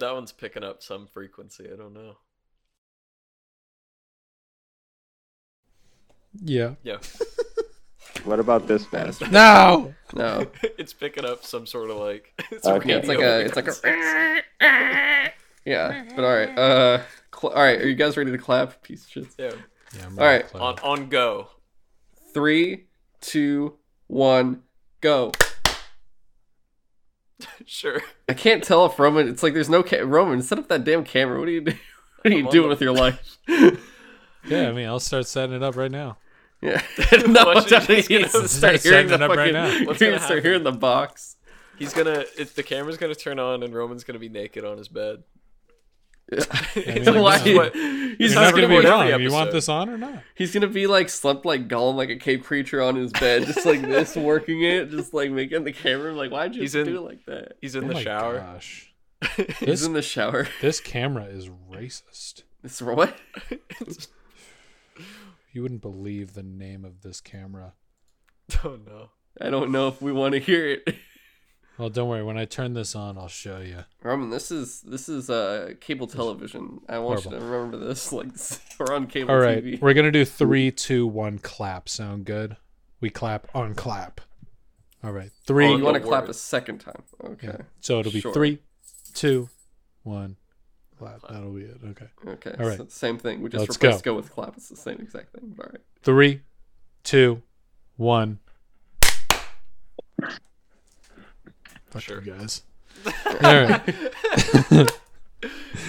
that one's picking up some frequency. I don't know. Yeah. Yeah, What about this bastard? No. No, it's picking up some sort of like. It's, Okay. It's like a- it's like a- yeah, but all right. Uh, cl- all right. Are you guys ready to clap? Piece of shit. yeah. Yeah, I'm All right. ready to On on go. Three, two, one, go. Sure. I can't tell if Roman. It's like there's no ca- Roman. Set up that damn camera. What are you do- What are you doing with your life? Yeah, I mean, I'll start setting it up right now. Yeah. no, Watch it, Johnny he's gonna needs to start start hearing setting the it up right fucking. now. You're What's gonna gonna start happen? hearing the box. He's gonna. If the camera's gonna turn on and Roman's gonna be naked on his bed. mean, Why- what- he's You're not not gonna be every wrong. You want this on or not? He's gonna be like slumped like Gollum, like a cave creature on his bed, just like this, working it, just like making the camera. like, why'd you He's do it like that? He's in oh the my shower. Gosh. He's This in the shower. this camera is racist. It's what? You wouldn't believe the name of this camera. oh no. I don't know if we want to hear it. Well, don't worry. When I turn this on, I'll show you. Roman, this is this is uh cable television. I want you to remember this. Like we're on cable All right, TV. we're gonna do three, two, one. Clap. Sound good? We clap on clap. All right, three. Oh, you want to clap a second time? Okay. Yeah. So it'll be Sure. three, two, one. Clap. That'll be it. Okay. Okay. All right. so same thing. We just Let's replaced go. go. with clap. It's the same exact thing. All right. Three, two, one. Fuck Sure. you guys. All right.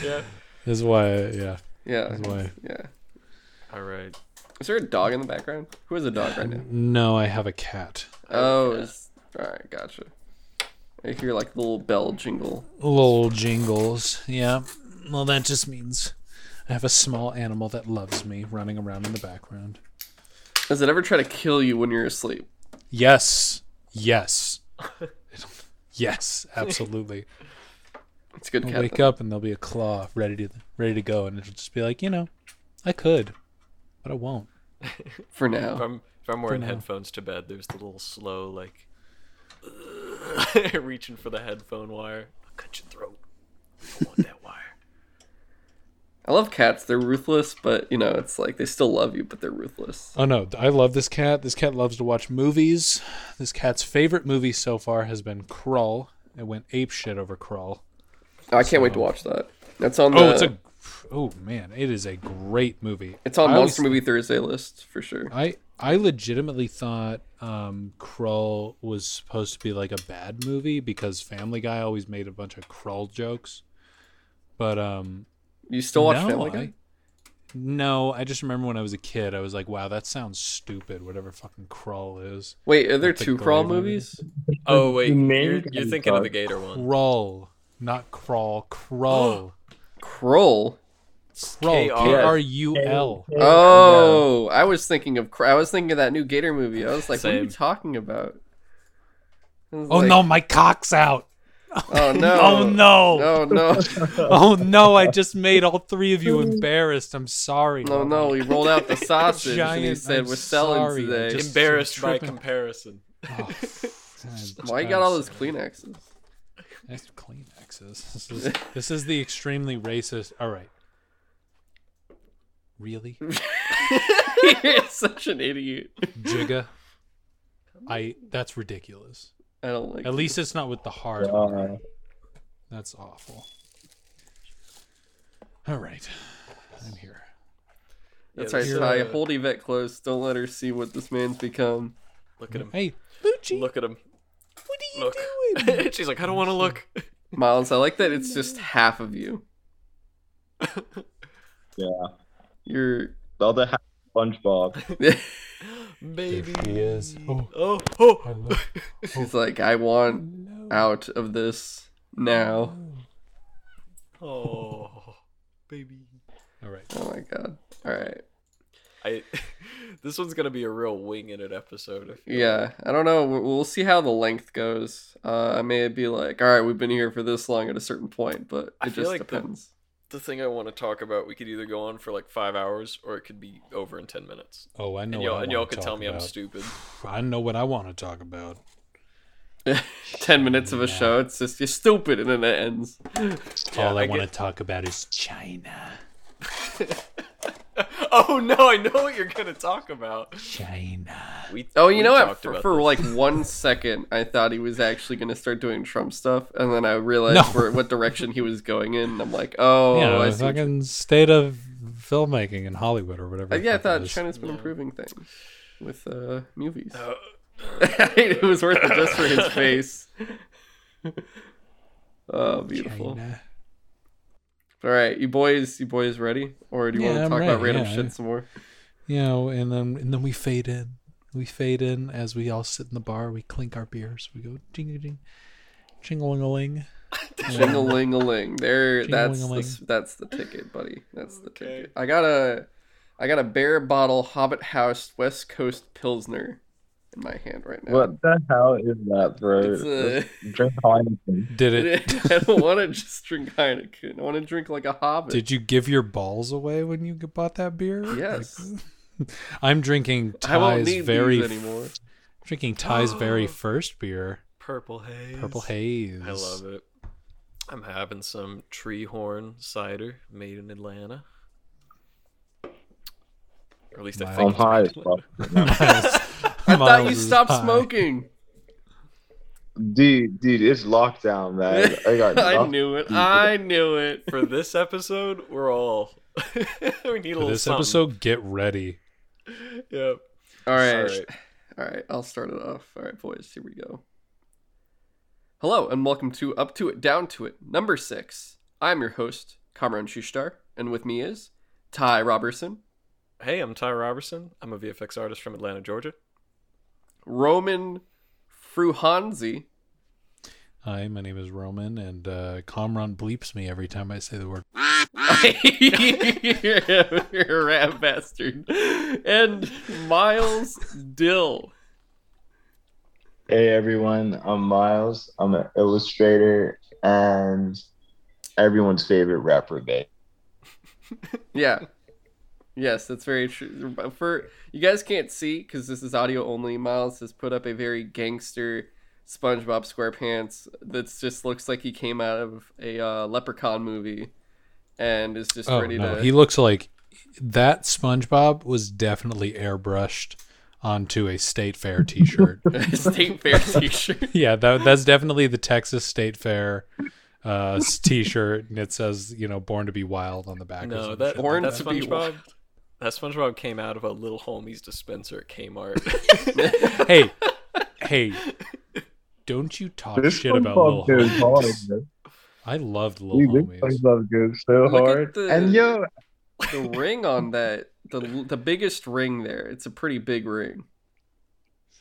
Yeah. This is why. Yeah. Yeah. That's why. Yeah. All right. Is there a dog in the background? Who has a dog right now? No, I have a cat. Oh, Okay. it's, all right, gotcha. I hear like the little bell jingle. Little jingles. Yeah. Well, that just means I have a small animal that loves me running around in the background. Does it ever try to kill you when you're asleep? Yes. Yes. yes. Absolutely. It's a good I'll wake then. up and there'll be a claw ready to ready to go, and it'll just be like, you know, I could, but I won't. for If now. I'm if I'm wearing headphones to bed, there's the little slow like reaching for the headphone wire. I'll cut your throat. I want that wire. I love cats. They're ruthless, but you know, it's like they still love you, but they're ruthless. Oh no, I love this cat. This cat loves to watch movies. This cat's favorite movie so far has been Krull. It went ape shit over Krull. Oh, I can't wait to watch that. That's on the. Oh, it's a oh man, it is a great movie. It's on I always- Movie Thursday list for sure. I I legitimately thought um, Krull was supposed to be like a bad movie because Family Guy always made a bunch of Krull jokes, but um, You still watch no, Family Guy? I, no, I just remember when I was a kid, I was like, "Wow, that sounds stupid." Whatever fucking Krull is. Wait, are there the two Glade Crawl movie. movies? Oh wait, you're, you're thinking of the Gator one. Krull, not crawl. Krull. Krull. Krull. K K-R. R U L. Oh, I was thinking of. Kr- I was thinking of that new Gator movie. I was like, what are you talking about? Oh like, no, my cock's out. Oh no! Oh no. Oh no! Oh no, I just made all three of you embarrassed. I'm sorry. No, no! He rolled out the sausage and he Giant- said, I'm "We're selling sorry, today." just- Embarrassed by comparison. Oh, Why you got all those Kleenexes? Nice Kleenexes. This is, this is the extremely racist. All right. Really, You're such an idiot. Jigga? I. That's ridiculous. I don't like. At least it's not with the heart. Uh, That's awful. All right, I'm here. That's Yeah, right, Ty. uh, Hold Yvette close. Don't let her see what this man's become. Look at him. Hey, Lucci, Look at him. what are you Look. doing? She's like, I don't want to look. Miles, I like that it's just half of you. yeah. You're. All the other half SpongeBob. Baby. He is. Oh, Oh, oh. I love. He's like, I want No. out of this now. Oh, baby. All right. Oh my god. All right. I. This one's gonna be a real wing in it episode. I feel Yeah, I don't know. We'll we'll see how the length goes. Uh, I may be like, all right, we've been here for this long at a certain point, but it I just like depends. the thing I want to talk about, we could either go on for like five hours or it could be over in ten minutes. Oh, I know. And y'all, and y'all could tell me I'm stupid. I know what I want to talk about. ten minutes of a show. It's just you're stupid, and then it ends. All I, I want to talk about is China. Oh no, I know what you're gonna talk about. China. We, Oh, you we know what? For, for like one second, I thought he was actually going to start doing Trump stuff, and then I realized No. what direction he was going in. and I'm like, oh, yeah, I the see. what you- fucking state of filmmaking in Hollywood or whatever. Uh, yeah, I thought is. China's been improving things with uh, movies. Uh, it was worth it just for his face. oh, beautiful. China. All right, you boys, you boys ready, or do you Yeah, want to I'm talk about random yeah. shit some more? You know, and then and then we fade in. We fade in as we all sit in the bar. We clink our beers. We go ding ding, jingling Jingle ling a ling. There, that's the, Jingle-ling-a-ling. that's the ticket, buddy. That's the Okay. ticket. I got a, I got a bear bottle Hobbit House West Coast Pilsner in my hand right now. What the hell is that, bro? It's a- Drink Heineken. Did it? I don't want to just drink Heineken. I want to drink like a Hobbit. Did you give your balls away when you bought that beer? Yes. Like- I'm drinking I Ty's very anymore. drinking Ty's very first beer, Purple haze. Purple Haze. I love it. I'm having some Treehorn cider made in Atlanta. Or at least I My- think I'm high as fuck. Atlanta. I thought you stopped smoking. Dude, dude, it's lockdown, man. I got I knew it. I knew it. For this episode, we're all we need a For little this something. episode, get ready. Yep. All right. Alright. All right. I'll start it off. All right, boys. Here we go. Hello, and welcome to Up to It, Down to It, number six. I'm your host, Kamron Shushtar, and with me is Ty Robertson, Hey, I'm Ty Robertson. I'm a VFX artist from Atlanta, Georgia. Roman Fruhanzi, Hi, my name is Roman, and uh, Kamron bleeps me every time I say the word. You're a rat bastard, and Miles Dill. Hey everyone, I'm Miles. I'm an illustrator and everyone's favorite rapper, babe. Yeah. Yes, that's very true. For you guys can't see because this is audio only. Miles has put up a very gangster SpongeBob SquarePants that just looks like he came out of a uh, Leprechaun movie, and is just Oh ready no, to. he looks like that SpongeBob was definitely airbrushed onto a State Fair T-shirt. State Fair T-shirt. yeah, that, that's definitely the Texas State Fair uh, s- T-shirt, and it says you know "Born to Be Wild" on the back. or No, some that. Born that to be SpongeBob. wild. That SpongeBob came out of a little homie's dispenser at Kmart. hey, hey, don't you talk This shit about SpongeBob Lil goes hard, Homies. I loved Lil Dude, this Homies. SpongeBob goes so Look hard. the- And yo, the ring on that, the the biggest ring there. It's a pretty big ring.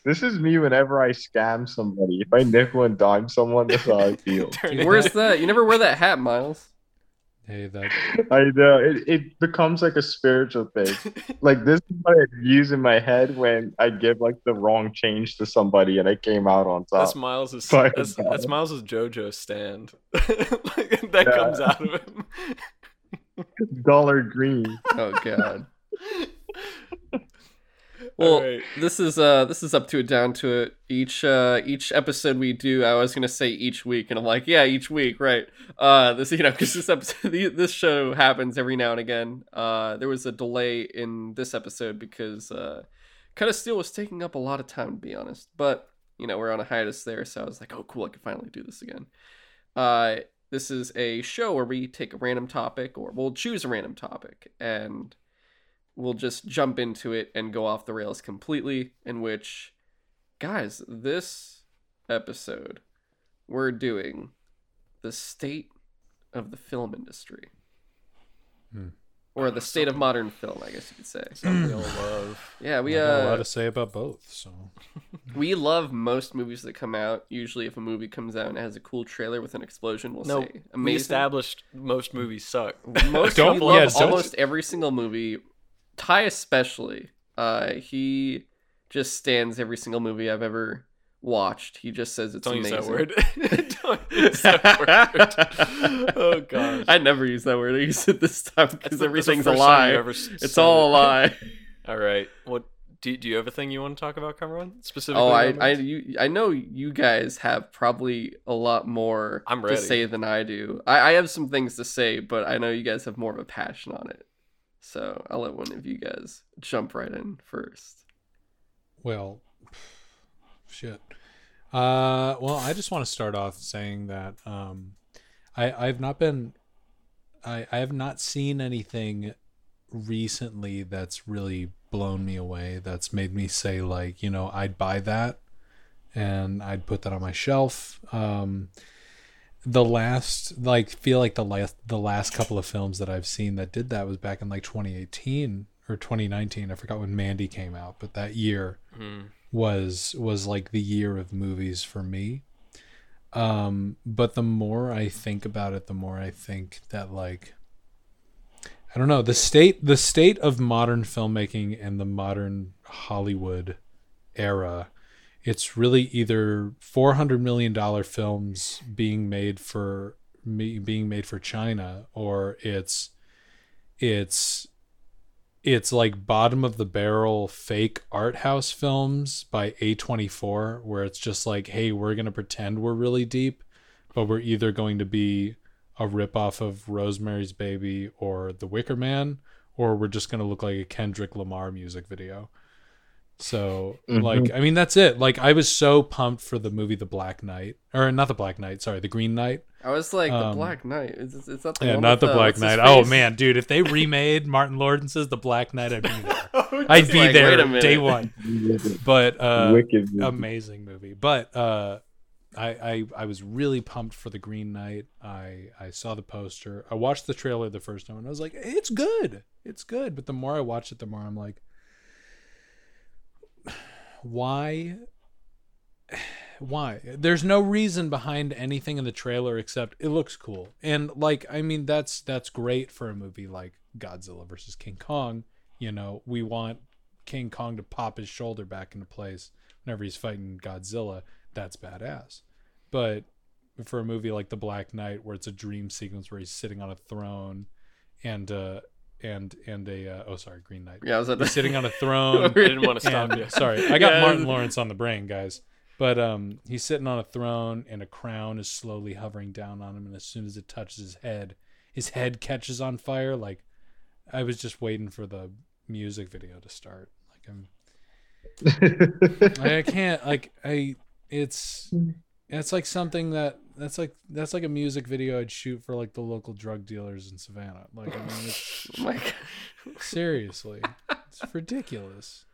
this is me whenever I scam somebody. If I nickel and dime someone, that's how I feel. Where's that? You never wear that hat, Miles. Hey, that I know it, it becomes like a spiritual thing. Like this is what I use in my head when I give like the wrong change to somebody and I came out on top. That's Miles's. Fire That's, that's uh, Miles's JoJo stand. Like, that Yeah. comes out of him. Dollar green. Oh God. Well, Alright. this is uh this is up to it down to it. Each uh each episode we do, I was gonna say each week, and I'm like, yeah, each week, right? Uh, this you know because this episode this show happens every now and again. Uh, there was a delay in this episode because uh, kind of Steel was taking up a lot of time to be honest, but you know we're on a hiatus there, so I was like, oh cool, I can finally do this again. Uh, this is a show where we take a random topic, or we'll choose a random topic, and we'll just jump into it and go off the rails completely. In which, guys, this episode we're doing the state of the film industry, Hmm. or the state of modern film, I guess you could say. Something we all love. Yeah, we I got a lot uh to say about both. So we love most movies that come out. Usually, if a movie comes out and it has a cool trailer with an explosion, we'll No, say we established most movies suck. most Don't- we love yeah, don't- almost every single movie. Ty especially. Uh, he just stands every single movie I've ever watched. He just says it's Don't use amazing. that word. Don't use that word. Oh gosh. I never use that word. I use it this time because the- that's the everything's a lie. you ever s- It's all a lie. All right. What do, do you have a thing you want to talk about, Kamron? Specifically? Oh, I, I, you, I know you guys have probably a lot more I'm to say than I do. I, I have some things to say, but I know you guys have more of a passion on it. So I'll let one of you guys jump right in first. Well, shit. Uh, well, I just want to start off saying that um, I I've not been, I I have not seen anything recently that's really blown me away. That's made me say like, you know, I'd buy that, and I'd put that on my shelf. Um, the last like feel like the last the last couple of films that I've seen that did that was back in like 2018 or 2019. I forgot when Mandy came out, but that year Hmm. was was like the year of movies for me. Um, but the more I think about it, the more I think that like I don't know the state the state of modern filmmaking and the modern Hollywood era. It's really either four hundred million dollar films being made for being made for China, or it's it's it's like bottom of the barrel fake art house films by A24 where it's just like hey we're going to pretend we're really deep but we're either going to be a ripoff of Rosemary's Baby or The Wicker Man or we're just going to look like a Kendrick Lamar music video. So Mhm. like I mean that's it. Like I was so pumped for the movie The Black Knight or not The Black Knight, sorry, The Green Knight. I was like, the Um, Black Knight. Is, is that the Yeah, one not with The Black Knight. Oh man, dude, if they remade Martin Lawrence's The Black Knight, I'd be there. Oh, I'd be like, there wait a minute. day one. But uh, Wicked. movie. amazing movie. But uh, I, I I was really pumped for the Green Knight. I I saw the poster. I watched the trailer the first time, and I was like, it's good. It's good. But the more I watch it, the more I'm like, why? Why? There's no reason behind anything in the trailer except it looks cool. And like, I mean, that's that's great for a movie like Godzilla versus King Kong. You know, we want King Kong to pop his shoulder back into place whenever he's fighting Godzilla. That's badass. But for a movie like The Black Knight, where it's a dream sequence where he's sitting on a throne, and uh, and and a uh, oh sorry, Green Knight. Yeah, I was at He's sitting on a throne. I didn't want to stop and- you. Sorry, I got Yeah. Martin Lawrence on the brain, guys. But um, he's sitting on a throne, and a crown is slowly hovering down on him. And as soon as it touches his head, his head catches on fire. Like I was just waiting for the music video to start. Like I'm, I can't. Like I, it's it's like something that that's like that's like a music video I'd shoot for like the local drug dealers in Savannah. Like I mean, it's, Oh seriously, it's ridiculous.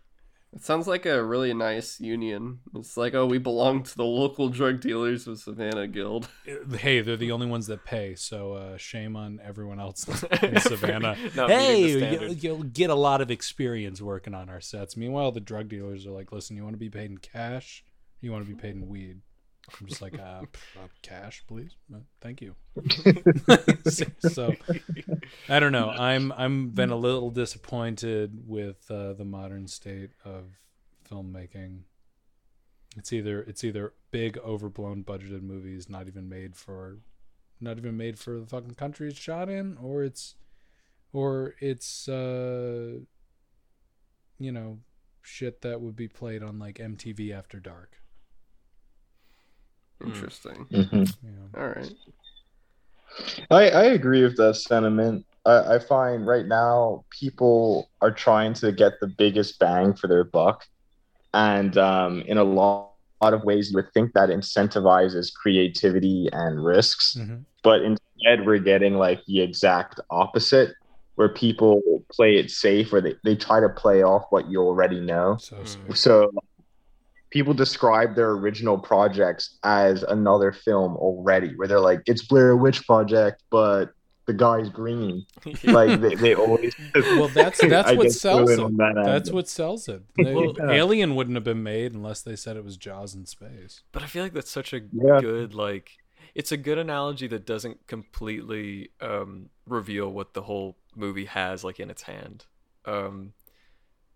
It sounds like a really nice union. It's like, oh, we belong to the local drug dealers of Savannah Guild. hey, they're the only ones that pay. So uh, shame on everyone else in Savannah. Not meeting the hey, you, you'll get a lot of experience working on our sets. Meanwhile, the drug dealers are like, "Listen, you want to be paid in cash? You want to be paid in weed?" I'm just like, uh, p- uh, "Cash, please. Uh, thank you." so I don't know. I'm I'm been a little disappointed with uh, the modern state of filmmaking. It's either it's either big overblown budgeted movies not even made for not even made for the fucking country it's shot in or it's or it's uh you know shit that would be played on like MTV after dark. Hmm. Interesting. Mhm. You know. All right. I, I agree with that sentiment. I, I find right now people are trying to get the biggest bang for their buck. And um, in a lot, lot of ways, you would think that incentivizes creativity and risks. Mhm. But instead, we're getting like the exact opposite, where people play it safe or they, they try to play off what you already know. So. So people describe their original projects as another film already, where they're like, it's Blair Witch Project, but the guy's green. Like they, they always Well, that's that's what guess sells it. that That's angle. what sells it. They- Well- Alien wouldn't have been made unless they said it was Jaws in space. But I feel like that's such a Yeah. good like it's a good analogy that doesn't completely um reveal what the whole movie has like in its hand. Um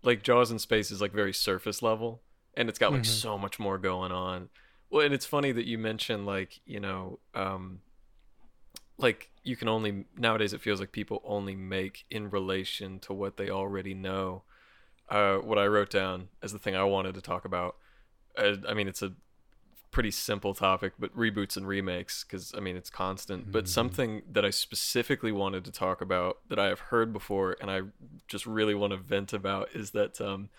like Jaws in Space is like very surface level and it's got like Mhm. so much more going on. Well, and it's funny that you mentioned like, you know, um like you can only nowadays it feels like people only make in relation to what they already know. uh, what I wrote down as the thing I wanted to talk about. Uh, I mean, it's a pretty simple topic, but reboots and remakes, because I mean, it's constant. But Mhm. something that I specifically wanted to talk about that I have heard before and I just really want to vent about is that um,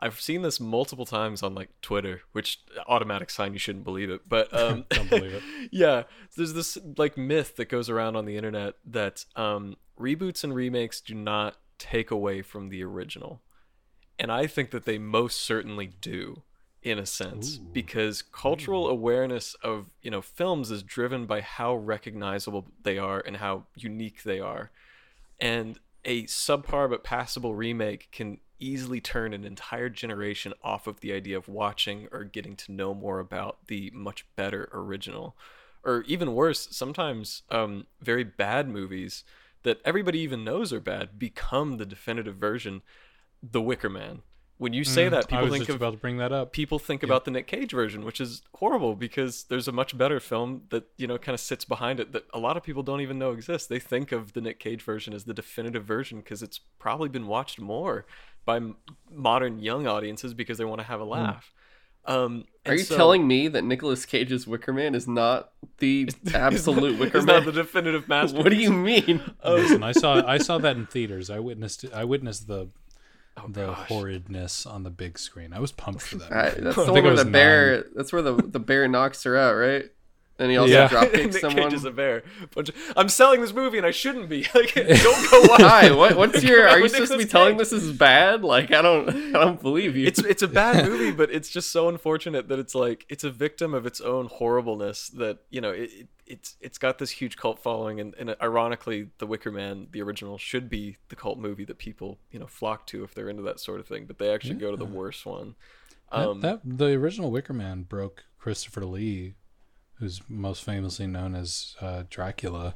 I've seen this multiple times on like Twitter, which automatic sign you shouldn't believe it, but um, Don't believe it. yeah, there's this like myth that goes around on the internet that um, reboots and remakes do not take away from the original, and I think that they most certainly do, in a sense, Ooh. because cultural awareness of you know films is driven by how recognizable they are and how unique they are, and a subpar but passable remake can easily turn an entire generation off of the idea of watching or getting to know more about the much better original or even worse sometimes um, very bad movies that everybody even knows are bad become the definitive version the wicker man when you say Mm, that people think of about to bring that up. people think about the Nick Cage version, which is horrible because there's a much better film that you know kind of sits behind it that a lot of people don't even know exists. They think of the Nick Cage version as the definitive version because it's probably been watched more by modern young audiences because they want to have a laugh. Um, Are you so- telling me that Nicolas Cage's Wicker Man is not the absolute not- Wicker is Man? not the definitive masterpiece? what do you mean? Oh, Listen, I saw I saw that in theaters. I witnessed. I witnessed the oh the gosh. horridness on the big screen. I was pumped for that. I, movie. that's I the think one where the bear. That's where the the bear knocks her out, right? And he also Yeah. drop Nick kicks someone. Cage is a bear. Bunch of- I'm selling this movie and I shouldn't be. Like, don't go watch. Hi, what, what's your? Are you supposed to be Nicolas telling this is bad? Like I don't, I don't believe you. it's it's a bad movie, but it's just so unfortunate that it's like it's a victim of its own horribleness. That you know it, it it's it's got this huge cult following, and, and ironically, The Wicker Man, the original, should be the cult movie that people you know flock to if they're into that sort of thing. But they actually go to the worst one. That- Um, that, the original Wicker Man broke Christopher Lee, who's most famously known as uh, Dracula,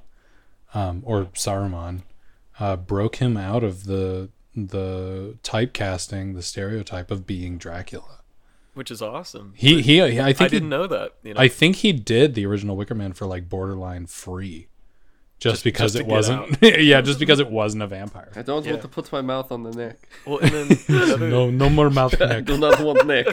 um, or Saruman, uh, broke him out of the the typecasting, the stereotype of being Dracula. which is awesome. He But he, I think I he, didn't know that. You know, I think he did the original Wicker Man for like borderline free, just, Just- because just it wasn't. yeah, just because it wasn't a vampire. I don't Yeah. want to put my mouth on the neck. well, and then another, No, no more mouth I neck. do not want neck.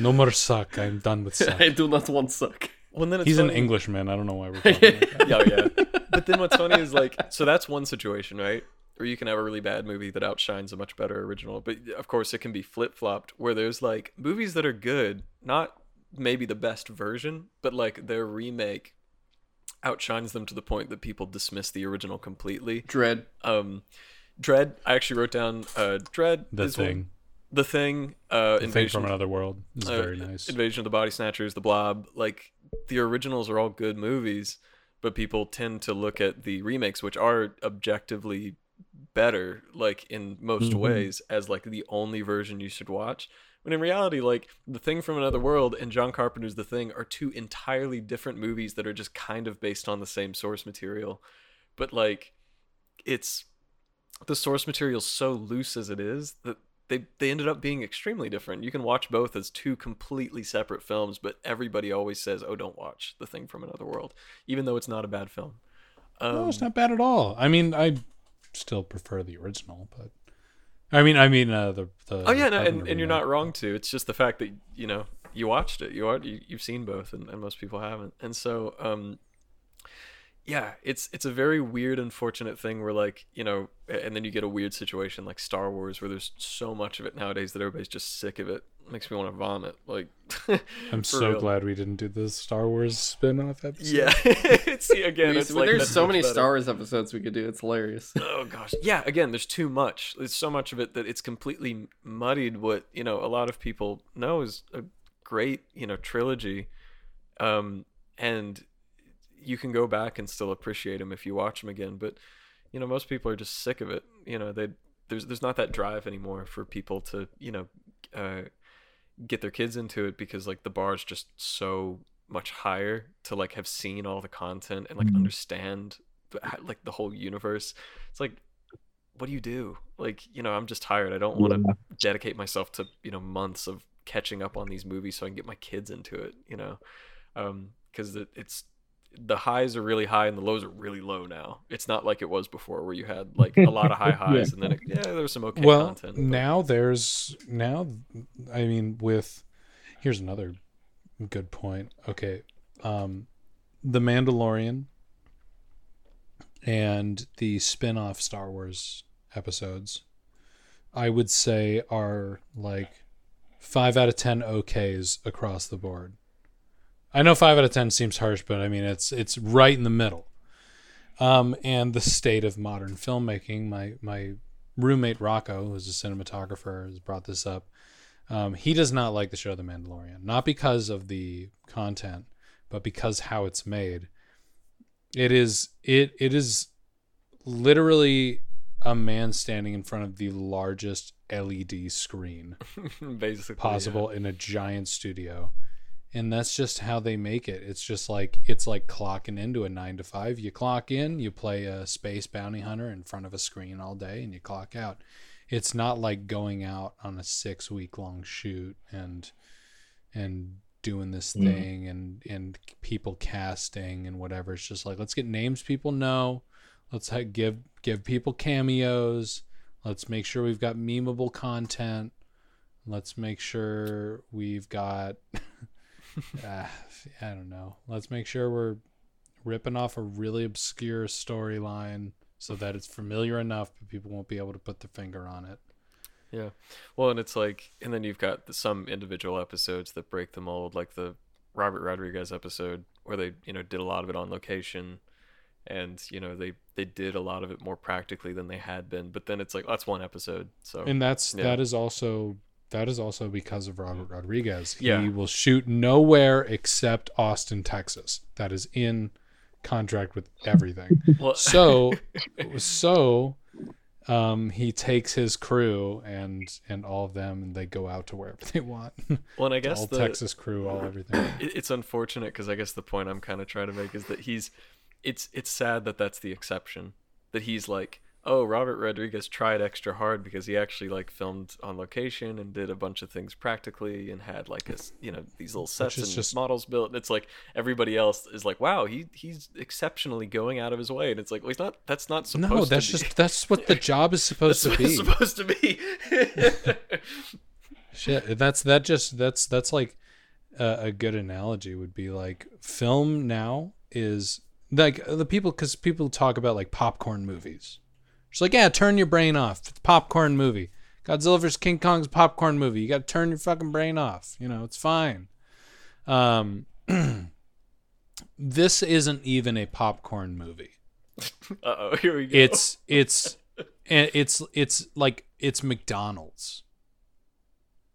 No more suck. I'm done with suck. I do not want suck. Well, then it's He's an Englishman. I don't know why we're talking like that. yeah, yeah. But then what's funny is like, so that's one situation, right? Or you can have a really bad movie that outshines a much better original. But of course, it can be flip flopped, where there's like movies that are good, not maybe the best version, but like their remake outshines them to the point that people dismiss the original completely. Dread. Um, Dread, I actually wrote down uh, Dread. The is one- thing. the thing. Uh, The thing Invasion from another world is uh, very nice. Invasion of the Body Snatchers, The Blob, like the originals are all good movies, but people tend to look at the remakes, which are objectively better, like in most Mhm. ways, as like the only version you should watch. When in reality, like The Thing from Another World and John Carpenter's The Thing are two entirely different movies that are just kind of based on the same source material. But like it's the source material so loose as it is that they they ended up being extremely different. You can watch both as two completely separate films, but everybody always says, "Oh, don't watch The Thing from Another World," even though it's not a bad film. Um, no, it's not bad at all. I mean, I still prefer the original, but I mean, I mean, uh, the, the Oh yeah, no, and, and you're not wrong to. It's just the fact that you know you watched it. You are you, you've seen both, and, and most people haven't. And so, um, yeah, it's it's a very weird, unfortunate thing where like you know, and then you get a weird situation like Star Wars, where there's so much of it nowadays that everybody's just sick of it. makes me want to vomit. Like, I'm so real. glad we didn't do the Star Wars spin-off episode. Yeah, it's again. It's like there's so many better. Star Wars episodes we could do. It's hilarious. Oh gosh, yeah. Again, there's too much. There's so much of it that it's completely muddied. What you know, a lot of people know is a great you know trilogy, um, and you can go back and still appreciate them if you watch them again. But you know, most people are just sick of it. You know, they there's there's not that drive anymore for people to you know uh, get their kids into it because like the bar is just so much higher to like have seen all the content and like Mhm. understand the, like the whole universe it's like what do you do like you know i'm just tired i don't want to Yeah. dedicate myself to you know months of catching up on these movies so i can get my kids into it you know um because it, it's the highs are really high and the lows are really low now. It's not like it was before where you had like a lot of high highs and then it, yeah, there was some okay well, content. but- now there's now I mean with here's another good point. Okay. Um The Mandalorian and the spin-off Star Wars episodes I would say are like 5 out of 10 okays across the board. I know 5 out of 10 seems harsh, but I mean it's it's right in the middle. Um and the state of modern filmmaking, my my roommate Rocco, who's a cinematographer, has brought this up. Um, he does not like the show The Mandalorian, not because of the content, but because how it's made. It is it it is literally a man standing in front of the largest LED screen basically yeah. possible in a giant studio. And that's just how they make it. It's just like it's like clocking into a 9 to 5. You clock in, you play a space bounty hunter in front of a screen all day and you clock out. It's not like going out on a 6 week long shoot and and doing this Mm. thing and and people casting and whatever. It's just like let's get names people know. Let's give give people cameos. Let's make sure we've got memeable content. Let's make sure we've got uh, I don't know. Let's make sure we're ripping off a really obscure storyline so that it's familiar enough but people won't be able to put their finger on it. Yeah. Well, and it's like, and then you've got the, some individual episodes that break the mold, like the Robert Rodriguez episode where they, you know, did a lot of it on location, and you know they they did a lot of it more practically than they had been. But then it's like that's one episode, so And that's Yeah. that is also that is also because of Robert Rodriguez. He will shoot nowhere except Austin, Texas. That is in contract with everything. well, so so um he takes his crew and and all of them and they go out to wherever they want well, and I guess all the, texas crew all everything it's unfortunate because I guess the point I'm kind of trying to make is that he's it's it's sad that that's the exception that he's like oh Robert Rodriguez tried extra hard because he actually like filmed on location and did a bunch of things practically and had like a you know these little sets and just- models built. And it's like everybody else is like wow he he's exceptionally going out of his way. And it's like well he's not that's not supposed no that's be. just that's what the job is supposed that's to what be. it's supposed to be. Shit that's that just that's that's like a, a good analogy would be like film now is like the people because people talk about like popcorn movies it's like yeah turn your brain off. It's a popcorn movie. Godzilla vs king kong's a popcorn movie. You gotta turn your fucking brain off. You know it's fine. Um this isn't even a popcorn movie. Uh-oh here we go. It's it's eh, it's it's like it's McDonald's.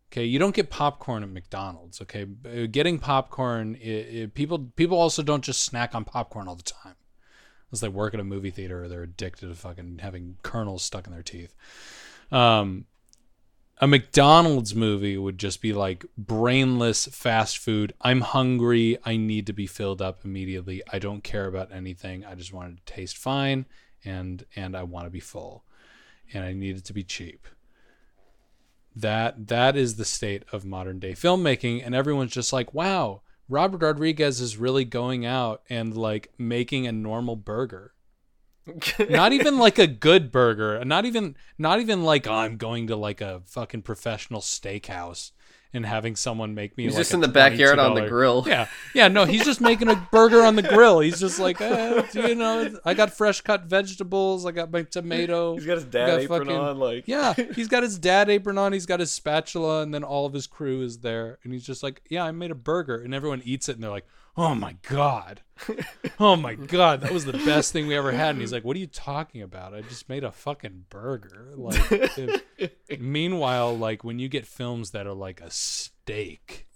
Okay, you don't get popcorn at McDonald's. Okay, getting popcorn, i i people people also don't just snack on popcorn all the time, unless they work at a movie theater or they're addicted to fucking having kernels stuck in their teeth. Um, a McDonald's movie would just be like brainless fast food. I'm hungry. I need to be filled up immediately. I don't care about anything. I just want it to taste fine and and I want to be full. And I need it to be cheap. That that is the state of modern day filmmaking and everyone's just like, "Wow, Robert Rodriguez is really going out and like making a normal burger." not even like a good burger not even not even like oh, i'm going to like a fucking professional steakhouse and having someone make me He's like just a in the backyard on the grill. yeah. Yeah no he's just making a burger on the grill. He's just like eh, you know i got fresh cut vegetables i got my tomato he's got his dad got apron fucking- on like. Yeah he's got his dad apron on he's got his spatula and then all of his crew is there. And he's just like yeah i made a burger. And everyone eats it and they're like oh my god. Oh my god. That was the best thing we ever had. And he's like what are you talking about? I just made a fucking burger. Like if- meanwhile like when you get films that are like a steak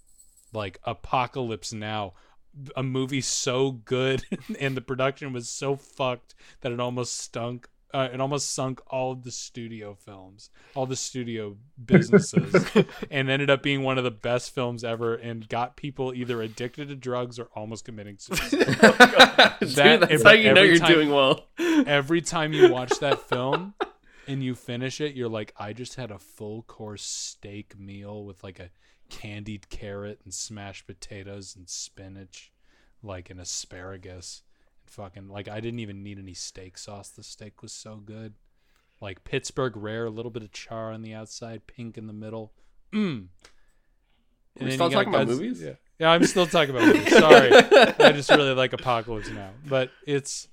like apocalypse now a movie so good and the production was so fucked that it almost stunk uh, it almost sunk all of the studio films all the studio businesses and ended up being one of the best films ever and got people either addicted to drugs or almost committing suicide Dude, That- that's if how you know every you're time- doing well. every time you watch that film and you finish it, you're like, I just had a full course steak meal with like a candied carrot and smashed potatoes and spinach. like an asparagus and fucking like I didn't even need any steak sauce. The steak was so good. Like Pittsburgh rare, a little bit of char on the outside, pink in the middle. Mm. We're still talking about Godz- movies? Yeah. yeah, I'm still talking about movies. Sorry, I just really like Apocalypse Now, but it's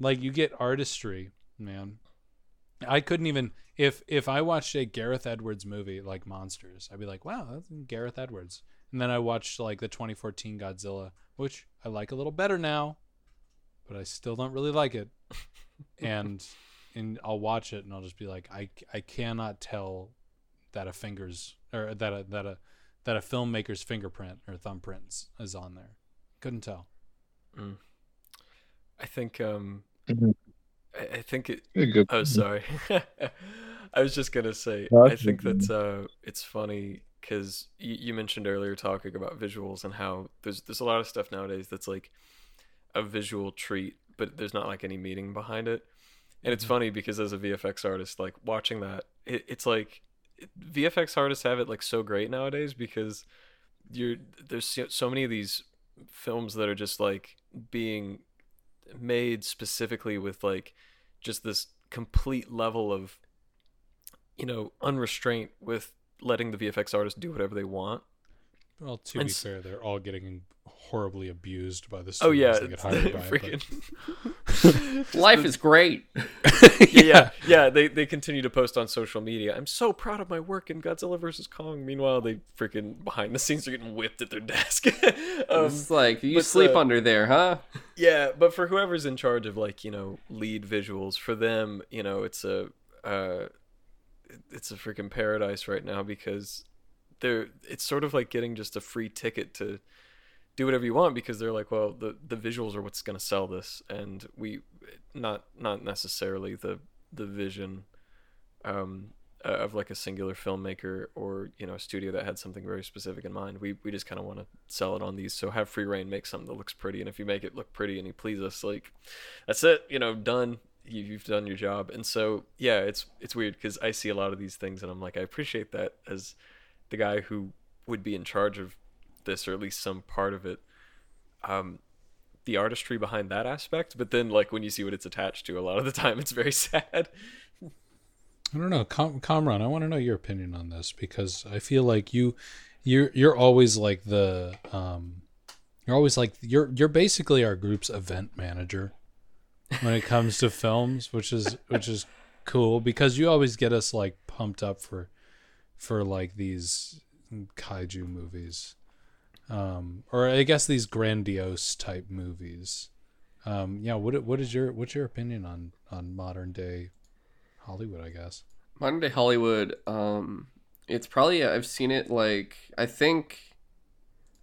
like you get artistry, man. I couldn't even if if I watched a Gareth Edwards movie like Monsters, I'd be like, wow, that's Gareth Edwards. And then I watched like the 2014 Godzilla, which I like a little better now, but I still don't really like it. and and I'll watch it and I'll just be like, I I cannot tell that a fingers or that a that a that a filmmaker's fingerprint or thumbprints is on there. Couldn't tell. I think um Mhm. I, I think it Good, good. Oh, sorry. I was just gonna say, No, I think good. that's uh, it's funny because you, you mentioned earlier talking about visuals and how there's there's a lot of stuff nowadays that's like a visual treat, but there's not like any meaning behind it. And it's Mhm. funny because as a VFX artist, like watching that, it, it's like VFX artists have it like so great nowadays because you're there's so, so many of these films that are just like being made specifically with like just this complete level of you know unrestraint with letting the VFX artists do whatever they want. Well, to And be s- fair, they're all getting horribly abused by the Oh studios yeah, they get it's hired by. freaking Life is great. yeah, yeah, yeah. They they continue to post on social media. I'm so proud of my work in Godzilla vs Kong. Meanwhile, they freaking behind the scenes are getting whipped at their desk. um, it's like you sleep uh, under there, huh? yeah, but for whoever's in charge of like you know lead visuals, for them, you know, it's a uh, it's a freaking paradise right now because they're it's sort of like getting just a free ticket to do whatever you want because they're like, well, the the visuals are what's going to sell this, and we not not necessarily the the vision um, of like a singular filmmaker or you know a studio that had something very specific in mind. We we just kind of want to sell it on these, so have free reign, make something that looks pretty, and if you make it look pretty and you please us, like that's it, you know, done. You, you've done your job, and so yeah, it's it's weird because I see a lot of these things, and I'm like, I appreciate that as the guy who would be in charge of this or at least some part of it um the artistry behind that aspect but then like when you see what it's attached to a lot of the time it's very sad I don't know, Com- Kamron. I want to know your opinion on this because I feel like you, you're you're always like the, um, you're always like you're you're basically our group's event manager when it comes to films, which is which is cool because you always get us like pumped up for, for like these kaiju movies, um, or I guess these grandiose type movies. Um, yeah, what what is your what's your opinion on on modern day Hollywood? I guess. Modern day Hollywood, um, it's probably I've seen it like I think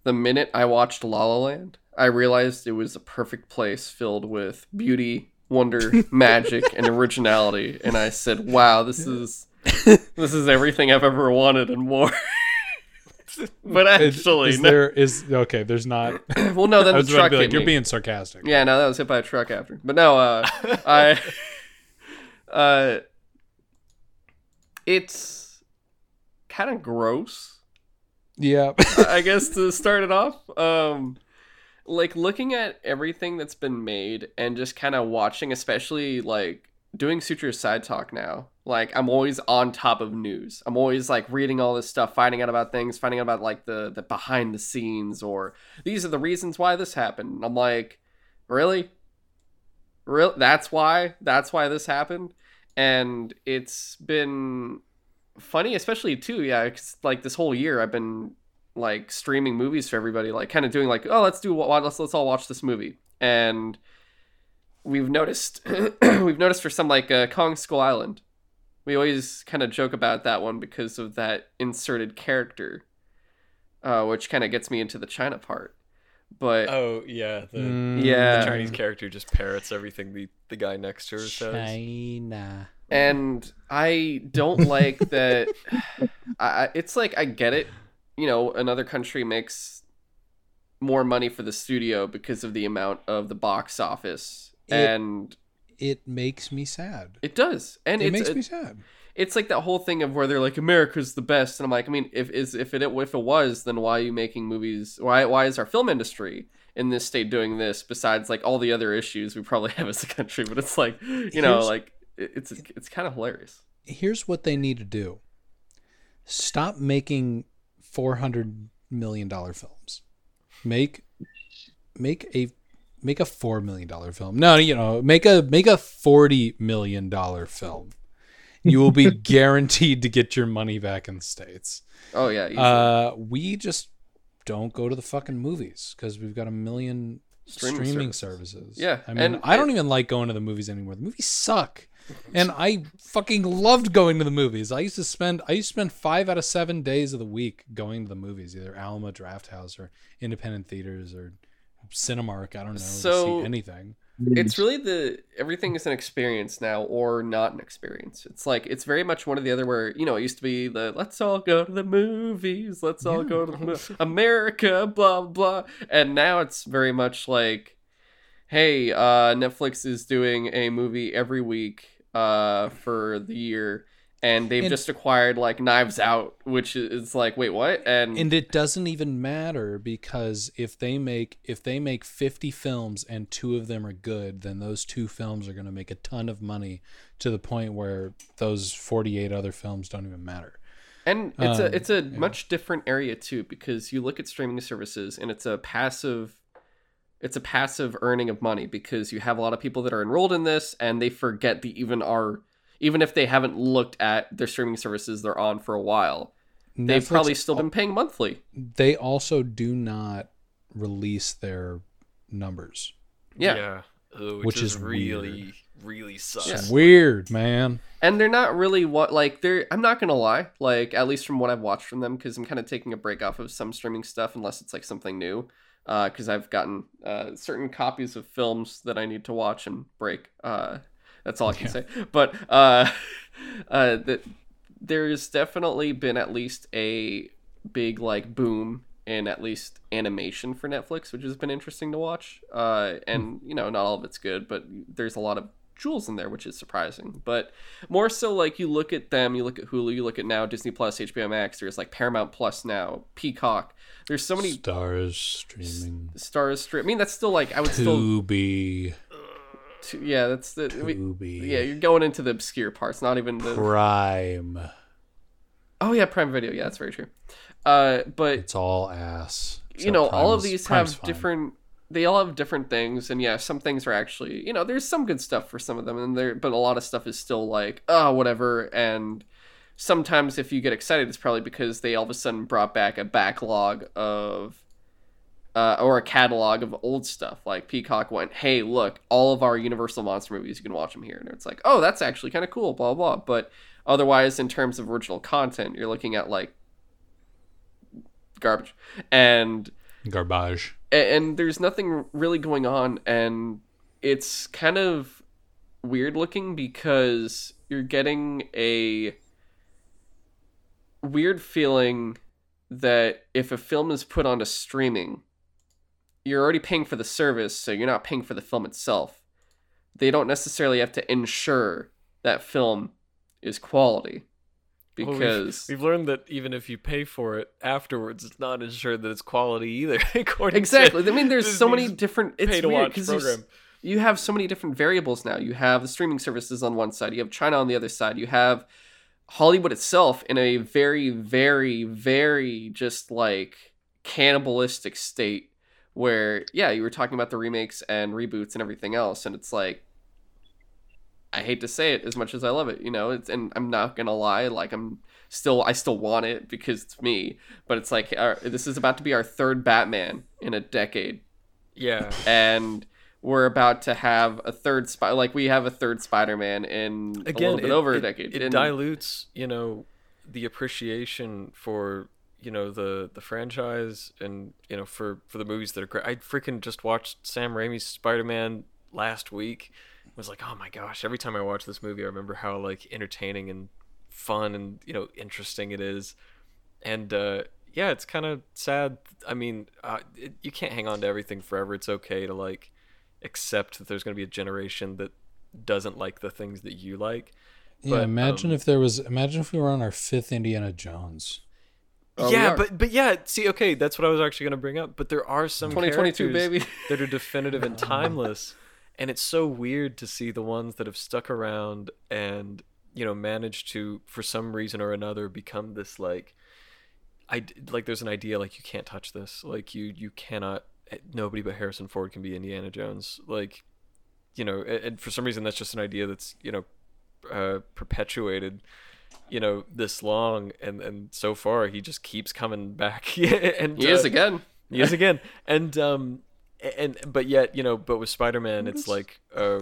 the minute I watched La La Land, I realized it was a perfect place filled with beauty, wonder, magic, and originality, and I said, "Wow, this is this is everything I've ever wanted and more." but actually, is, no. there is okay? There's not. well, no, then I the truck be like, you're me. being sarcastic. Yeah, no, that was hit by a truck after. But no, uh, I, uh, it's kind of gross, Yeah. I guess, to start it off. Um, like looking at everything that's been made and just kind of watching, especially like doing Sutro Side Talk now. Like I'm always on top of news. I'm always like reading all this stuff, finding out about things, finding out about like the the behind the scenes or these are the reasons why this happened. And I'm like, really? Real that's why that's why this happened and it's been funny especially too yeah 'cause, like this whole year i've been like streaming movies for everybody like kind of doing like oh let's do let's let's all watch this movie and we've noticed we've noticed for some like uh, kong skull island we always kind of joke about that one because of that inserted character uh, which kind of gets me into the china part but oh yeah the, Mm, Yeah. the chinese character just parrots everything the the guy next to her says China. and I don't like that. I, I- it's like I get it. You know, another country makes more money for the studio because of the amount of the box office, It- and It makes me sad. it does. And It makes a- me sad. it's like that whole thing of where they're like America's the best, and I'm like, I mean, if is if it if it was, then why are you making movies? Why why is our film industry in this state doing this? Besides like all the other issues we probably have as a country, but it's like you know Here's- like it- it's it's kind of hilarious. Here's what they need to do. Stop making 400 million dollar films. Make make a make a 4 million dollar film. No, you know, make a make a 40 million dollar film. You will be guaranteed to get your money back in the states. Oh yeah. Uh, we just don't go to the fucking movies because we've got a million Streaming streaming, services. services. Yeah, I mean, and I don't it- even like going to the movies anymore. The movies suck, and I fucking loved going to the movies. I used to spend I used to spend five out of seven days of the week going to the movies, either Alamo Draft House or independent theaters or Cinemark. I don't know So- anything. it's really the everything is an experience now or not an experience it's like it's very much one or the other where you know it used to be the let's all go to the movies let's all go to the mo- america blah blah and now it's very much like hey uh netflix is doing a movie every week uh for the year and they've And- just acquired like knives out which is like wait what and, and it doesn't even matter because if they make if they make 50 films and two of them are good then those two films are going to make a ton of money to the point where those 48 other films don't even matter And it's a Um, it's a yeah. much different area too because you look at streaming services and it's a passive it's a passive earning of money because you have a lot of people that are enrolled in this and they forget they even are even if they haven't looked at their streaming services they're on for a while. They've probably still been paying monthly. they also do not release their numbers Yeah. yeah. Ugh, which, Which is, is really really sucks. Yeah. weird man And they're not really what like they're I'm not going to lie, like at least from what I've watched from them cuz I'm kind of taking a break off of some streaming stuff unless it's like something new. Uh, because I've gotten uh, certain copies of films that I need to watch and break. Uh, that's all I can Yeah. say. But uh, uh, that there's definitely been at least a big like boom in at least animation for Netflix, which has been interesting to watch. Uh, and you know, not all of it's good, but there's a lot of jewels in there, which is surprising. But more so, like you look at them, you look at Hulu, you look at now Disney Plus, HBO Max. There's like Paramount Plus now, Peacock. There's so many stars streaming stars. Straight. I mean, that's still like I would still. Tubi yeah, that's the. we- yeah, you're going into the obscure parts, not even the. Prime Oh yeah, Prime Video. Yeah, that's very true. Uh, but it's all ass you know, Prime all of these Prime's have fine. different. They all have different things, and yeah, some things are actually, you know, there's some good stuff for some of them, and there, but a lot of stuff is still like, oh, whatever. And sometimes, if you get excited, it's probably because they all of a sudden brought back a backlog of, uh, or a catalog of old stuff. Like Peacock went, hey, look, all of our Universal monster movies, you can watch them here, and it's like, oh, that's actually kind of cool, blah blah. But otherwise, in terms of original content, you're looking at like garbage, and garbage a- and there's nothing really going on and it's kind of weird looking because you're getting a weird feeling that if a film is put onto streaming you're already paying for the service so you're not paying for the film itself they don't necessarily have to ensure that film is quality Well, we've- because we've, learned that even if you pay for it afterwards, it's not ensured that it's quality either. according exactly to i mean there's so many different it's pay to weird watch program. you have so many different variables now. You have the streaming services on one side, you have China on the other side, you have Hollywood itself in a very, very, very just like cannibalistic state where, yeah, you were talking about the remakes and reboots and everything else, and it's like, I hate to say it as much as I love it, you know, it's, and I'm not gonna lie, like, I'm still, I still want it because it's me, but it's like, our, this is about to be our third Batman in a decade. Yeah, and we're about to have a third spy like we have a third spider-man in a again, little bit it, over it- a decade. It dilutes, you know, the appreciation for you know the the franchise and you know for for the movies that are great. I freaking just watched Sam Raimi's Spider-Man last week. Was like, oh my gosh! Every time I watch this movie, I remember how like entertaining and fun and you know interesting it is. And uh, yeah, it's kind of sad. I mean, uh, it, you can't hang on to everything forever. It's okay to like accept that there's going to be a generation that doesn't like the things that you like Yeah, But, imagine um, if there was. Imagine if we were on our fifth Indiana Jones. We yeah, but but yeah, see, okay, that's what I was actually gonna bring up. But there are some 2022, baby. that are definitive and timeless, and it's so weird to see the ones that have stuck around and you know managed to, for some reason or another, become this like, I like. There's an idea like you can't touch this. Like you you cannot. eh, Nobody but Harrison Ford can be Indiana Jones. Like, you know, and, and for some reason that's just an idea that's you know, uh, perpetuated you know this long and and so far he just keeps coming back and He is uh, again. he is again and um and but yet you know but with spider-man it's like uh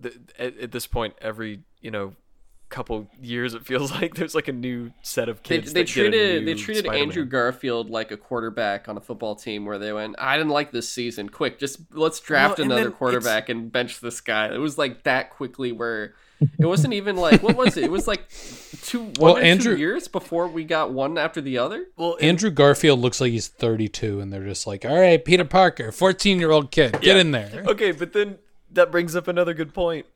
the, at, at this point every you know couple years it feels like there's like a new set of They, kids they that get a treated they treated Spider-Man. Andrew Garfield like a quarterback on a football team where they went, I didn't like this season. Quick, just let's draft Well, another then it's- quarterback and bench this guy. It was like that quickly where it wasn't even like what was it? It was like two one Well, or Andrew- two years before we got one after the other. well and- Andrew Garfield looks like he's 32, and they're just like, "All right, Peter Parker, 14 year old kid, get Yeah. in there." okay but then that brings up another good point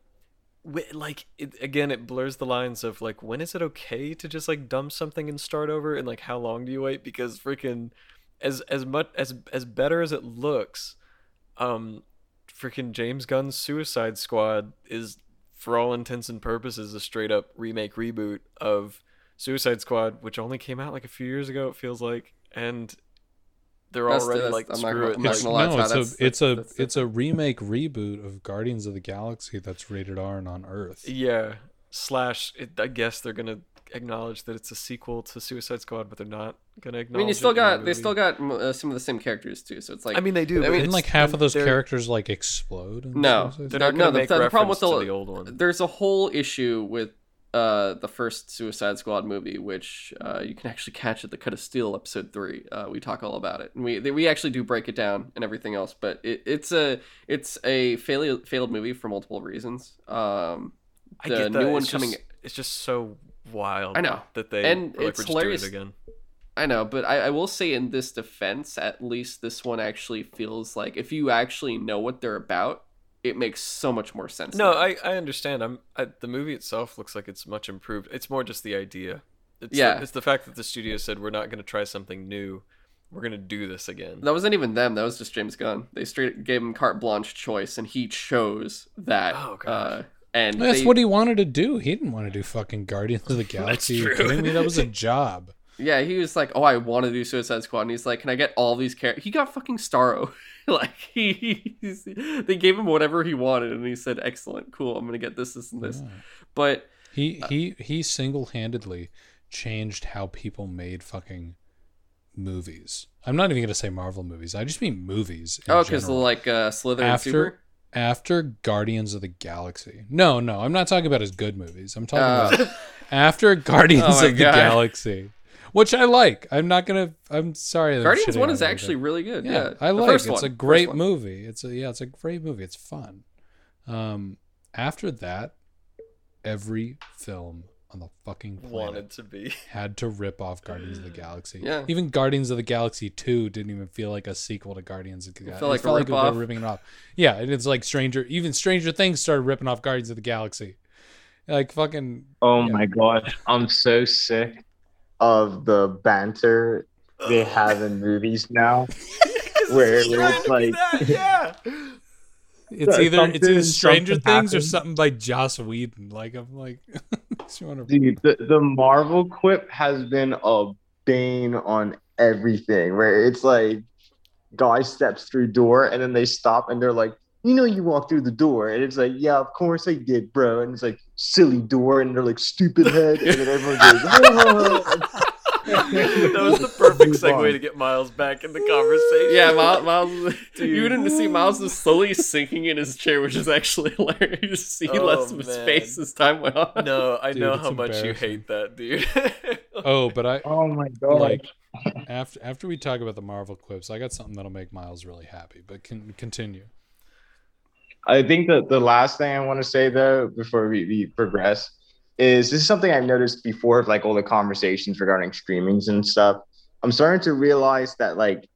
Wh- like it, again it blurs the lines of like when is it okay to just like dump something and start over and like how long do you wait because freaking as as much as as better as it looks um freaking James Gunn's Suicide Squad is for all intents and purposes a straight up remake reboot of Suicide Squad which only came out like a few years ago it feels like and they're That's- already that's- like I'm screw gonna- it I'm like, It's, gonna no, it's that's- a it's a that's- that's it's a remake reboot of Guardians of the Galaxy that's rated R and on Earth. Yeah. Slash, it, I guess they're gonna acknowledge that it's a sequel to Suicide Squad, but they're not gonna acknowledge. I mean, you still it got they still got uh, some of the same characters too. So it's like I mean, they do. I but mean, Didn't like half of those characters like explode? in No, They're No, not no, gonna the- make the problem reference with to the- the old one. there's a whole issue with uh, the first Suicide Squad movie, which uh, you can actually catch at the Cut of Steel episode three. Uh, we talk all about it, and we we actually do break it down and everything else. But it, it's a it's a failed failed movie for multiple reasons. Um, I the get that. new one it's coming. Just, it's just so wild. I know. that they And like, it's we're just doing hilarious. it again. I know, but I, I will say in this defense, at least this one actually feels like if you actually know what they're about, it makes so much more sense. No. I, I understand. I'm I, the movie itself looks like it's much improved. It's more just the idea. It's Yeah. the, it's the fact that the studio said we're not going to try something new. We're going to do this again. That wasn't even them. That was just James Gunn. They straight gave him carte blanche choice, and he chose that. Oh, gosh. Uh, and That's they- what he wanted to do. He didn't want to do fucking Guardians of the Galaxy. You true. kidding me? That was a job. Yeah, he was like, "Oh, I want to do Suicide Squad," and he's like, "Can I get all these characters?" He got fucking Starro. like he, they gave him whatever he wanted, and he said, "Excellent, cool. I'm gonna get this, this, and this." Yeah. But He he he single handedly changed how people made fucking movies. I'm not even gonna say Marvel movies. I just mean movies. in oh, because like uh, Slither and after Super. After Guardians of the Galaxy. No, no, I'm not talking about his good movies. I'm talking Uh, about after Guardians Oh of the Galaxy, which I like. I'm not gonna. I'm sorry. Guardians one is actually really good. Yeah, Yeah, I The like. first It's one, a great movie. It's a yeah, it's a great movie. It's fun. Um, after that, every film on the fucking planet Wanted to be. had to rip off Guardians of the Galaxy. Yeah. Even Guardians of the Galaxy 2 didn't even feel like a sequel to Guardians of the Galaxy. felt like a they were rip-off. ripping it off. Yeah, and it's like Stranger even Stranger Things started ripping off Guardians of the Galaxy. Like fucking Oh Yeah. my gosh, I'm so sick of the banter they have in movies now. Where it's like- that, yeah. it's either it's either Stranger Things or something by Joss Whedon. Like I'm like Dude, the, the Marvel quip has been a bane on everything. Where it's like, guy steps through door and then they stop and they're like, you know, you walk through the door, and it's like, yeah, of course I did, bro. And it's like, silly door, and they're like, stupid head, and then everyone goes, "Oh." that was the perfect segue to get Miles back in the conversation. Yeah, Miles. Miles Dude. you didn't see Miles was slowly sinking in his chair, which is actually hilarious. He Oh, less of his man. face as time went on. No, I Dude, know how much you hate that, dude. Oh, but I oh my god! like after after we talk about the Marvel quips, I got something that'll make Miles really happy. But can continue. I think that the last thing I want to say though, before we, we progress, is this is something I've noticed before, of, like all the conversations regarding streamings and stuff. I'm starting to realize that like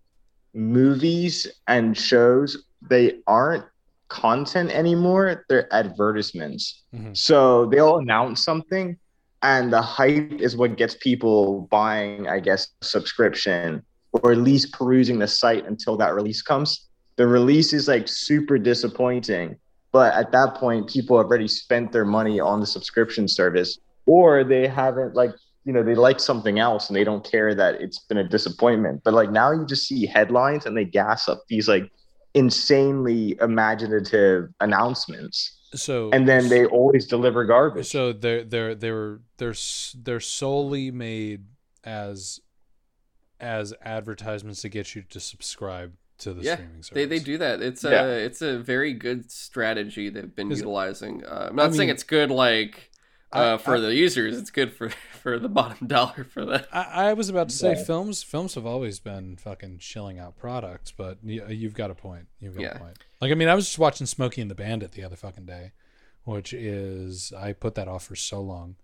movies and shows, they aren't content anymore; they're advertisements. Mhm. So they'll announce something, and the hype is what gets people buying, I guess, subscription or at least perusing the site until that release comes. The release is like super disappointing, but at that point, people have already spent their money on the subscription service, or they haven't like you know they like something else and they don't care that it's been a disappointment. But like now, you just see headlines and they gas up these like insanely imaginative announcements, So and then they always deliver garbage. so they're they're they're they're they're solely made as as advertisements to get you to subscribe to the Yeah, streaming service. They, they do that. It's a Yeah. it's a very good strategy they've been Is- utilizing. Uh, I'm not I saying mean, it's good like I- uh, for I- the users. It's good for for the bottom dollar for that. I, I was about to say Yeah. films films have always been fucking shilling out products, but y- you've got a point. You've got Yeah. a point. Like I mean, I was just watching Smokey and the Bandit the other fucking day, which is I put that off for so long.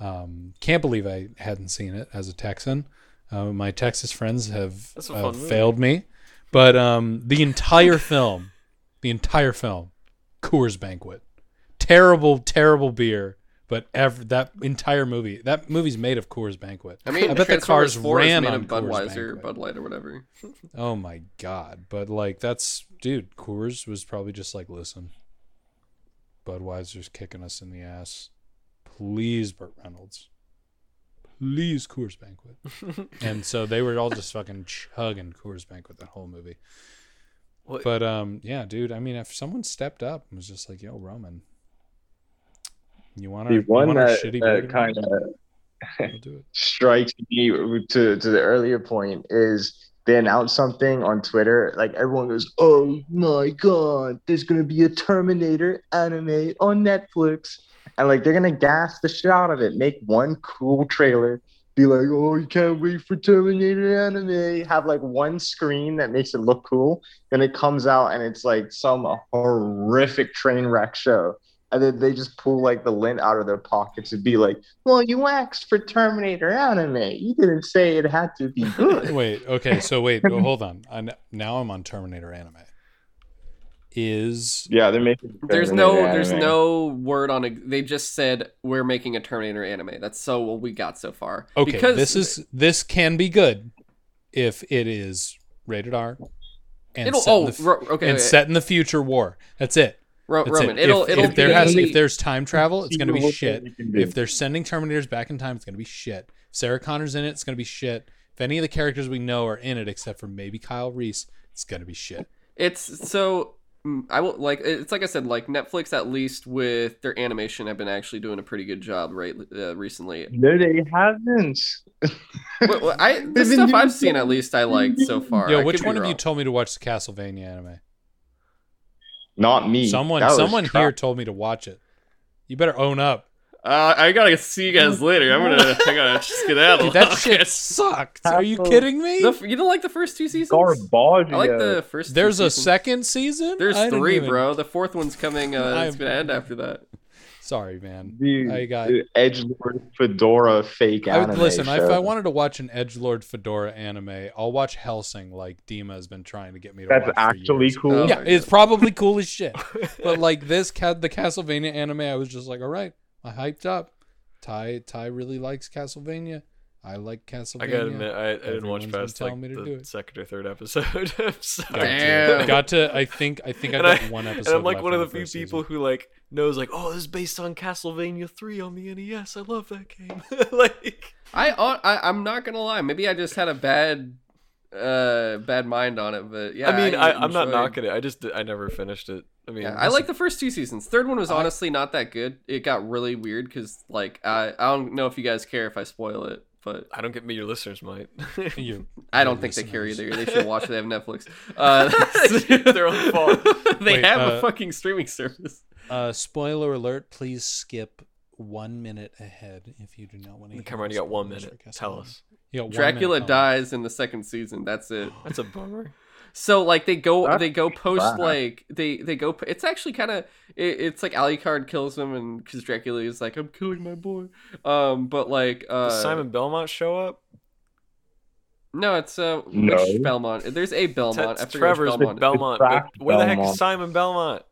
Um, can't believe I hadn't seen it as a Texan. Uh, my Texas friends have That's uh, failed me, but um, the entire film, the entire film, Coors Banquet, terrible, terrible beer. But ever that entire movie, that movie's made of Coors Banquet. I mean, I bet the cars ran made on of Budweiser. Bud Light, or whatever. Oh my god! But like that's dude, Coors was probably just like, listen, Budweiser's kicking us in the ass. Please, Burt Reynolds. Please, Coors Banquet. and so they were all just fucking chugging Coors Banquet that whole movie. What- But um, yeah, dude. I mean, if someone stepped up and was just like, "Yo, Roman, you want to the one want that, that kind of We'll strikes me to to the earlier point is they announce something on Twitter, like everyone goes, "Oh my god, there's gonna be a Terminator anime on Netflix," and like they're gonna gas the shit out of it, make one cool trailer, be like, "Oh, you can't wait for Terminator anime," have like one screen that makes it look cool, then it comes out and it's like some horrific train wreck show. And then they just pull like the lint out of their pockets and be like, well, you asked for Terminator anime. You didn't say it had to be good. Wait, okay, so wait, hold on. I, kn- now I'm on Terminator anime. Is yeah, they're making. There's Terminator no there's no word on it. They just said we're making a Terminator anime. That's so what we got so far. okay? Because this is this can be good if it is rated R and it'll set in oh the ro- okay and okay. set in the future war. That's it. Ro- That's Roman. it. It'll if, it'll if there be, has if there's time travel, it's gonna be shit. they can do. If they're sending Terminators back in time, it's gonna be shit. Sarah Connor's in it, it's gonna be shit. If any of the characters we know are in it, except for maybe Kyle Reese, it's gonna be shit. It's so I will like it's like I said like Netflix at least with their animation have been actually doing a pretty good job right uh, recently. No, they haven't. What- what- I the stuff I've seen at least I liked so far. Yeah, which one of you told me to watch the Castlevania anime? Not me. Someone someone crap. here told me to watch it. You better own up. Uh, I gotta see you guys later. I'm gonna I gotta skedaddle. Dude, that shit sucked. Are you kidding me? The, you don't like the first two seasons? Garbage. I like the first. two There's a seasons. second season. There's I three, even- bro. The fourth one's coming. Uh, it's gonna end after that. Sorry, man. Dude, I got- Edge Lord Fedora fake I would anime. listen. If. I wanted to watch an Edge Lord Fedora anime, I'll watch Hellsing, like Dima has been trying to get me to that's watch. for actually cool. Oh Yeah, it's probably cool as shit. But like this, cat, the Castlevania anime, I was just like, all right, I hyped up. Ty, Ty really likes Castlevania. I like Castlevania. I gotta admit, I, I didn't watch past like me to do the it. second or third episode. I'm sorry. Got to, Damn. got to. I think. I think I got I- one episode. And I'm like left one of on the few people season. who like knows like, oh, this is based on Castlevania 3 on the NES. I love that game. like, I, I I'm not gonna lie. Maybe I just had a bad uh bad mind on it, but yeah. I mean, I, I'm not knocking it. I just I never finished it. I mean, Yeah, I like the first two seasons. Third one was I- honestly not that good. It got really weird because like I I don't know if you guys care if I spoil it, but I don't get me. Your listeners might. You- I don't think they care either. They should watch. it. They have Netflix. Uh, Their own fault. they Wait, have uh, a fucking streaming service. Uh, spoiler alert! Please skip one minute ahead if you do not want to. Kamron, you got one minute. Tell us. You got Dracula minute, dies in the second season. That's it. That's a bummer. So like they go That's they go post bad. like they they go it's actually kind of it, it's like Alucard kills him and because Dracula is like I'm killing my boy um but like uh Does Simon Belmont show up? no it's uh No. which Belmont there's a Belmont I That's Trevor's which Belmont Belmont. But where the heck is Simon Belmont?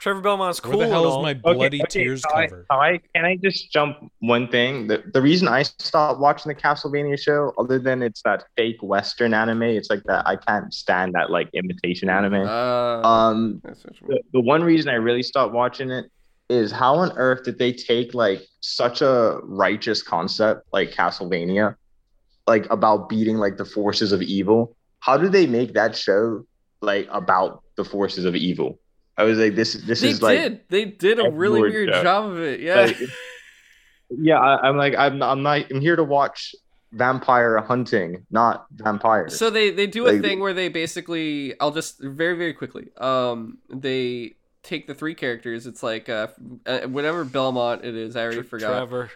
Trevor Belmont's cool. Where the hell is all. my bloody okay, tears so I- cover? so I, can I just jump one thing? The, the reason I stopped watching the Castlevania show, other than it's that fake Western anime, it's like that I can't stand that like imitation anime. Uh, Um, that's what you mean. the, the one reason I really stopped watching it is how on earth did they take like such a righteous concept like Castlevania, like about beating like the forces of evil? How do they make that show like about the forces of evil? I was like, this this they is like did. They did a really weird Jack. job of it. Yeah. like, yeah, I, I'm like, I'm, I'm not, I'm here to watch vampire hunting, not vampires. So they they do a Like- thing where they basically I'll just very very quickly um they take the three characters it's like uh uh, whatever Belmont it is I already Tre- forgot Trevor.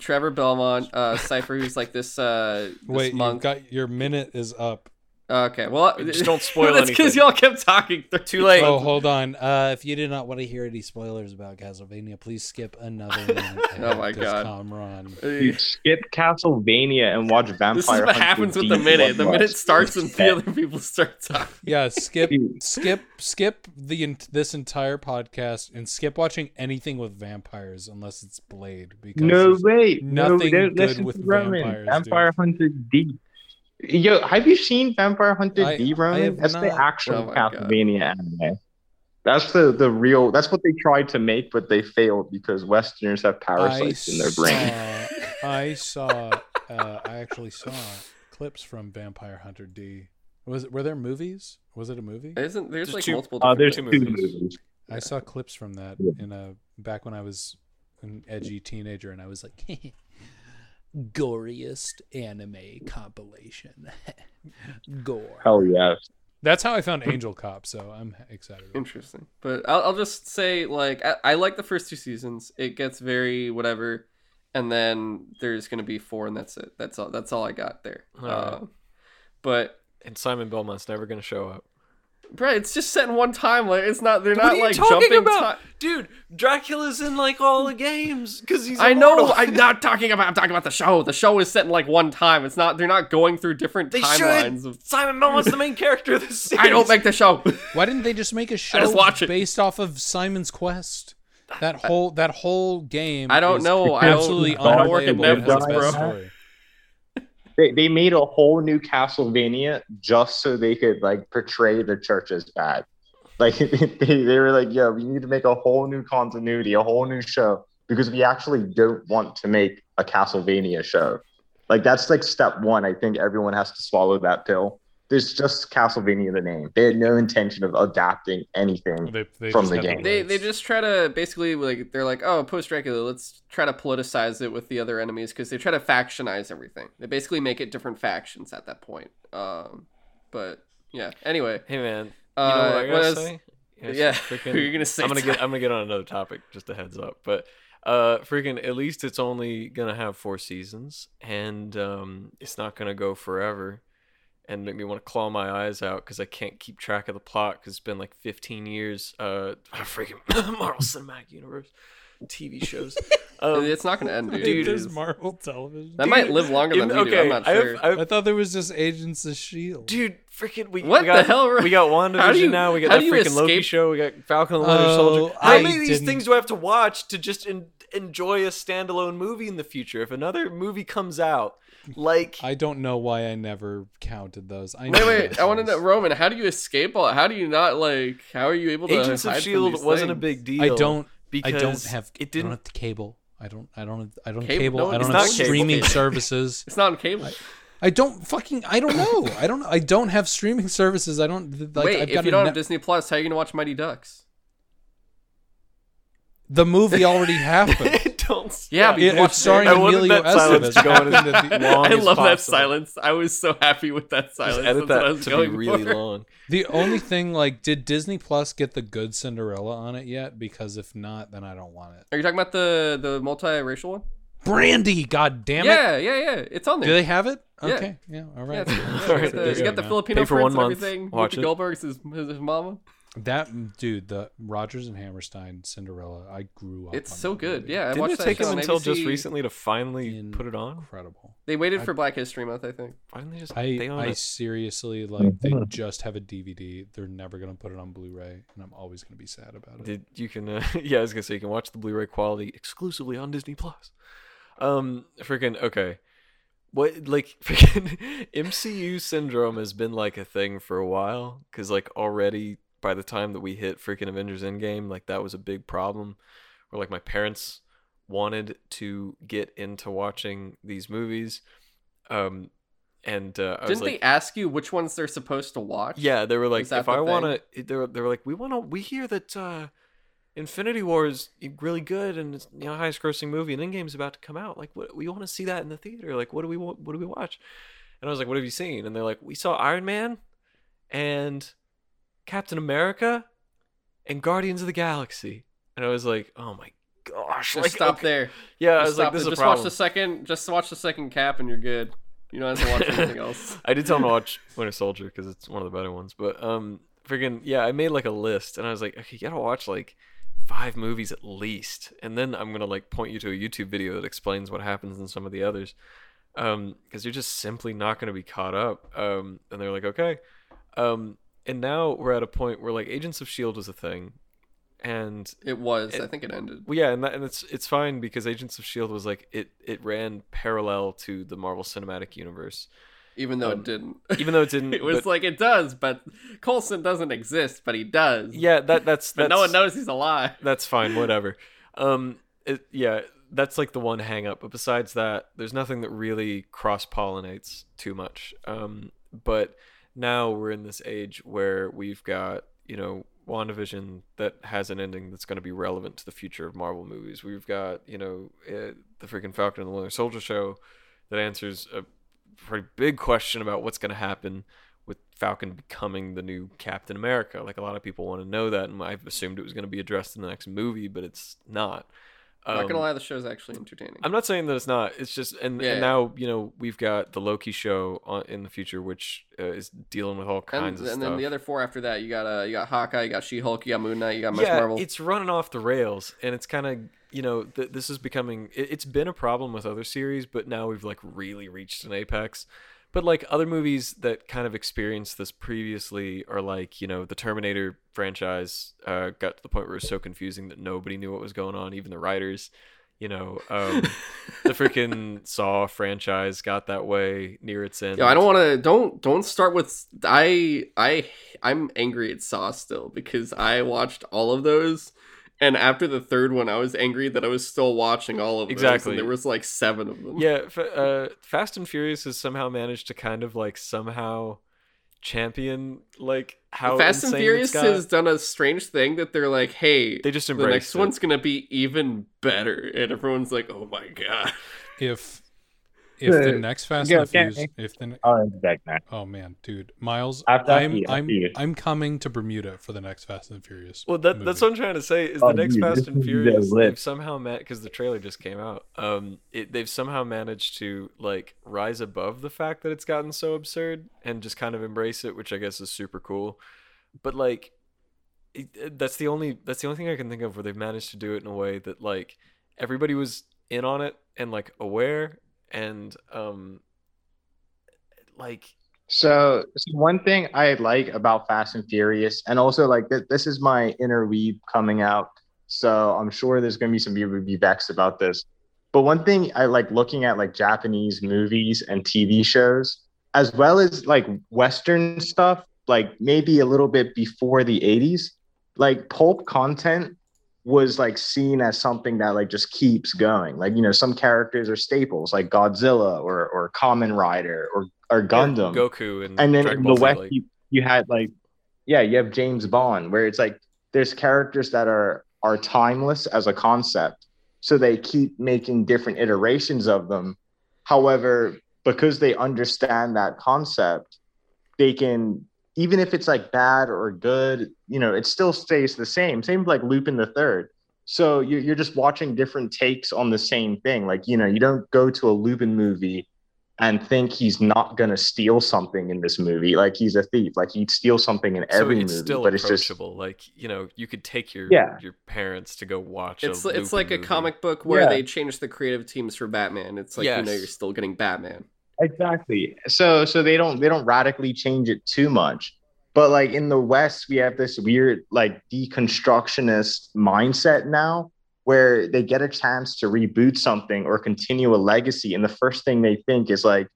Trevor Belmont uh Sypha who's like this uh this Wait, you've got your minute is up. Okay well Just don't spoil that's because y'all kept talking They're Too late. Oh, hold on. Uh, if you do not want to hear any spoilers about Castlevania, please skip another minute. Oh my because God. Kamron. you skip Castlevania and watch Vampire. this is what Hunter happens with D the minute the minute starts and the other people start talking Yeah, skip, skip, skip the this entire podcast and skip watching anything with vampires unless it's Blade. Because No there's- way. nothing no, good listen with to Roman. vampires, Vampire Hunter D. Yo, have you seen Vampire Hunter I- D, I Roman? have That's the actual Oh my God. Castlevania anime. That's the the real. That's what they tried to make, but they failed because Westerners have I parasites in their brain. saw, I saw. Uh, I actually saw clips from Vampire Hunter D. Was were there movies? Was it a movie? isn't there's Just like two- multiple Uh, there's two movies. movies. I saw clips from that Yeah. in a back when I was an edgy teenager, and I was like, goriest anime compilation, gore. Hell yes. That's how I found Angel Cop, so I'm excited. About it. Interesting, but I'll, I'll just say like I, I like the first two seasons. It gets very whatever, and then there's gonna be four, and that's it. That's all. That's all I got there. Alright. Uh, but And Simon Belmont's never gonna show up. Bro, it's just set in one time. Like it's not. They're What not are you like talking jumping. about? ti- Dude, Dracula's in like all the games because he's. I know. I'm not talking about. I'm talking about the show. The show is set in like one time. It's not. They're not going through different They timelines. should. Of, Simon Belmont's the main character of this series. I don't make the show. Why didn't they just make a show just watch it. based off of Simon's Quest? That whole that whole game. I don't is know. I don't- Absolutely I don't work at unplayable. It has Netflix, bro. story. They, they made a whole new Castlevania just so they could like portray the church as bad. Like they, they were like, yeah, we need to make a whole new continuity, a whole new show because we actually don't want to make a Castlevania show. Like that's like step one. I think everyone has to swallow that pill. There's just Castlevania the name. They had no intention of adapting anything. They, they From the game. They they just try to basically like they're like oh post Dracula let's try to politicize it with the other enemies because they try to factionize everything. They basically make it different factions at that point. Um, but yeah. Anyway, Hey man, uh, you know what I gotta say? Here's yeah. Freaking, you're gonna say. I'm gonna get. I'm gonna get on another topic. Just a heads up, but uh, freaking at least it's only gonna have four seasons, and um, it's not gonna go forever, and make me want to claw my eyes out because I can't keep track of the plot because it's been like 15 years. Uh, freaking Marvel Cinematic Universe, TV shows. Um, it's not gonna end, dude. Dude, There's Marvel television. that might live longer than in- we do. I'm not I have- sure. I have- I thought there was just Agents of Shield. dude, freaking we. What we got, the hell, We got WandaVision How you- now. We got how that do you freaking Loki show. We got Falcon and the Winter Oh, Soldier. How I many of these things do I have to watch to just en- enjoy a standalone movie in the future? If another movie comes out, like I don't know why I never counted those. I Wait, wait. I want to know. Roman. How do you escape all? How do you not like? How are you able to? Agents of hide from Shield these wasn't a big deal. I don't. because I don't have. it didn't. don't have the cable. I don't. I don't. I don't Cable? cable. No, I it's don't have streaming Cable. services. It's not on cable. I don't fucking. I don't know. I don't. I don't have streaming services. I don't. Like, Wait, I've if you don't net- have Disney Plus, how are you gonna watch Mighty Ducks? the movie already happened. Don't. Yeah, but It, you it's starring I wanted Emilio that Estevez. to go on Happened as at the- long I as love that possible. silence. I was so happy with that silence. Just edit That's what I that was to be really for. long. The only thing, like, did Disney Plus get the good Cinderella on it yet? Because if not, then I don't want it. Are you talking about the the multiracial one? Brandy, god damn it! yeah, yeah, yeah. It's on there. Do they have it? Okay, yeah, all yeah, right. it's good. Yeah, Sorry, you got the, you you got the. Filipino Pay for prince one and month, everything. watch Whoopi it. Goldberg's his, his, his mama. That dude, the Rogers and Hammerstein Cinderella. I grew up. It's on so that good. movie. Yeah, I Didn't watched it take show them on until just recently to finally put it on? Incredible. They waited I- for Black History Month, I think. Why just? I they I it. seriously like they just have a DVD. They're never gonna put it on Blu-ray, and I'm always gonna be sad about it. Did you can? Uh, yeah, I was gonna say you can watch the Blu-ray quality exclusively on Disney Plus. Um, freaking okay. What like freaking MCU syndrome has been like a thing for a while because like already by the time that we hit freaking Avengers Endgame, like that was a big problem. Where like my parents wanted to get into watching these movies, um, and uh, I Didn't like, they ask you which ones they're supposed to watch? yeah, they were like, if I want to, they were, they were like, we want to, we hear that uh, Infinity War is really good and it's you know highest grossing movie and Endgame's about to come out. Like, what we want to see that in the theater. Like, what do we want? What do we watch? And I was like, what have you seen? And they're like, we saw Iron Man and Captain America and Guardians of the Galaxy. And I was like, oh my gosh, Just like, stop okay. there. Yeah, I was like, this there. is a Just watch the second. Just watch the second cap, and you're good. You don't have to watch anything else. I did tell him to watch Winter Soldier because it's one of the better ones. But um, freaking yeah, I made like a list, and I was like, okay, you gotta watch like five movies at least, and then I'm gonna like point you to a YouTube video that explains what happens in some of the others, um, because you're just simply not gonna be caught up. Um, and they're like, okay, um, and now we're at a point where like Agents of Shield was a thing, and It was. I think it ended. well, yeah, and, that, and it's it's fine because Agents of Shield was like it it ran parallel to the Marvel Cinematic Universe, Even though um, it didn't. even though it didn't. it was but- like it does, but Coulson doesn't exist, but he does. yeah, that that's But that's no one knows he's alive. that's fine, whatever. Um, it, yeah, that's like the one hang up. But besides that, there's nothing that really cross pollinates too much. Um, but now we're in this age where we've got, you know, WandaVision that has an ending that's going to be relevant to the future of Marvel movies. We've got, you know, uh, the freaking Falcon and the Winter Soldier show that answers a pretty big question about what's going to happen with Falcon becoming the new Captain America. Like a lot of people want to know that, and I've assumed it was going to be addressed in the next movie, but it's not. I'm not gonna Um, lie, the show's actually entertaining. I'm not saying that it's not. It's just, and, Yeah, and yeah. now you know we've got the Loki show on, in the future, which uh, is dealing with all kinds and of then stuff. Then the other four after that, you got uh, you got Hawkeye, you got She Hulk, you got Moon Knight, you got yeah, Marvel. it's running off the rails, and it's kind of you know th- this is becoming. It, it's been a problem with other series, but now we've like really reached an apex. But like other movies that kind of experienced this previously are like you know the Terminator franchise uh, got to the point where it was so confusing that nobody knew what was going on, even the writers. You know, um, the freaking Saw franchise got that way near its end. Yo, I don't want to. Don't don't start with. I I I'm angry at Saw still because I watched all of those, and after the third one, I was angry that I was still watching all of those. Exactly. and there was like seven of them. yeah f- uh, fast and furious has somehow managed to kind of like somehow champion like how Fast and insane Furious it's got. has done a strange thing that they're like, hey, they just the next it. one's gonna be even better, and everyone's like, oh my god. If if the next Fast and yeah. Furious, if the I'll end back now. oh man, dude, Miles, I'm I'm. I'm coming to Bermuda for the next Fast and Furious. well that, that's what i'm trying to say is Oh, the next dude, fast and furious lit. they've somehow met because the trailer just came out um it, they've somehow managed to like rise above the fact that it's gotten so absurd and just kind of embrace it which i guess is super cool but like it, it- that's the only that's the only thing i can think of where they've managed to do it in a way that like everybody was in on it and like aware and um like So, so one thing I like about Fast and Furious, and also like th- this is my inner weeb coming out, so I'm sure there's gonna be some people be vexed about this. But one thing I like looking at like Japanese movies and TV shows, as well as like Western stuff, like maybe a little bit before the 80s, like pulp content was like seen as something that like just keeps going. Like, you know, some characters are staples, like Godzilla or or Kamen Rider or or Gundam goku and, and then Dragon in the Z, west like- you, you had like yeah you have james bond where it's like there's characters that are are timeless as a concept so they keep making different iterations of them however because they understand that concept they can even if it's like bad or good you know it still stays the same same with like lupin the third so you're, you're just watching different takes on the same thing like you know you don't go to a lupin movie and think he's not gonna steal something in this movie. Like he's a thief. Like he'd steal something in every so it's movie, still but it's just approachable. Like you know, you could take your Yeah. your parents to go watch. It's a it's Lupin like a comic book where Yeah. they change the creative teams for Batman. It's like you know you're still getting Batman. Exactly. So so they don't they don't radically change it too much. But like in the West, we have this weird like deconstructionist mindset now where they get a chance to reboot something or continue a legacy. And the first thing they think is like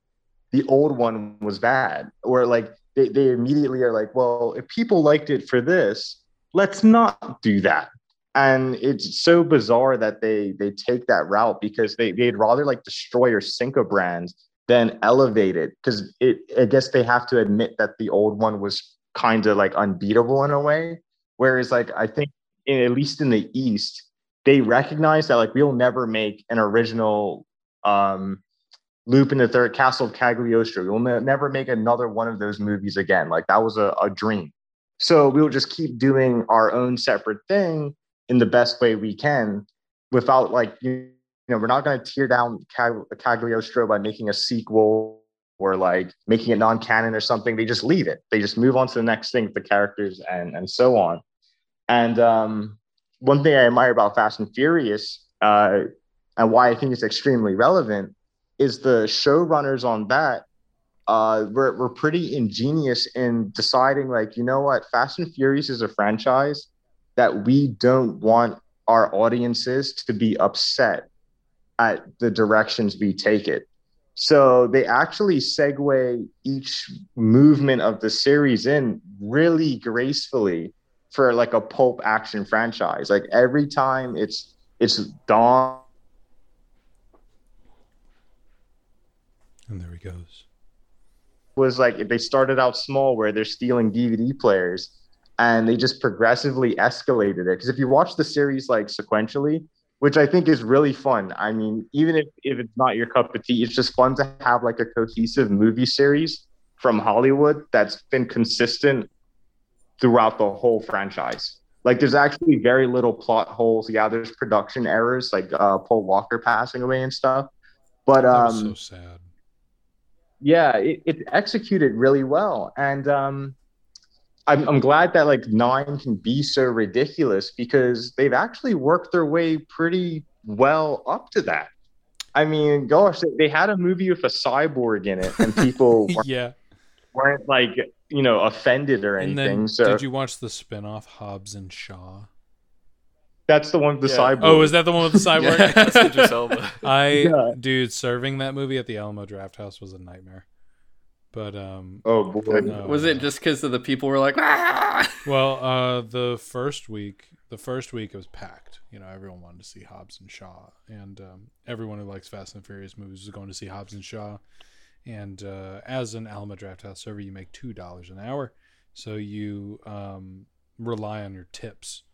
the old one was bad. Or like they, they immediately are like, well, if people liked it for this, let's not do that. And it's so bizarre that they they take that route because they, they'd rather like destroy or sink a brand then elevate it because it i guess they have to admit that the old one was kind of like unbeatable in a way whereas like i think in, at least in the east they recognize that like we'll never make an original um in the Third, Castle of Cagliostro. We'll ne- never make another one of those movies again. Like that was a, a dream. So we'll just keep doing our own separate thing in the best way we can, without like you know, we're not going to tear down Cag- Cagliostro by making a sequel or like making it non-canon or something. They just leave it. They just move on to the next thing the characters and and so on. And um, one thing I admire about Fast and Furious uh, and why I think it's extremely relevant is the showrunners on that uh, were, were pretty ingenious in deciding like, you know what, Fast and Furious is a franchise that we don't want our audiences to be upset at the directions we take it. So they actually segue each movement of the series in really gracefully for like a pulp action franchise. Like every time it's it's Dawn And there he goes. was like they started out small where they're stealing DVD players and they just progressively escalated it. Because if you watch the series like sequentially, which I think is really fun. I mean, even if, if it's not your cup of tea, it's just fun to have like a cohesive movie series from Hollywood that's been consistent throughout the whole franchise. Like there's actually very little plot holes. Yeah, there's production errors like uh, Paul Walker passing away and stuff. But um, so sad. yeah, it, it's executed really well, and um, I'm I'm glad that like nine can be so ridiculous because they've actually worked their way pretty well up to that. I mean, gosh, they, they had a movie with a cyborg in it, and people weren't, yeah. weren't like you know offended or And anything. then so did you watch the spin-off Hobbs and Shaw? that's the one with the Yeah. cyborg. Oh, is that the one with the cyborg? Yeah, that's Idris Elba. I Yeah. dude, serving that movie at the Alamo Draft House was a nightmare. But um Oh boy. No. Was it just because of the people were like, ah! well, uh the first week, the first week it was packed. You know, everyone wanted to see Hobbs and Shaw and um everyone who likes Fast and Furious movies was going to see Hobbs and Shaw. And uh as an Alamo Draft House server, you make $2 an hour. So you um rely on your tips.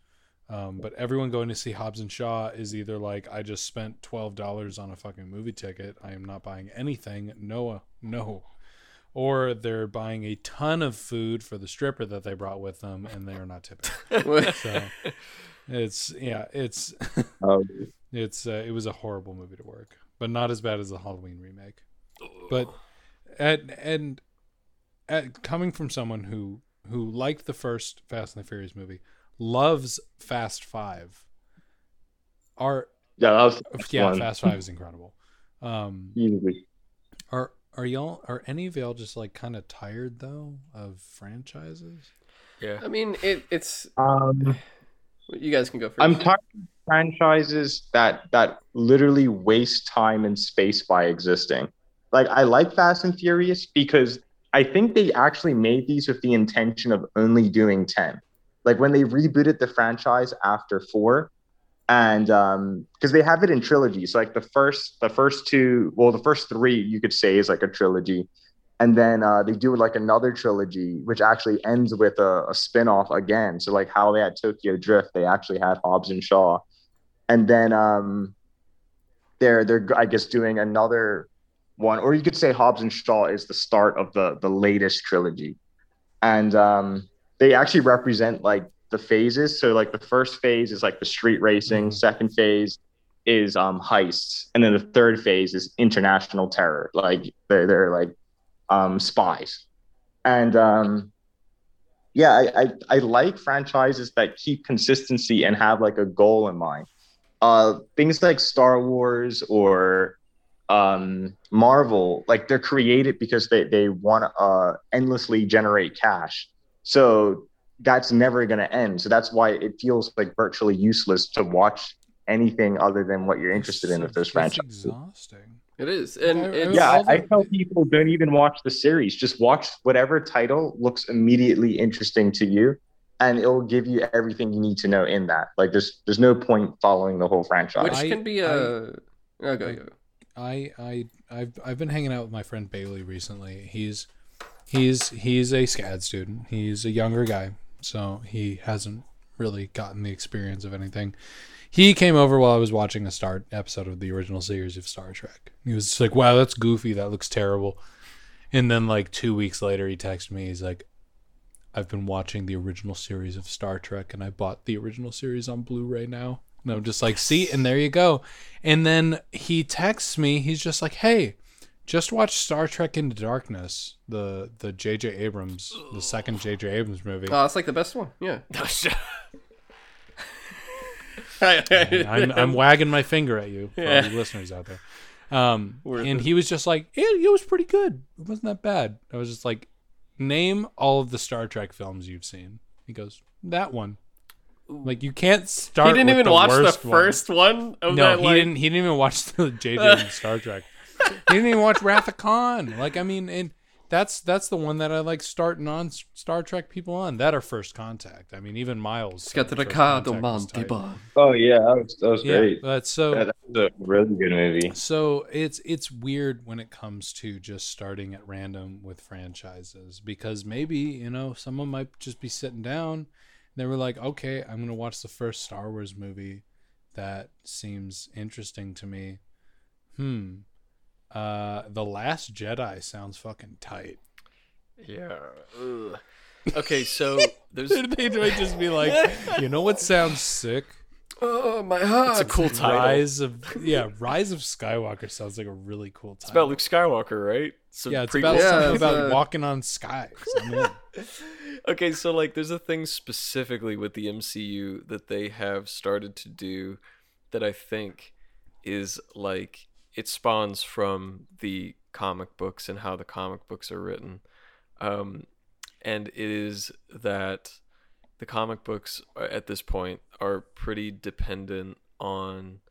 Um, but everyone going to see Hobbs and Shaw is either like, I just spent twelve dollars on a fucking movie ticket. I am not buying anything. No, no. Or they're buying a ton of food for the stripper that they brought with them, and they are not tipping. So it's yeah, it's Oh, it's uh, it was a horrible movie to work, but not as bad as the Halloween remake. But and and at, coming from someone who who liked the first Fast and the Furious movie, loves Fast Five. Are yeah, that was the yeah, one. Fast Five is incredible. Um, Easily. Are are y'all are any of y'all just like kind of tired though of franchises? yeah. I mean, it, it's Um, you guys can go first. I'm tired of franchises that that literally waste time and space by existing. Like I like Fast and Furious because I think they actually made these with the intention of only doing 10. Like when they rebooted the franchise after 4 and um because they have it in trilogies. So like the first the first two, well the first 3 you could say is like a trilogy. And then uh, they do like another trilogy, which actually ends with a, a spin-off again. So like how they had Tokyo Drift, they actually had Hobbs and Shaw and then um, they're they're I guess doing another one, or you could say Hobbs and Shaw is the start of the the latest trilogy, and um, they actually represent like the phases. So like the first phase is like the street racing, Mhm. second phase is um heists, and then the third phase is international terror. Like they're they're like um spies, and um yeah, I, I I like franchises that keep consistency and have like a goal in mind. Uh, things like Star Wars or um Marvel, like they're created because they they want to uh endlessly generate cash. So that's never going to end. So that's why it feels like virtually useless to watch anything other than what you're interested in with those It's franchises. exhausting. It is, and I- I- Yeah, I, I tell people don't even watch the series. Just watch whatever title looks immediately interesting to you, and it'll give you everything you need to know in that. Like there's there's no point following the whole franchise. which I- can be uh, a. oh, go, go, go. I I I've I've been hanging out with my friend Bailey recently. He's he's he's a SCAD student. He's a younger guy, so he hasn't really gotten the experience of anything. He came over while I was watching a Star episode of the original series of Star Trek. He was like, "Wow, that's goofy. That looks terrible." And then like 2 weeks later he texted me. He's like, "I've been watching the original series of Star Trek and I bought the original series on Blu-ray now." And I'm just like, "See, and there you go." And then he texts me. He's just like, "Hey, just watch Star Trek Into Darkness, the the J.J. Abrams, the second J.J. Abrams movie." Oh, that's like the best one. Yeah. I'm, I'm wagging my finger at you for all you listeners out there. Um, Worth and it. he was just like, it, it was pretty good. It wasn't that bad. I was just like, name all of the Star Trek films you've seen. He goes, that one. Like you can't start. he didn't with even the watch the worst one. first one of No, that. he like, didn't. He didn't even watch the J.J. Abrams Star Trek. He didn't even watch Wrath of Khan. Like I mean, and that's that's the one that I like starting on Star Trek people on. That are First Contact. I mean, even Miles. It's got the Ricardo Monte oh yeah, that was that was Yeah, great. that's so. Yeah, that was a really good movie. So it's it's weird when it comes to just starting at random with franchises because maybe you know someone might just be sitting down they were like, okay, I'm gonna watch the first Star Wars movie that seems interesting to me. Hmm. Uh, the Last Jedi sounds fucking tight. Yeah. ugh. Okay, so there's they might just be like, you know what sounds sick? Oh my heart! it's a cool title. Rise of yeah, Rise of Skywalker sounds like a really cool title. It's about Luke Skywalker, right? So Yeah, it's prequel- about Yeah, something it's about a- walking on skies. Okay, so like there's a thing specifically with the MCU that they have started to do that I think is like it spawns from the comic books and how the comic books are written. Um and it is that the comic books at this point are pretty dependent on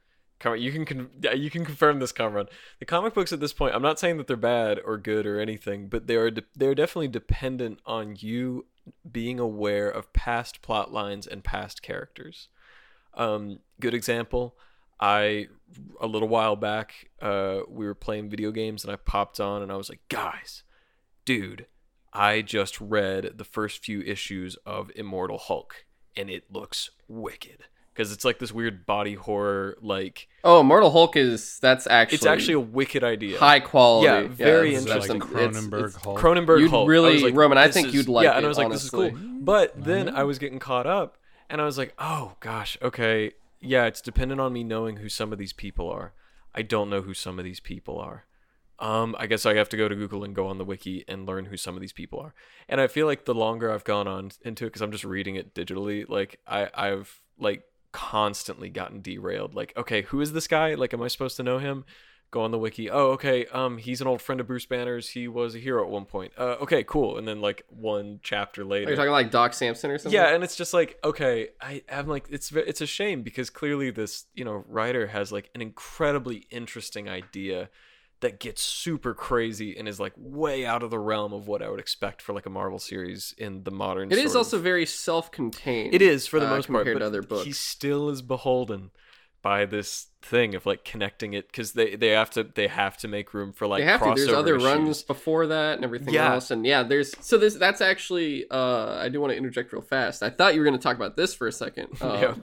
you can con- you can confirm this, Kamron. The comic books at this point, I'm not saying that they're bad or good or anything, but they are de- they're definitely dependent on you being aware of past plot lines and past characters. Um, good example. I a little while back, uh, we were playing video games and I popped on and I was like, guys, dude, I just read the first few issues of Immortal Hulk and it looks wicked because it's like this weird body horror like Oh, immortal Hulk is that's actually it's actually a wicked idea. high quality. Yeah, very It's that's like some- it's- Cronenberg it's- Hulk. Cronenberg You'd Hulk. Really- was like, Roman, I think is- you'd like Yeah, and it, I was like, this is cool. But then. I was getting caught up, and I was like, oh gosh, okay, yeah, it's dependent on me knowing who some of these people are. I don't know who some of these people are. Um, I guess I have to go to Google and go on the wiki and learn who some of these people are. And I feel like the longer I've gone on into it, because I'm just reading it digitally, like I, I've like constantly gotten derailed. Like, okay, who is this guy? Like, am I supposed to know him? Go on the wiki. Oh, okay. Um, he's an old friend of Bruce Banner's. He was a hero at one point. Uh, okay, cool. And then like one chapter Are later, you're talking like Doc Samson or something? yeah, and it's just like okay, I I'm like it's it's a shame because clearly this you know writer has like an incredibly interesting idea that gets super crazy and is like way out of the realm of what I would expect for like a Marvel series in the modern. It is also of- very self-contained. it is for the uh, most part, compared to other books. he still is beholden by this thing of like connecting it because they they have to they have to make room for like they have to. There's other issues. runs before that and everything Yeah. else, and yeah, there's so this that's actually. Uh, I do want to interject real fast. I thought you were going to talk about this for a second. Yeah.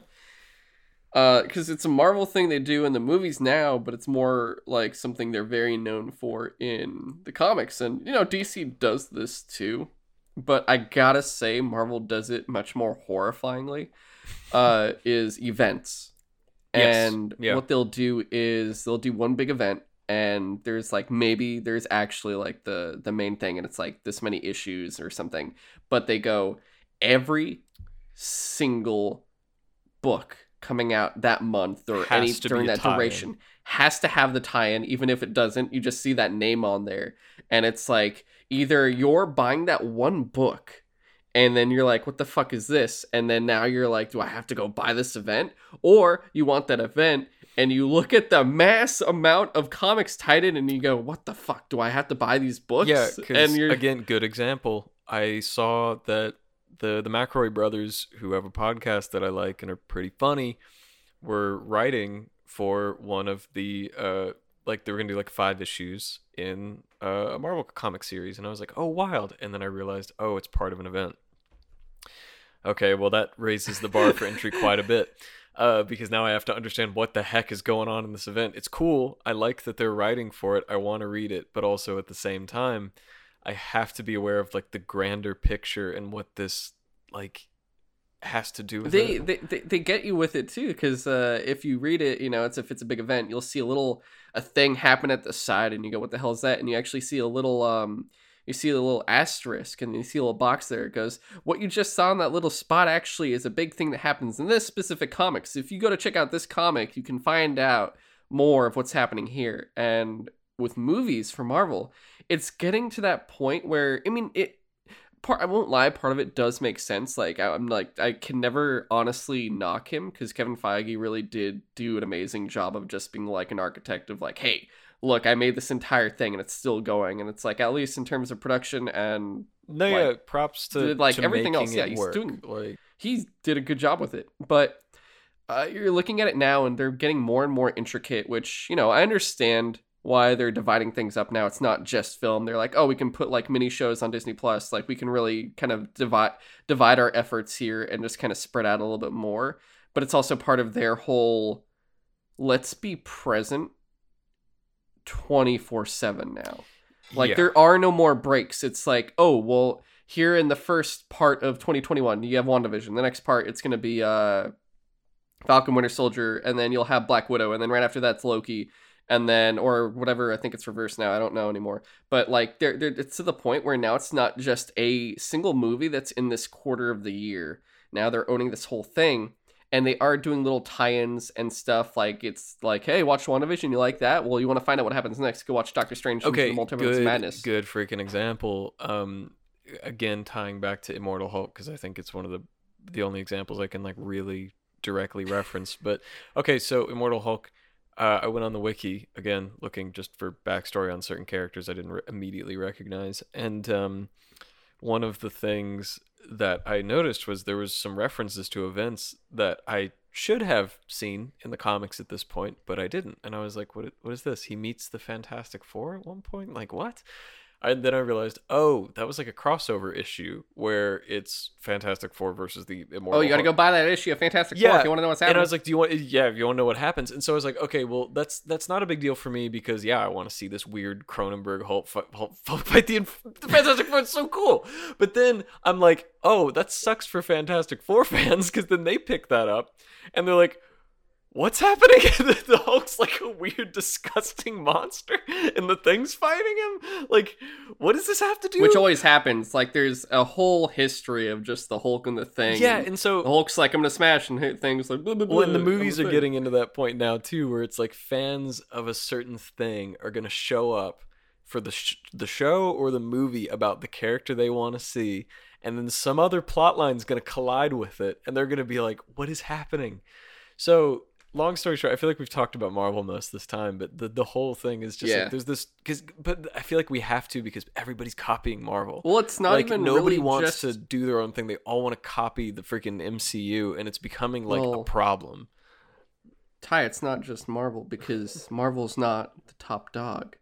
Uh, because it's a Marvel thing they do in the movies now, but it's more like something they're very known for in the comics, and you know DC does this too. But I gotta say, Marvel does it much more horrifyingly. Uh, is events Yes. and Yeah. what they'll do is they'll do one big event and there's like maybe there's actually like the the main thing and it's like this many issues or something but they go every single book coming out that month or Has any during that duration has to have the tie-in even if it doesn't you just see that name on there and it's like either you're buying that one book and then you're like what the fuck is this and then now you're like do i have to go buy this event or you want that event and you look at the mass amount of comics tied in and you go what the fuck do i have to buy these books Yeah, and you're again, good example. I saw that the the McElroy brothers, who have a podcast that I like and are pretty funny, were writing for one of the uh like they were gonna do like five issues in uh, a Marvel comic series, and I was like, oh, wild! And then I realized, oh, it's part of an event. Okay, well that raises the bar for entry quite a bit. Uh, because now I have to understand what the heck is going on in this event. It's cool. I like that they're writing for it. I want to read it, but also at the same time, I have to be aware of like the grander picture and what this like has to do with they, it. they they they get you with it too because uh, if you read it you know it's if it's a big event you'll see a little a thing happen at the side and you go what the hell is that and you actually see a little um you see the little asterisk and you see a little box there. It goes what you just saw in that little spot actually is a big thing that happens in this specific comic. So if you go to check out this comic you can find out more of what's happening here. And with movies for marvel it's getting to that point where i mean it part I won't lie, part of it does make sense. Like I- I'm like I can never honestly knock him because Kevin Feige really did do an amazing job of just being like an architect of like, hey, look, I made this entire thing and it's still going, and it's like at least in terms of production and no, like, yeah, props to like, to everything else, yeah, he's work. doing- like he did a good job with it. But uh, you're looking at it now, and they're getting more and more intricate. Which you know, I understand why they're dividing things up now. It's not just film. They're like, oh, we can put like mini shows on Disney Plus. Like we can really kind of divide divide our efforts here and just kind of spread out a little bit more. But it's also part of their whole let's be present 24 7 now. Like yeah. there are no more breaks. It's like, oh, well, here in the first part of 2021, you have WandaVision. The next part, it's going to be uh, Falcon Winter Soldier, and then you'll have Black Widow, and then right after that's Loki, and then or whatever. I think it's reversed now. I don't know anymore. But like, they're, they're, it's to the point where now it's not just a single movie that's in this quarter of the year. Now they're owning this whole thing. And they are doing little tie-ins and stuff. Like it's like, hey, watch WandaVision. You like that? Well, you want to find out what happens next? Go watch Doctor Strange. okay, the Multiverse of good, Madness. good freaking example. Um, again, tying back to Immortal Hulk because I think it's one of the the only examples I can like really directly reference. But okay, so Immortal Hulk. Uh, I went on the wiki again, looking just for backstory on certain characters I didn't re- immediately recognize, and um, one of the things that I noticed was there was some references to events that I should have seen in the comics at this point, but I didn't. And I was like, "What? What is this?" He meets the Fantastic Four at one point. Like what? And then I realized, oh, that was like a crossover issue where it's Fantastic Four versus the Immortal. Oh, you got to go buy that issue of Fantastic Four if you want to know what's happening. And. I was like, "Do you want? Yeah, if you want to know what happens." And so I was like, "Okay, well, that's that's not a big deal for me because yeah, I want to see this weird Cronenberg Hulk fight, Hulk, Hulk fight the, the Fantastic Four. It's so cool." But then I'm like, "Oh, that sucks for Fantastic Four fans because then they pick that up and they're like." What's happening? the Hulk's like a weird, disgusting monster, and the thing's fighting him. Like, what does this have to do? Which always happens. Like, there's a whole history of just the Hulk and the thing. yeah, and and so the Hulk's like, I'm gonna smash and hit things like. Blah, blah, Well, and the blah, movies a are getting into that point now too, where it's like fans of a certain thing are gonna show up for the sh- the show or the movie about the character they want to see, and then some other plot line's gonna collide with it, and they're gonna be like, "What is happening?" So, long story short, I feel like we've talked about Marvel most this time, but the the whole thing is just Yeah. like there's this because, but I feel like we have to because everybody's copying Marvel Well, it's not like even nobody really wants just... to do their own thing. They all want to copy the freaking MCU, and it's becoming like a problem. Ty, it's not just Marvel because Marvel's not the top dog.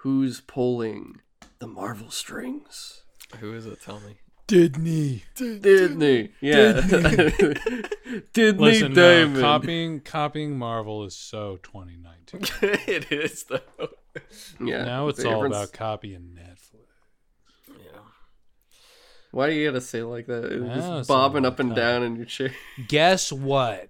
Who's pulling the Marvel strings? Who is it? Tell me. Disney. Didney. Yeah. Disney Listen, no, Diamond. copying copying Marvel is so 2019. it is though. yeah. now it's all difference- about copying Netflix. Yeah. Why do you gotta say it like that? It's Yeah, just bobbing up and copy. down in your chair. Guess what?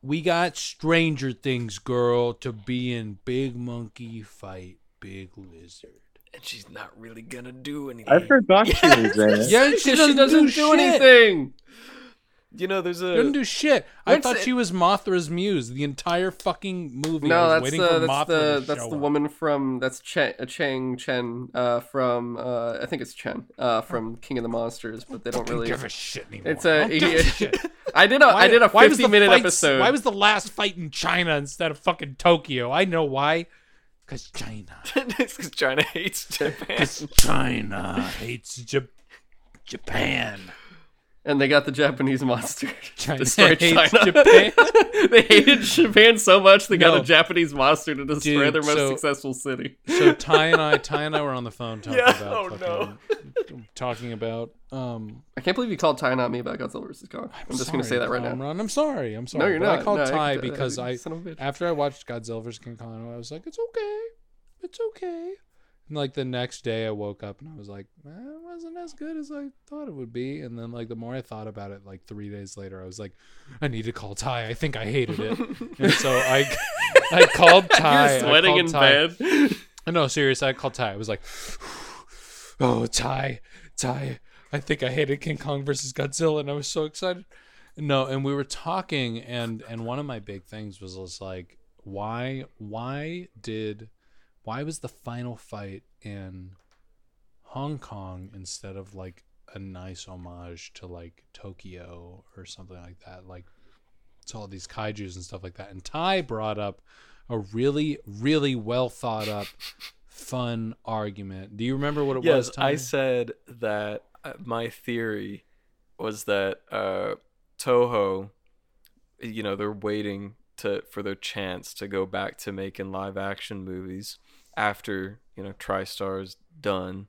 we got Stranger Things girl to be in Big Monkey Fight Big Lizard. And she's not really gonna do anything. I forgot she was in it. Yeah, Because she doesn't do, shit. anything. You know, there's a Doesn't do shit. I What's thought it- she was Mothra's muse the entire fucking movie. I No, was that's waiting the for that's Mothra the to that's show the up. woman from that's Chen, uh, Chang Chen uh, from uh, I think it's Chen uh, from King of the Monsters, but they don't Fucking really. give a shit anymore. It's a I don't give a shit. I did a I did a why was fifty the minute fight- episode. Why was the last fight in China instead of fucking Tokyo? I know why. Cause China. because China hates Japan. Cause China hates Ja- Japan. And they got the Japanese monster. to China destroy China. Japan. they hated Japan so much they got a Japanese monster to destroy Dude, their most so- successful city. So Ty and I, Ty and I were on the phone talking Yeah, about oh no. talking about um. I can't believe you called Ty not me about Godzilla vs Kong. I'm, just gonna say that right now. I'm sorry. I'm sorry. No, you're But not. I called No, Ty I- because I son of a bitch. after I watched Godzilla vs King Kong, I was like, it's okay, it's okay. And like the next day, I woke up and I was like, eh, it wasn't as good as I thought it would be. And then like the more I thought about it, like three days later, I was like, I need to call Ty. I think I hated it. and so I, I called Ty. You're sweating in Ty. bed. No, seriously, I called Ty. I was like, "Oh, Ty, Ty, I think I hated King Kong versus Godzilla, and I was so excited." No, and we were talking, and and one of my big things was was like, why, why did, why was the final fight in Hong Kong instead of like a nice homage to like Tokyo or something like that, like to all these kaiju's and stuff like that. And Ty brought up a really, really well thought up, fun argument. Do you remember what it yes, was? Ty? I said that uh, my theory was that uh, Toho, you know, they're waiting to for their chance to go back to making live action movies after you know TriStar's done,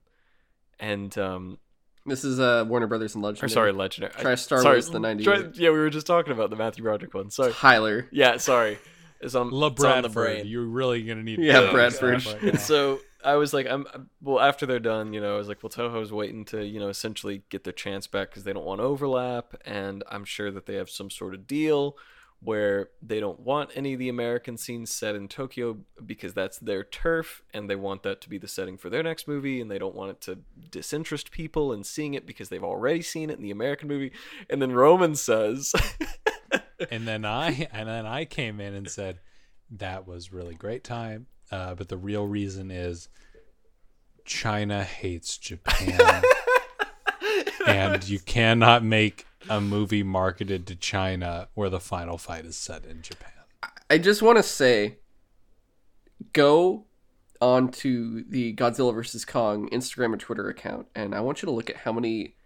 and um, This is uh, Warner Brothers and Legendary. or sorry, Legendary. I- TriStar sorry, was the 98. Tri- yeah, we were just talking about the Matthew Broderick one. Sorry. Tyler. Yeah, sorry. It's on, La it's on the Bradford. brain. You're really gonna need. Yeah, figure Bradford. right so I was like, I'm well. After they're done, you know, I was like, well, Toho's waiting to, you know, essentially get their chance back because they don't want overlap, and I'm sure that they have some sort of deal where they don't want any of the American scenes set in Tokyo because that's their turf, and they want that to be the setting for their next movie, and they don't want it to disinterest people in seeing it because they've already seen it in the American movie. And then Roman says, and then I and then I came in and said that was really great time, uh, but the real reason is China hates Japan, and you cannot make a movie marketed to China where the final fight is set in Japan. I just want to say, go onto the Godzilla vs Kong Instagram and Twitter account, and I want you to look at how many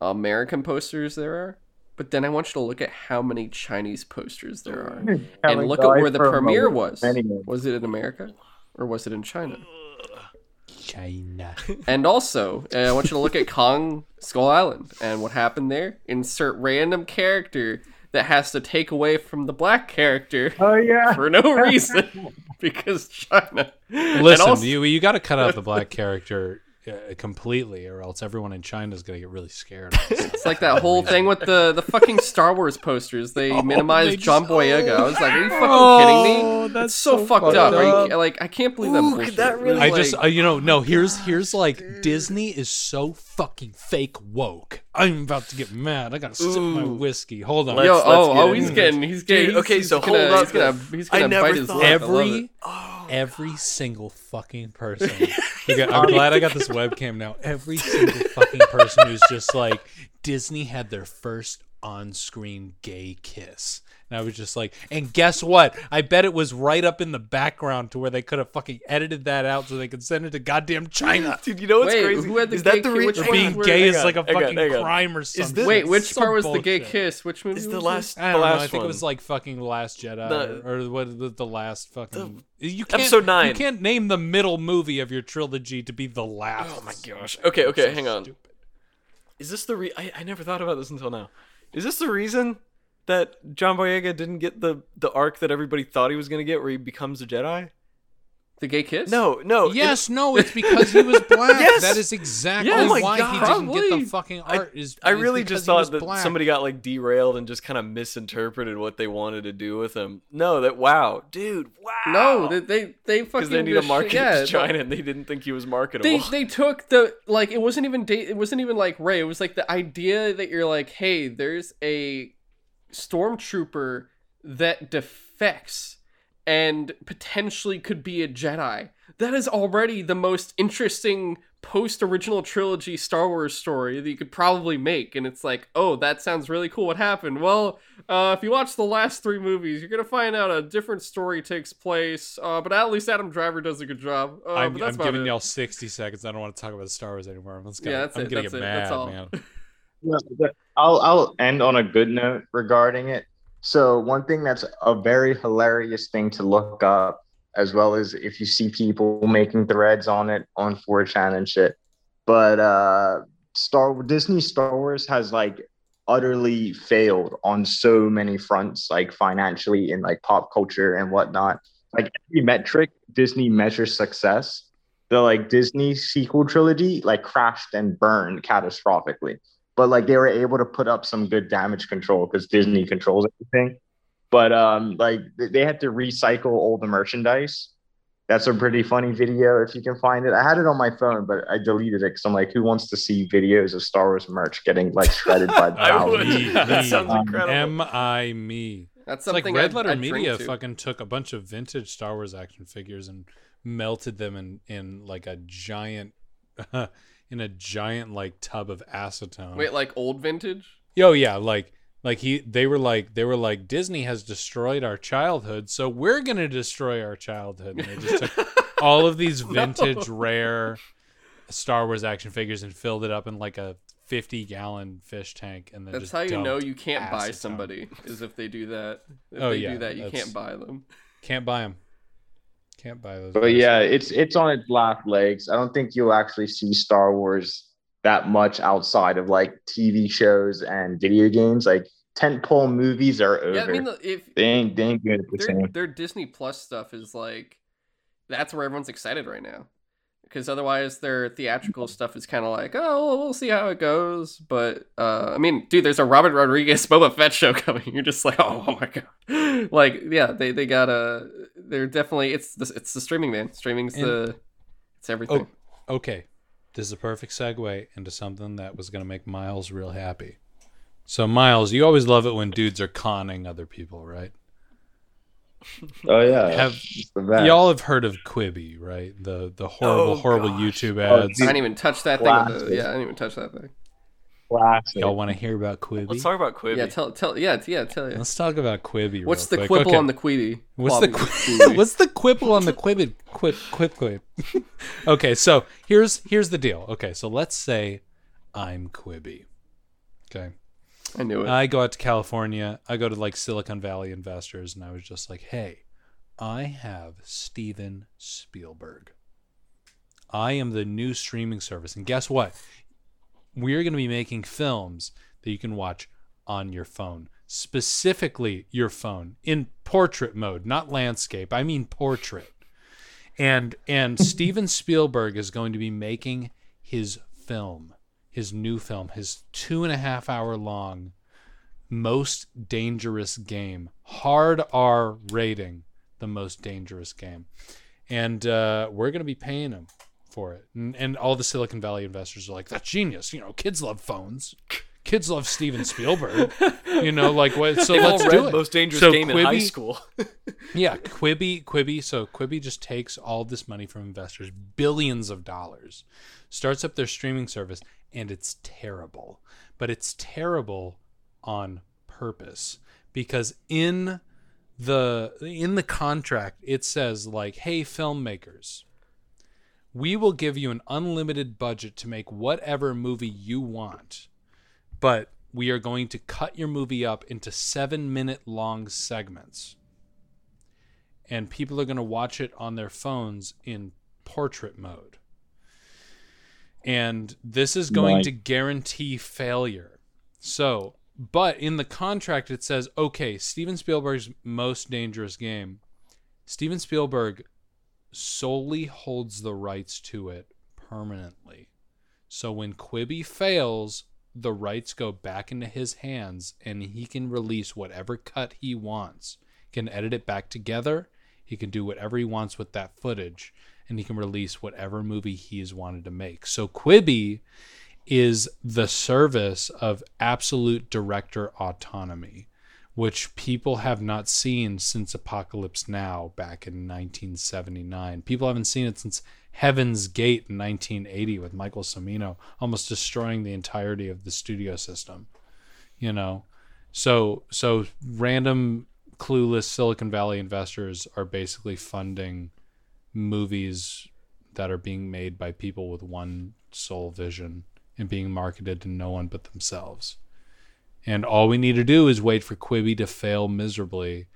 American posters there are. But then I want you to look at how many Chinese posters there are, and look at where the premiere was. Was it in America, or was it in China? China. And also, uh, I want you to look at Kong Skull Island and what happened there. Insert random character that has to take away from the black character Oh yeah. for no reason because China. Listen, also- you you got to cut out the black character uh, completely, or else everyone in China is gonna get really scared. It's like that whole thing with the the fucking Star Wars posters. They minimized they John just- Boyega. I was like, are you fucking Oh, kidding me? that's so, so fucked fucked up. Are up. you, like, I can't believe that Ooh, could that really- I like- just, uh, you know, no. Here's here's like Disney is so fucking fake woke. I'm about to get mad. I gotta sip my whiskey. Hold on. Let's- Yo, let's oh, get oh, he's getting, he's getting. Dude, okay, he's so gonna, hold up. He's gonna, he's I gonna never bite his thought- lip. I every it. Oh. every single fucking person. Okay, I'm glad I got this webcam now. Every single fucking person who's just like Disney had their first on-screen gay kiss. And I was just like, and guess what? I bet it was right up in the background to where they could have fucking edited that out so they could send it to goddamn China. dude, you know what's Wait, crazy? who had the is gay that the kid? re- Which being gay is like a hang fucking on. crime or something. this- Wait, which part was the gay kiss? Which movie? Is was the this? last, I the don't know. last I think one? it was like fucking Last Jedi, The- or, or what? The, the last fucking. you can't, Episode nine. You can't name the middle movie of your trilogy to be the last. Oh my gosh. Okay, okay, So hang on. stupid. Is this the re? I, I never thought about this until now. Is this the reason that John Boyega didn't get the the arc that everybody thought he was gonna get, where he becomes a Jedi? The gay kiss? No, no. it- Yes, no, it's because he was black. Yes! That is exactly Yes! Oh why he didn't get the fucking I- art. is I really just he thought that black. somebody got like derailed and just kind of misinterpreted what they wanted to do with him. No, that wow, dude, wow. No, they they, they fucking because they need a market yeah, to China, and they didn't think he was marketable. They they took the like it wasn't even da- it wasn't even like Rey. It was like the idea that you're like, hey, there's a stormtrooper that defects and potentially could be a Jedi. That is already the most interesting post original trilogy Star Wars story that you could probably make. And it's like, oh, that sounds really cool. What happened? Well, uh, if you watch the last three movies, you're gonna find out a different story takes place. Uh, but at least Adam Driver does a good job. Uh, I'm, I'm giving it. y'all 60 seconds. I don't want to talk about Star Wars anymore. Let's go. Yeah, that's I'm it, that's get it, mad, that's all. I'll I'll end on a good note regarding it. So one thing that's a very hilarious thing to look up, as well as if you see people making threads on it on 4chan and shit. But uh Star Disney Star Wars has like utterly failed on so many fronts, like financially and like pop culture and whatnot. Like every metric Disney measures success. The like Disney sequel trilogy like crashed and burned catastrophically but like they were able to put up some good damage control because Disney controls everything. But um, like they had to recycle all the merchandise. That's a pretty funny video if you can find it. I had it on my phone, but I deleted it because I'm like, who wants to see videos of Star Wars merch getting like shredded by I would. Thousands? that sounds Um, incredible. Am I me? That's It's like something Red I'd- Letter I'd drink Media to. fucking took a bunch of vintage Star Wars action figures and melted them in in like a giant in a giant like tub of acetone. Wait, like old vintage? Yo, yeah, like like he they were like they were like Disney has destroyed our childhood, so we're gonna destroy our childhood. And they just took all of these vintage rare Star Wars action figures and filled it up in like a fifty gallon fish tank and then That's just how you know you can't buy somebody is if they do that. If Oh, they yeah, do that, you can't buy them. can't buy them. Can't buy those. But guys. yeah, it's it's on its last legs. I don't think you'll actually see Star Wars that much outside of like TV shows and video games. Like tentpole movies are over. Yeah, I mean, if they ain't they ain't good at the their, same. their Disney Plus stuff is like, that's where everyone's excited right now. Because otherwise, their theatrical stuff is kind of like, oh, well, we'll see how it goes. But uh, I mean, dude, there's a Robert Rodriguez Boba Fett show coming. You're just like, oh, oh my god, like, yeah, they they got a, they're definitely it's the it's the streaming man. Streaming's And- the, it's everything. Oh, okay. This is a perfect segue into something that was going to make Miles real happy. So, Miles, you always love it when dudes are conning other people, right? Oh yeah, Have- it's the best. Y'all have heard of Quibi, right? The the horrible, Oh, horrible gosh. YouTube Oh, ads. I didn't even touch that thing. The, yeah, I didn't even touch that thing. Classic. Y'all want to hear about Quibi? Let's talk about Quibi. Yeah, tell tell yeah t- yeah tell you. Let's talk about Quibi. What's the quick. quibble Okay. on the Queedy? What's the qu- what's the quibble on the quibid quip quip quip? okay, so here's here's the deal. Okay, so let's say I'm Quibi. Okay. I knew it. I go out to California. I go to like Silicon Valley investors, and I was just like, "Hey, I have Steven Spielberg. I am the new streaming service, and guess what? We're going to be making films that you can watch on your phone, specifically your phone in portrait mode, not landscape. I mean portrait. And and Steven Spielberg is going to be making his film, his new film, his two and a half hour long most dangerous game, hard R rating, the most dangerous game, and uh, we're gonna be paying him for it. And, and all the Silicon Valley investors are like, "That's genius! You know, kids love phones." Kids love Steven Spielberg, you know, like what? So They've let's read do it. Most Dangerous So Game in high school. Yeah, Quibi, Quibi. So Quibi just takes all this money from investors, billions of dollars, starts up their streaming service, and it's terrible. But it's terrible on purpose because in the in the contract it says like, "Hey, filmmakers." We will give you an unlimited budget to make whatever movie you want, but we are going to cut your movie up into seven minute long segments and people are going to watch it on their phones in portrait mode. And this is going Right. to guarantee failure. So, but in the contract it says, okay, Steven Spielberg's most dangerous game. Steven Spielberg solely holds the rights to it permanently. So when Quibi fails, the rights go back into his hands and he can release whatever cut he wants. Can edit it back together. He can do whatever he wants with that footage and he can release whatever movie he has wanted to make. So Quibi is the service of absolute director autonomy, which people have not seen since Apocalypse Now back in 1979. People haven't seen it since Heaven's Gate in 1980 with Michael Cimino almost destroying the entirety of the studio system. You know, so so random clueless Silicon Valley investors are basically funding movies that are being made by people with one sole vision and being marketed to no one but themselves. And all we need to do is wait for Quibi to fail miserably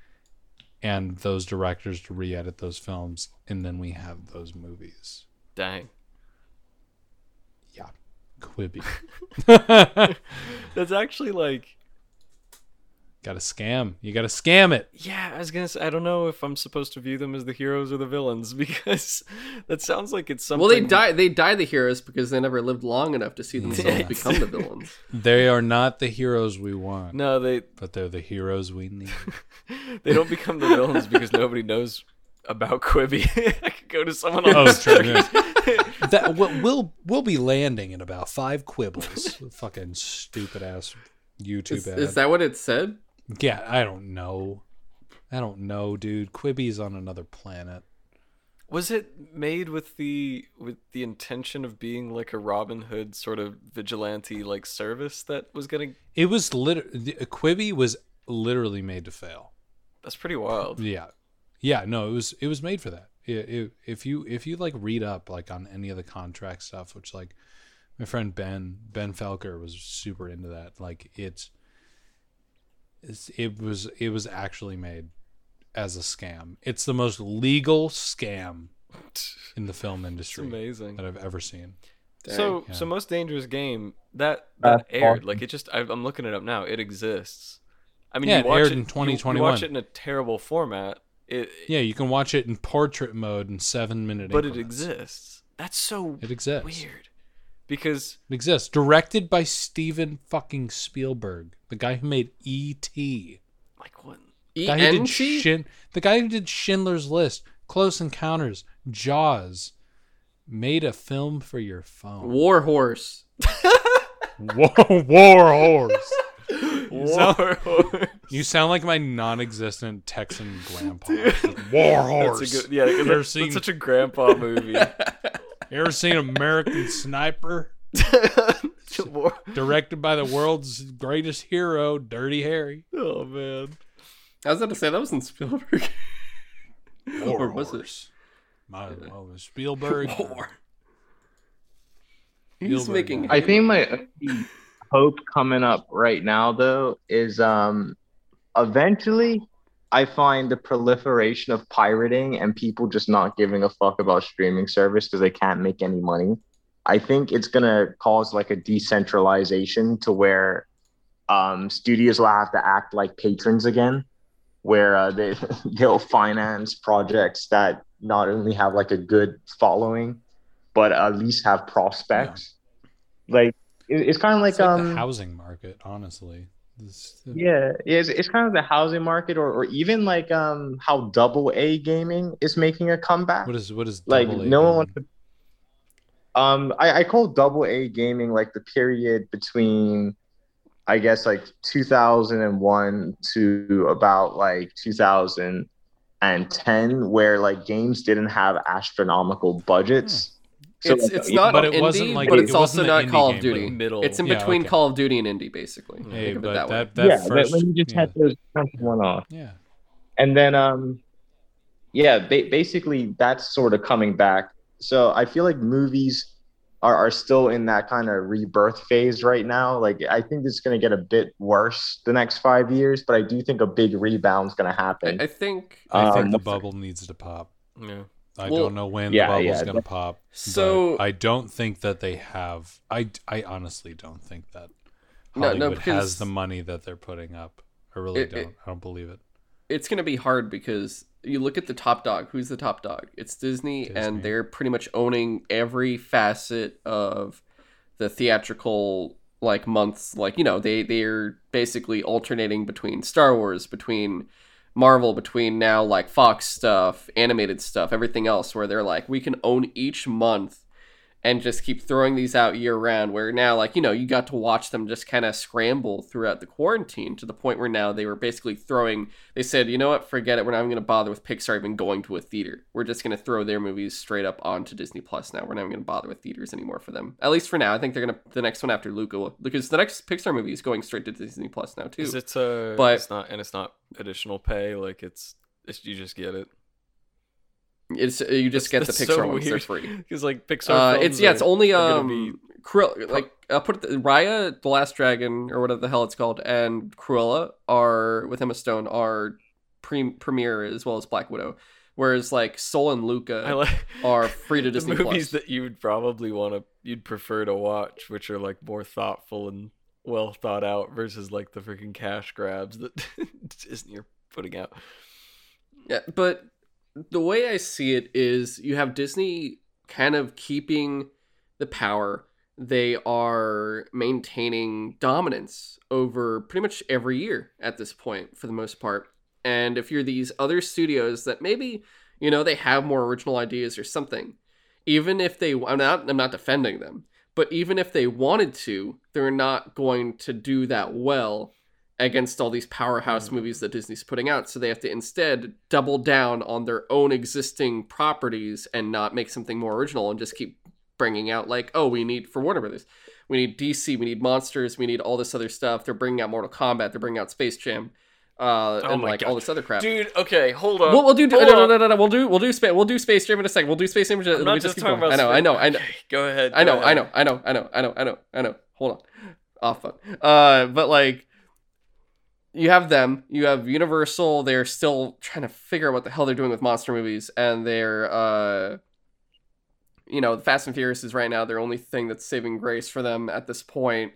and those directors to re edit those films, and then we have those movies. Dang. Yeah. Quibi. That's actually like Got to scam. You got to scam it. Yeah, I was gonna say I don't know if I'm supposed to view them as the heroes or the villains because that sounds like it's something. Well, they die. They die the heroes because they never lived long enough to see themselves Yeah. become the villains. They are not the heroes we want, No, they but they're the heroes we need. they don't become the villains because nobody knows about Quibi. I could go to someone on Oh, the true, yeah. that we'll, we'll we'll be landing in about five quibbles. Fucking stupid ass YouTube Is, ad. is that what it said? Yeah, I don't know. I don't know, dude. Quibi's on another planet. Was it made with the with the intention of being like a Robin Hood sort of vigilante like service that was gonna? It was lit. Uh, Quibi was literally made to fail. That's pretty wild. Yeah, yeah. No, it was it was made for that. It, it, if you if you like read up like on any of the contract stuff, which like my friend Ben Ben Felker was super into that. Like it's, it's it was it was actually made as a scam. It's the most legal scam in the film It's industry amazing. that I've ever seen. So Yeah. so most dangerous game that that That's aired awesome. like it just I, I'm looking it up now. It exists. I mean, Yeah, you it watch aired it in you- You, 2021. watch it in a terrible format. It Yeah, you can watch it in portrait mode in seven minute. but it exists. That's so It exists. weird. Because It exists. Directed by Steven fucking Spielberg, the guy who made E.T. like what? E guy who did Shin, the guy who did Schindler's List, Close Encounters, Jaws, made a film for your phone. War Horse. War, war horse. War Horse. You sound like my non-existent Texan grandpa. war horse. Good, yeah, You that's, seen- that's such a grandpa movie. You ever seen American Sniper? Directed by the world's greatest hero, Dirty Harry. oh man. I was about to say that wasn't Spielberg. War Or was it? horse. My, well, it was Spielberg. War. He's Spielberg. making. I think my hope coming up right now though is um eventually I find the proliferation of pirating and people just not giving a fuck about streaming service because they can't make any money. I think it's gonna cause like a decentralization to where um, studios will have to act like patrons again, where uh, they they'll finance projects that not only have like a good following, but at least have prospects. Like it, it's kind of like, like um the housing market, honestly. This- yeah, it's, it's kind of the housing market, or, or even like um how double A gaming is making a comeback. What is what is like double A no one wants to. Um, I, I call double A gaming like the period between, I guess like 2001 to about like 2010, where like games didn't have astronomical budgets. So, it's like, it's not But it indie, wasn't like- but it it's also wasn't not Call of Duty. like middle. It's in Yeah, between okay. Call of Duty and indie, basically. Hey, Think of it but that that, that yeah, first, when you just yeah, had those kind one off. yeah. and then um yeah ba- basically that's sort of coming back so i feel like movies are, are still in that kind of rebirth phase right now like i think it's going to get a bit worse the next five years but i do think a big rebound's going to happen I, I think I think Um, the bubble needs to pop. Yeah. I Well, don't know when yeah, the bubble's yeah, gonna pop. but so. I don't think that they have. I I honestly don't think that No, no, Hollywood because has the money that they're putting up. I really It- don't. it- I don't believe it. it's gonna be hard because you look at the top dog. Who's the top dog? It's Disney, Disney. and they're pretty much owning every facet of the theatrical like months. Like you know, they they're basically alternating between Star Wars, between Marvel, between now like Fox stuff, animated stuff, everything else. Where they're like, we can own each month and just keep throwing these out year round where now like you know you got to watch them just kind of scramble throughout the quarantine to the point where now they were basically throwing they said you know what? Forget it. We're not even going to bother with pixar even going to a theater. We're just going to throw their movies straight up onto disney plus now. We're not even going to bother with theaters anymore for them. At least for now. I think they're going to the next one after luca will because the next pixar movie is going straight to disney plus now too. Is it uh But- it's not and it's not additional pay, like it's, it's you just get it. It's uh, you just get the pixar so ones they're free Because like Pixar Uh, it's yeah, are- it's only um, be-. Like I'll put it, Raya, the Last Dragon, or whatever the hell it's called, and Cruella are with Emma Stone are pre- premiere as well as Black Widow, whereas like Soul and Luca like are free to the Disney movies Plus. that you would probably want to you'd prefer to watch, which are like more thoughtful and well thought out versus like the freaking cash grabs that Disney are putting out. Yeah, but the way I see it is you have Disney kind of keeping the power. They are maintaining dominance over pretty much every year at this point, for the most part. And if you're these other studios that maybe, you know, they have more original ideas or something, even if they, I'm not, I'm not defending them, but even if they wanted to, they're not going to do that well against all these powerhouse movies that Disney's putting out. So they have to instead double down on their own existing properties and not make something more original and just keep bringing out like, oh, we need for Warner Brothers, we need DC, we need monsters, we need all this other stuff. They're bringing out Mortal Kombat, they're bringing out Space Jam, uh, Oh and like all this other crap. Dude, okay, hold on. We'll, we'll do no, Hold no, on. no, no, no, We'll do we'll do space we'll do Space Jam in a second. We'll do Space Jam. I'm not just talking about. I know, I know, I know. Go ahead. I know, I know, I know, I know, I know, I know, I know. Hold on. Off phone. Uh, but like, you have them. You have Universal. They're still trying to figure out what the hell they're doing with monster movies, and they're uh, you know, Fast and Furious is right now their only thing that's saving grace for them at this point.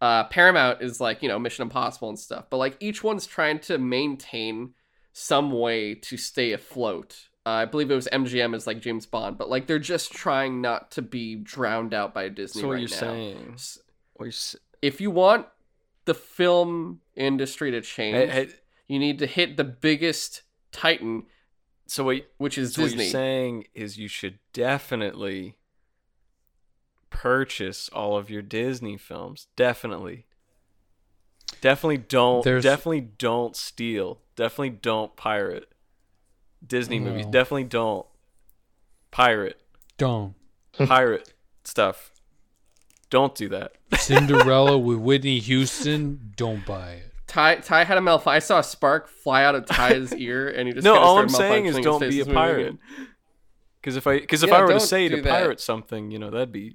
Uh, Paramount is like you know Mission Impossible and stuff, but like each one's trying to maintain some way to stay afloat. Uh, I believe it was MGM is like James Bond, but like they're just trying not to be drowned out by Disney So what right you're now. saying? What you're If you want the film industry to change, Hey, hey, you need to hit the biggest titan, so what? which is So what Disney. you're saying is you should definitely purchase all of your Disney films. Definitely. Definitely don't There's- definitely don't steal. Definitely don't pirate. Disney movies. Definitely don't pirate. Don't. Pirate stuff. Don't do that. Cinderella with Whitney Houston. Don't buy it. Ty Ty had a malfunction. I saw a spark fly out of Ty's ear, and he just no, all I'm saying is don't be a face was moving. pirate. Because if I because if Yeah, I were to say to that. pirate something, you know, that'd be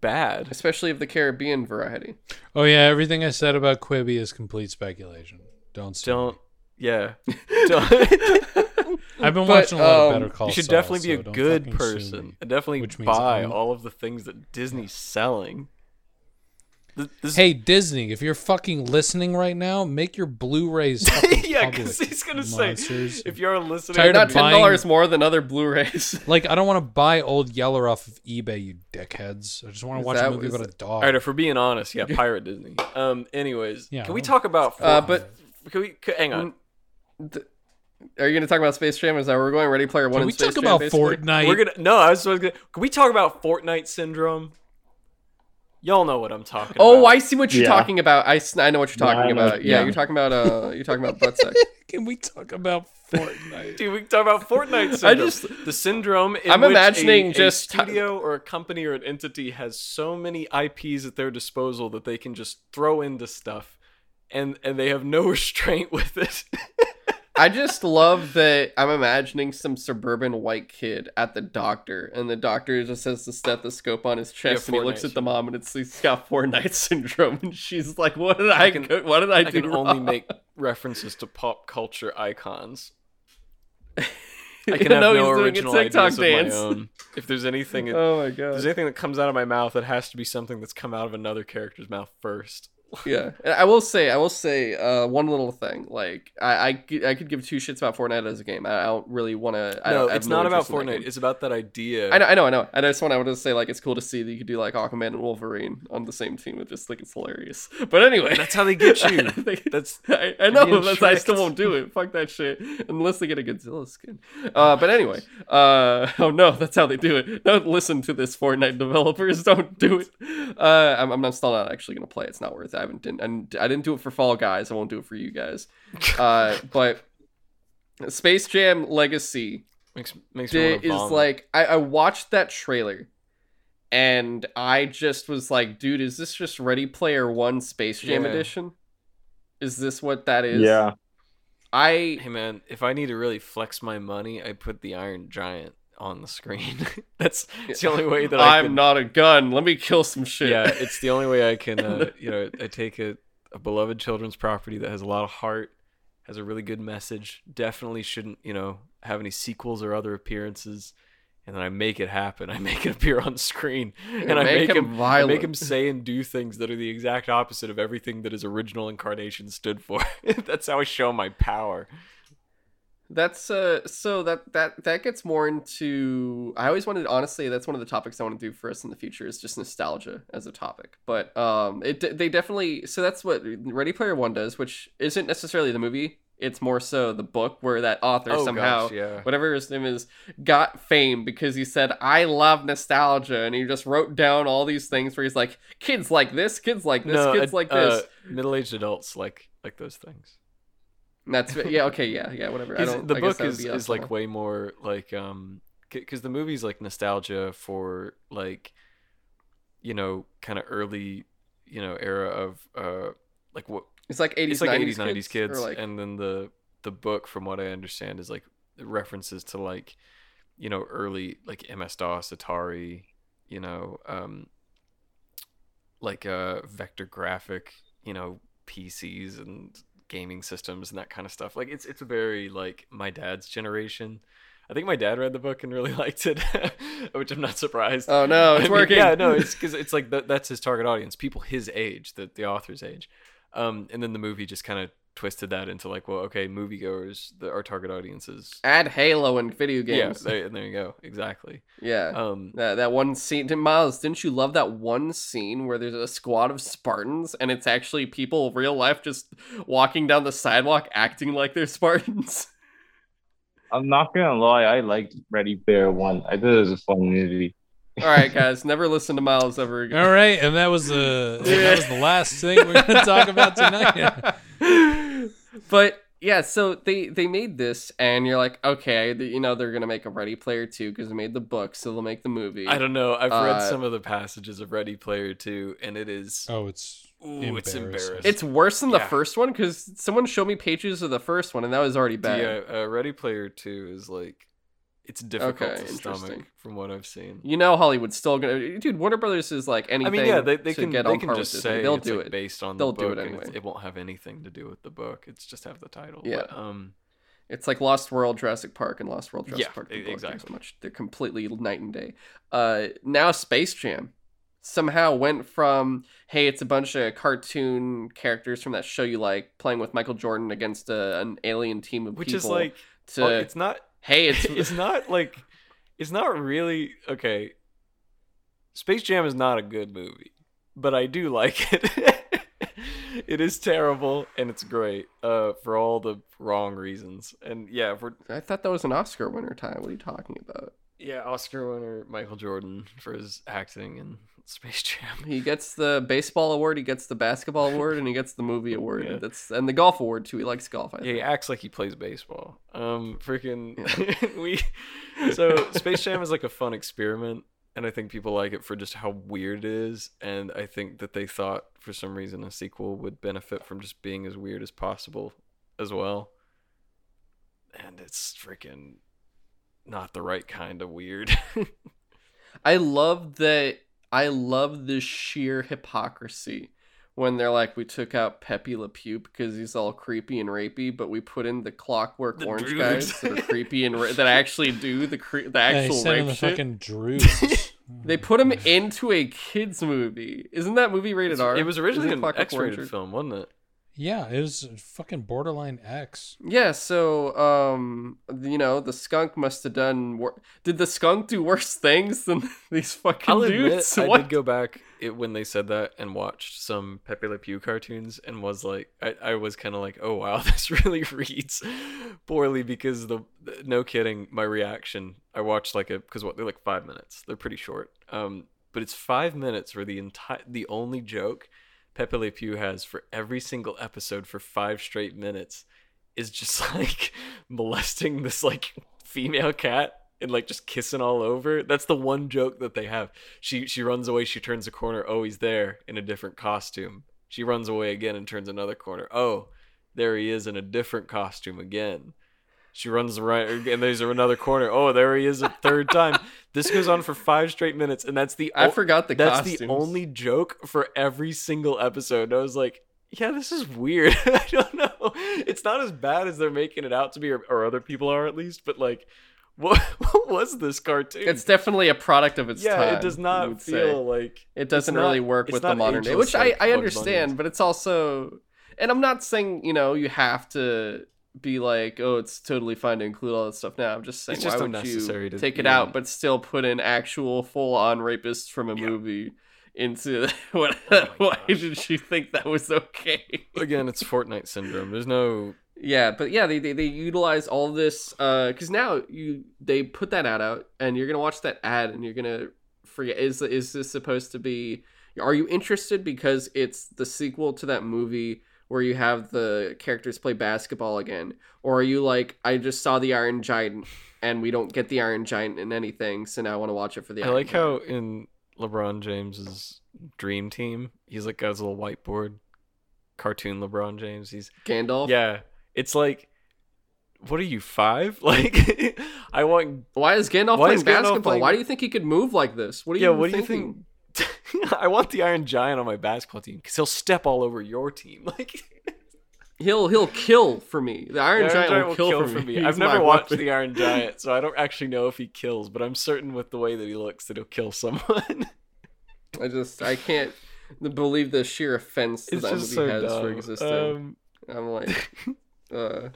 bad. especially of the Caribbean variety. Oh yeah, everything I said about Quibi is complete speculation. Don't. sue Don't. me. Yeah. Don't. I've been But, watching a lot of um, Better Call you should Saul, definitely be so a good person me. and definitely Which buy I'm- all of the things that Disney's selling. Th- This, Hey Disney, if you're fucking listening right now, make your Blu-rays yeah, because he's gonna monsters. say if you're listening, Tired Not of to ten dollars more than other Blu-rays. Like I don't want to buy old Yeller off of eBay, you dickheads. I just want to watch that- a movie is about a dog. all right, if we're being honest, yeah, pirate Disney. Um. Anyways, Yeah, can we talk about? Uh, but can we? Can, hang on. Th- Are you going to talk about Space Jam? Is that where we're going? Ready Player One Can and we Space talk Jam, about basically? Fortnite? We're gonna. No, I was gonna. Can we talk about Fortnite syndrome? Y'all know what I'm talking Oh, about. I see what you're Yeah. talking about. I, I know what you're Yeah, talking I know- about. Yeah, yeah. you're talking about uh, you're talking about butt sex. Can we talk about Fortnite? Dude, we can talk about Fortnite syndrome. I just- the syndrome in I'm which imagining a, a just- studio or a company or an entity has so many IPs at their disposal that they can just throw into stuff, and and they have no restraint with it. I just love that I'm imagining some suburban white kid at the doctor, and the doctor just has the stethoscope on his chest, Yeah, and he looks at the mom, and it's he's got Fortnite syndrome, and she's like, "What did I, can- go- What did I, I do?" can only make references to pop culture icons. I can have know no he's doing a original TikTok ideas dance. of my own. If there's anything, Oh my god, there's anything that comes out of my mouth, it has to be something that's come out of another character's mouth first. Yeah, And I will say, I will say, uh, one little thing. Like, I, I, I could give two shits about Fortnite as a game. I, I don't really want to. No, it's not about Fortnite. It's about that idea. I know, I know, I know. I just want to say, like, it's cool to see that you could do like Aquaman and Wolverine on the same team. I just think it's hilarious. But anyway, That's how they get you. I think- That's I, I know, that's, I still won't do it. Fuck that shit. Unless they get a Godzilla skin. Uh, but anyway, uh, oh no, that's how they do it. Don't listen to this Fortnite developers. Don't do it. Uh, I'm, I'm still not actually gonna play. It's not worth it. I haven't didn't, and I didn't do it for Fall Guys. I won't do it for you guys. Uh, but Space Jam Legacy makes makes me Day want to is vomit. like I, I watched that trailer and I just was like, dude, is this just Ready Player One Space Jam Yeah. edition? Is this what that is? Yeah. I Hey man, if I need to really flex my money, I put the Iron Giant on the screen. That's it's the only way that I I'm can, not a gun. Let me kill some shit. Yeah, it's the only way I can. Uh, you know, I take a, a beloved children's property that has a lot of heart, has a really good message. Definitely shouldn't you know have any sequels or other appearances. And then I make it happen. I make it appear on screen, and I make make him him, I violent. make him say and do things that are the exact opposite of everything that his original incarnation stood for. That's how I show my power. That's uh so that that that gets more into I always wanted honestly that's one of the topics I want to do for us in the future is just nostalgia as a topic. But um it they definitely so that's what Ready Player 1 does, which isn't necessarily the movie. It's more so the book where that author Oh, somehow gosh, yeah. whatever his name is got fame because he said I love nostalgia and he just wrote down all these things where he's like kids like this, kids like this, kids uh, like this. uh, middle-aged adults like like those things. That's yeah, okay, yeah, yeah, whatever. Don't the I book is, is like way more like um because the movie's like nostalgia for like you know kind of early you know era of uh like what it's like 80s it's like 90s 80s 90s kids, kids like and then the the book from what i understand is like references to like you know early like ms-dos atari you know um like uh vector graphic you know pcs and gaming systems and that kind of stuff like it's it's a very like my dad's generation i think my dad read the book and really liked it which i'm not surprised Oh no, it's I mean, working. yeah, no, it's because it's like that, that's his target audience, people his age, the the author's age. Um, and then the movie just kind of twisted that into like, well, okay, moviegoers, the, our target audience is Add Halo and video games. yeah, there, and there you go, exactly. Yeah. Um, that, that one scene, Miles, didn't you love that one scene where there's a squad of Spartans and it's actually people real life just walking down the sidewalk acting like they're Spartans? I'm not gonna lie, I liked Ready Player One. I thought it was a fun movie. All right, guys, never listen to Miles ever again. All right, and that was the that was the last thing we're gonna talk about tonight. but yeah, so they they made this, and you're like, okay, th- you know they're gonna make a Ready Player Two because they made the book, so they'll make the movie. I don't know. I've read Uh, some of the passages of Ready Player Two, and it is Oh, it's ooh, it's embarrassing. embarrassing. It's worse than the Yeah. first one because someone showed me pages of the first one, and that was already bad. yeah. Uh, Ready Player Two is like it's difficult Okay, to stomach from what I've seen. You know Hollywood's still gonna dude. Warner Brothers is like anything. I mean, yeah, they, they can get they on can just say they'll do like, it. based on They'll the do it book, anyway. it won't have anything to do with the book. It's just have the title. Yeah. But, um, It's like Lost World, Jurassic Park, and Lost World, Jurassic Yeah, Park. book. They're exactly. Much, they're completely night and day. Uh, now Space Jam somehow went from hey, it's a bunch of cartoon characters from that show you like playing with Michael Jordan against a, an alien team of which people is like, to oh, it's not. Hey, it's It's not like, it's not really okay. Space Jam is not a good movie, but I do like it. it is terrible and it's great uh, for all the wrong reasons. And yeah, if we're I thought that was an Oscar winner time. What are you talking about? Yeah, Oscar winner Michael Jordan for his acting in Space Jam. He gets the baseball award, he gets the basketball award, and he gets the movie award. Yeah. That's and the golf award too. He likes golf. I Yeah, think. he acts like he plays baseball. Um, freaking we. So Space Jam is like a fun experiment, and I think people like it for just how weird it is. And I think that they thought for some reason a sequel would benefit from just being as weird as possible, as well. And it's freaking not the right kind of weird. I love that. I love the sheer hypocrisy when they're like, we took out Pepe Le Pew because he's all creepy and rapey, but we put in the Clockwork The Orange droogs. guys that are creepy and ra- that actually do the cre- the actual sent in rape the shit. fucking droogs. They put him into a kids movie. Isn't that movie rated R? It was originally Isn't an Clockwork X-rated Orange? film, wasn't it? Yeah, it was fucking borderline X. Yeah, so um, you know, the skunk must have done. Wor- did the skunk do worse things than these fucking I'll admit, dudes? I did go back it, when they said that and watched some Pepe Le Pew cartoons and was like, I, I was kind of like, oh wow, this really reads poorly because the, the- no kidding, my reaction. I watched like a because what they're like five minutes, they're pretty short. Um, but it's five minutes where the entire the only joke Pepe Le Pew has for every single episode for five straight minutes is just like molesting this like female cat and like just kissing all over. That's the one joke that they have. She she runs away, she turns a corner, oh he's there in a different costume. She runs away again and turns another corner. Oh, there he is in a different costume again. She runs right and there's another corner. Oh, there he is a third time. This goes on for five straight minutes, and that's the I o- forgot the that's costumes. the only joke for every single episode. And I was like, yeah, this is weird. I don't know. It's not as bad as they're making it out to be, or, or other people are at least. But like, what, what was this cartoon? It's definitely a product of its yeah, time. it does not would say. feel like It doesn't not- really work with the modern day, which I, like I Bugs understand, but it's also, and I'm not saying you know you have to be like, oh, it's totally fine to include all that stuff now. I'm just saying, It's just why would you to take it even- out, but still put in actual full-on rapists from a Yeah. movie into oh what? Oh why did she think that was okay? again, it's Fortnite syndrome. There's no Yeah, but yeah, they, they, they utilize all this uh, because now you they put that ad out and you're gonna watch that ad and you're gonna forget is is this supposed to be? Are you interested because it's the sequel to that movie where you have the characters play basketball again, or are you like I just saw the Iron Giant and we don't get the Iron Giant in anything, so now I want to watch it for the. I Iron like Giant. how in LeBron James's dream team, he's like got his little whiteboard, cartoon LeBron James. He's Gandalf. yeah. It's like, what are you five? Like, I want. Why is Gandalf Why playing is Gandalf basketball? playing- Why do you think he could move like this? What do you? Yeah, what do you thinking? think? I want the Iron Giant on my basketball team because he'll step all over your team. Like, He'll he'll kill for me. The Iron, the Giant, will kill, for me. I've never watched weapon. the Iron Giant, so I don't actually know if he kills, but I'm certain with the way that he looks that he'll kill someone. I just I can't believe the sheer offense that that movie so has dumb. for existing. Um, I'm like, uh,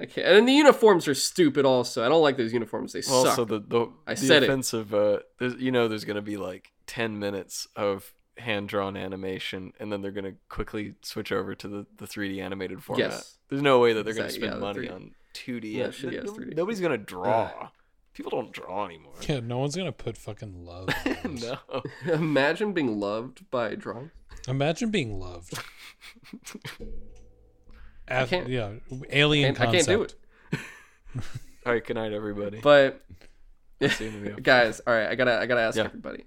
I can't. And the uniforms are stupid. Also, I don't like those uniforms. They Well, suck. also the the, I the said it. offensive. Uh, you know, there's gonna be like ten minutes of hand drawn animation, and then they're gonna quickly switch over to the the 3D animated format. Yes. There's no way that they're gonna spend yeah, money 3D. on 2D. Yeah, shit, yes, no- 3D. Nobody's gonna draw. People don't draw anymore. Yeah, no one's gonna put fucking love. no. Imagine being loved by drawing. Imagine being loved. Ath- can't- yeah, alien Can't- I can't concept. do it. All right. Good night, everybody. But I'll see you in the video. guys, all right, I gotta I gotta ask Yeah. everybody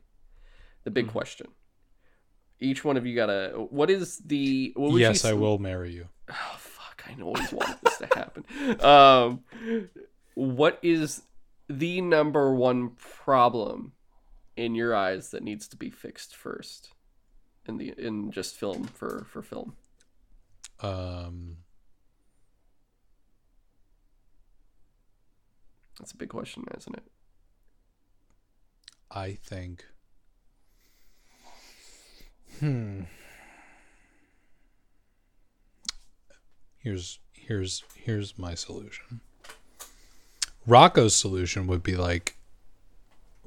the big Mhm. question. Each one of you gotta. What is the? What would you Yes, I will marry you. Oh fuck! I always wanted this to happen. Um, what is the number one problem in your eyes that needs to be fixed first in the in just film for for film? Um, That's a big question, isn't it? I think. Hmm. Here's here's here's my solution. Rocco's solution would be like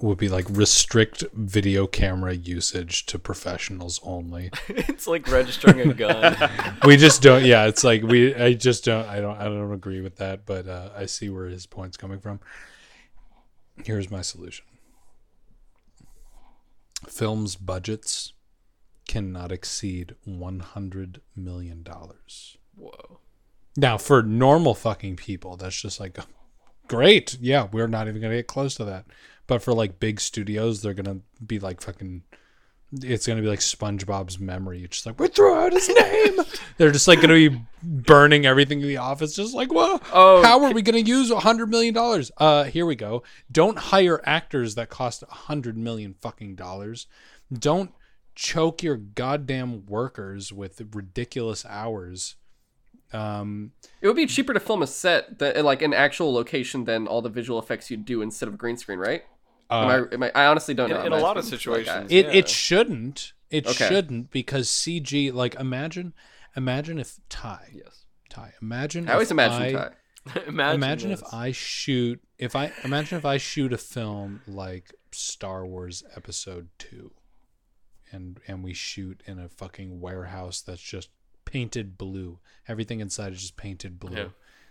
would be like restrict video camera usage to professionals only. it's like registering a gun. we just don't yeah, it's like we I just don't I don't I don't agree with that, but uh, I see where his point's coming from. Here's my solution. Films budgets cannot exceed 100 million dollars. Whoa. Now, for normal fucking people, that's just like great. Yeah, we're not even going to get close to that. But for like big studios, they're going to be like fucking it's going to be like SpongeBob's memory. It's just like we threw out his name. they're just like going to be burning everything in the office just like, whoa, Oh, how are we going to use a 100 million dollars?" Uh, here we go. Don't hire actors that cost a 100 million fucking dollars. Don't choke your goddamn workers with ridiculous hours. Um, It would be cheaper to film a set that like an actual location than all the visual effects you'd do instead of green screen, right? Am I, am I, I honestly don't In- know. in a lot of be like situations. It Yeah. it shouldn't. It Okay. shouldn't because CG. Like imagine, imagine if Ty, Yes. Ty. Imagine. I always imagine I, Ty. imagine imagine if. I shoot if I imagine if I shoot a film like Star Wars Episode Two, and and we shoot in a fucking warehouse that's just painted blue. Everything inside is just painted blue. Yeah.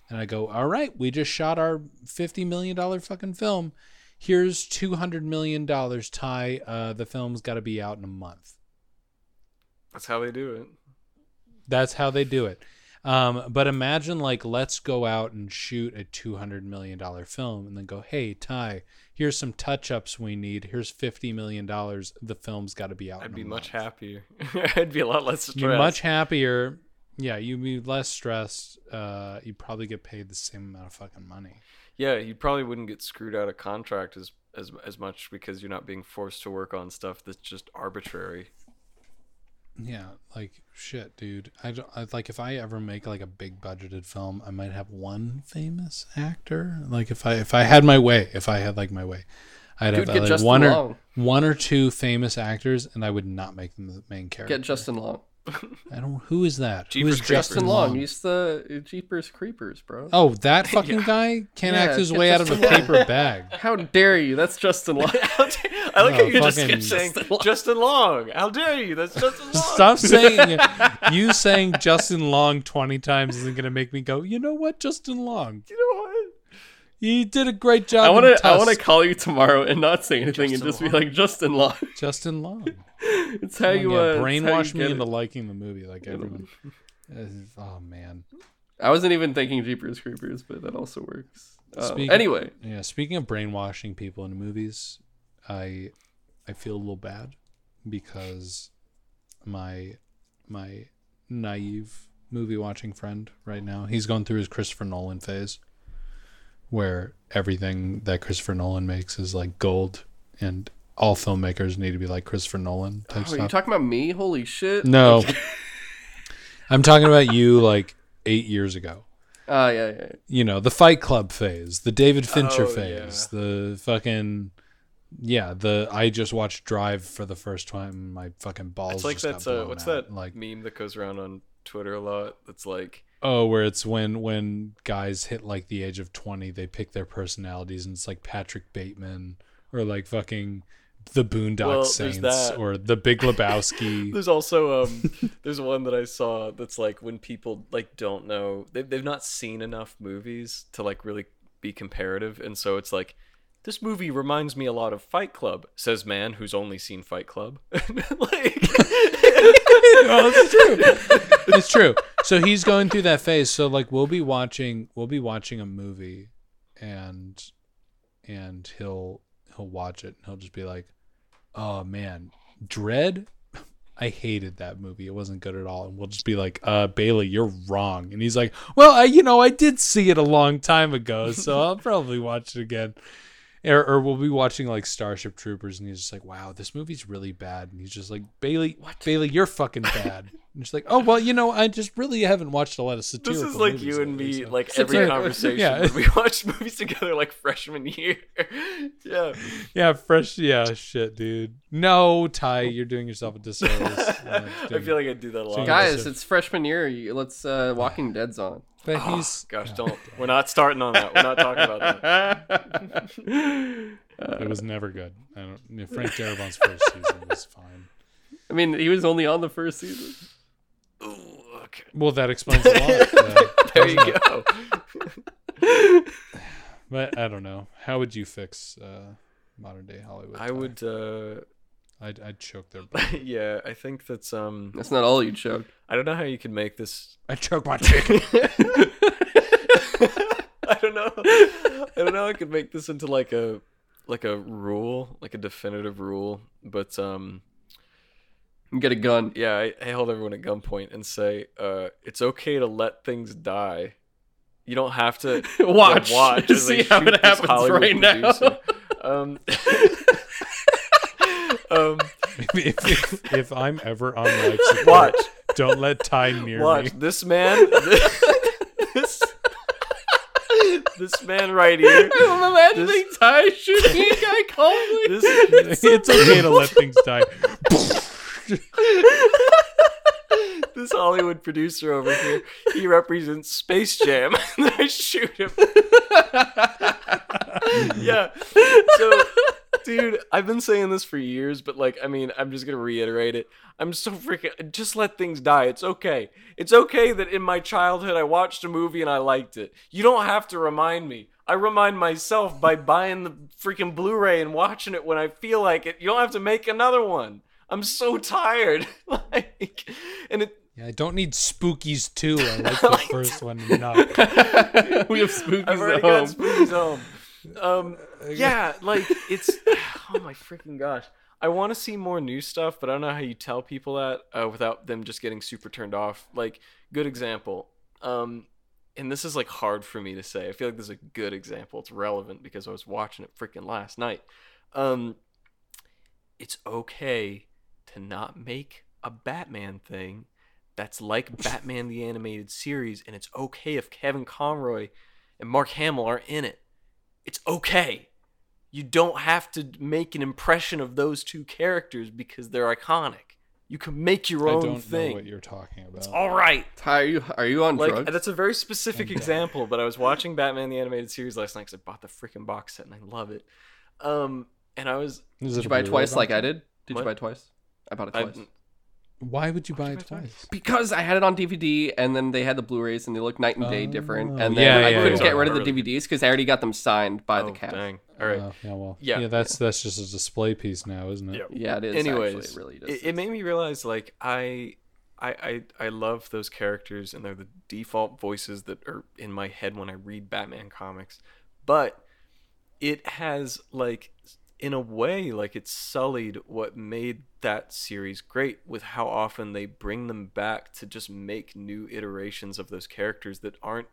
And I go, all right, we just shot our fifty million dollar fucking film. Here's two hundred million dollars. Ty, uh, the film's got to be out in a month. That's how they do it. That's how they do it. Um, but imagine like let's go out and shoot a two hundred million dollar film and then go, hey Ty, here's some touch ups we need. Here's fifty million dollars. The film's got to be out. I'd be much happier. I'd be a lot less stressed. You're much happier. Yeah, you'd be less stressed. Uh, you probably get paid the same amount of fucking money. Yeah, you probably wouldn't get screwed out of contract as as as much because you're not being forced to work on stuff that's just arbitrary. Yeah, like shit, dude. I don't I, like if I ever make like a big budgeted film, I might have one famous actor. Like if I if I had my way, if I had like my way, I'd Dude, have like, one or one or two famous actors, and I would not make them the main character. Get Justin Long. I don't. Who is that? Who Jeepers is Creepers. Justin Long. He's the uh, Jeepers Creepers, bro. Oh, that fucking Yeah. guy can't Yeah, act his get way out of a paper bag. How dare you? That's Justin Long. I like how Oh, you just fucking- kept saying Justin Justin Long. How dare you? That's Justin Long. Stop saying you saying Justin Long twenty times isn't gonna make me go. You know what, Justin Long? You know what? He did a great job. I want to. I want to call you tomorrow and not say anything and Justin just be like Justin Long. Justin Long. it's how you yeah, uh, it's how you brainwash me into it. liking the movie like everyone. Uh, Oh man. I wasn't even thinking Jeepers Creepers, but that also works. Uh, Speaking- anyway, Yeah, speaking of brainwashing people in movies, I I feel a little bad because my my naive movie watching friend right now, he's going through his Christopher Nolan phase where everything that Christopher Nolan makes is like gold and all filmmakers need to be like Christopher Nolan type oh, are you talking about me? Holy shit! no. I'm talking about you like 8 years ago Ah, yeah, yeah. yeah. you know the fight club phase the david fincher Oh, phase the fucking yeah the i just watched drive for the first time my fucking balls It's like that's uh, blown what's out. that like meme that goes around on Twitter a lot? That's like oh where it's when when guys hit like the age of 20 they pick their personalities and it's like patrick bateman or like fucking the boondock Well, saints or the big lebowski. There's also um there's one that I saw that's like when people like don't know they've they've not seen enough movies to like really be comparative. And so it's like this movie reminds me a lot of Fight Club says man who's only seen Fight Club like oh, it's true. it's true. So he's going through that phase. So like we'll be watching we'll be watching a movie and and he'll he'll watch it and he'll just be like, Oh man, Dread I hated that movie. It wasn't good at all. And we'll just be like, uh, Bailey, you're wrong. And he's like, Well, I you know, I did see it a long time ago, so I'll probably watch it again. Or, or we'll be watching like Starship Troopers, and he's just like, "Wow, this movie's really bad." And he's just like, "Bailey, What? Bailey, you're fucking bad." and she's like, "Oh well, you know, I just really haven't watched a lot of this satirical." is like movies you and lately, me so- like every it's- conversation yeah. we watched movies together like freshman year yeah yeah, fresh, yeah, shit, dude. No, Ty, you're doing yourself a disservice. Uh, I feel like I do that a lot Guys, Listen. it's freshman year. Let's uh, Walking Dead's on. but Oh, he's gosh don't we're not starting on that we're not talking about that it was never good. I don't. Frank Darabont's first season was fine. I mean, he was only on the first season. Ooh, okay Well, that explains a lot. uh, there you go But I don't know. How would you fix uh, modern day Hollywood? I Ty? would uh I'd, I'd choke their. yeah i think that's um That's not all you choked. i don't know how you could make this I choke my chicken. i don't know i don't know how i could make this into like a like a rule like a definitive rule but um You get a gun. yeah i, I hold everyone at gunpoint and say uh it's okay to let things die you don't have to Watch. yeah, watch as they See how it happens Hollywood right now. um um if, if, if I'm ever on life support, watch don't let time near Watch me. this man. This this man right here. I'm imagining Ty shooting a guy calmly. This, it's okay to let things die. this Hollywood producer over here, he represents Space Jam. and I shoot him. yeah. So, dude, I've been saying this for years, but like, I mean, I'm just gonna reiterate it. I'm so freaking. Just let things die. It's okay. It's okay that in my childhood I watched a movie and I liked it. You don't have to remind me. I remind myself by buying the freaking Blu-ray and watching it when I feel like it. You don't have to make another one. I'm so tired. like, and it. Yeah, I don't need Spookies too. I like the like first one enough. we have spookies I've already at got spookies home. Um, yeah, like it's. Oh my freaking gosh! I want to see more new stuff, but I don't know how you tell people that uh, without them just getting super turned off. Like, good example. Um, and this is like hard for me to say. I feel like this is a good example. It's relevant because I was watching it freaking last night. Um, it's okay to not make a Batman thing that's like Batman the Animated Series, and it's okay if Kevin Conroy and Mark Hamill are in it. It's okay. You don't have to make an impression of those two characters because they're iconic. You can make your I own don't thing. know what you're talking about. It's all right. Ty, are you are you on Like drugs? that's a very specific I'm done. example, but I was watching Batman the Animated Series last night because I bought the freaking box set and I love it. Um, and I was Is Did it you buy twice like? I did? Did What? you buy twice? I bought it twice. Why would you buy Why'd it you buy it twice? because I had it on DVD and then they had the Blu-rays and they look night and day oh. different. Oh. And then Yeah, I yeah, couldn't yeah. get rid of the DVDs because I already got them signed by the oh, cast. dang. All right. Oh, yeah, well, Yeah. yeah, that's that's just a display piece now, isn't it? Yeah. Yeah, it is. Anyways, actually. it really does. it, it made me realize like I, I, I, I love those characters and they're the default voices that are in my head when I read Batman comics, but it has like in a way like it's sullied what made that series great with how often they bring them back to just make new iterations of those characters that aren't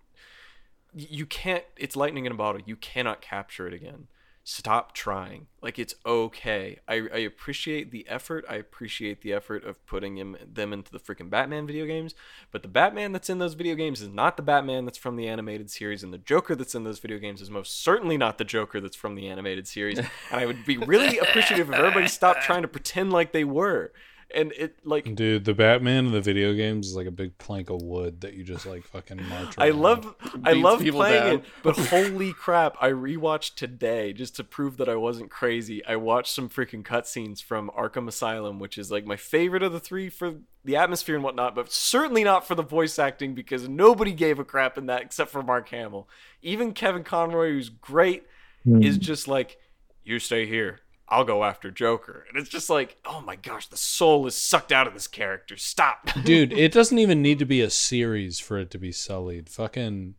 you can't it's lightning in a bottle. You cannot capture it again stop trying. Like it's okay. I, I appreciate the effort. I appreciate the effort of putting him them into the freaking batman video games. But the batman that's in those video games is not the batman that's from the animated series and the joker that's in those video games is most certainly not the joker that's from the animated series. And i would be really appreciative if everybody stopped trying to pretend like they were and it like Dude, the Batman in the video games is like a big plank of wood that you just like fucking march. I around. love I love playing down. it, but holy crap! I rewatched today just to prove that I wasn't crazy. I watched some freaking cutscenes from Arkham Asylum, which is like my favorite of the three for the atmosphere and whatnot, but certainly not for the voice acting because nobody gave a crap in that except for Mark Hamill. Even Kevin Conroy, who's great, is hmm. just like, "You stay here." I'll go after Joker. And it's just like, oh my gosh, the soul is sucked out of this character. Stop. Dude, it doesn't even need to be a series for it to be sullied. Fucking.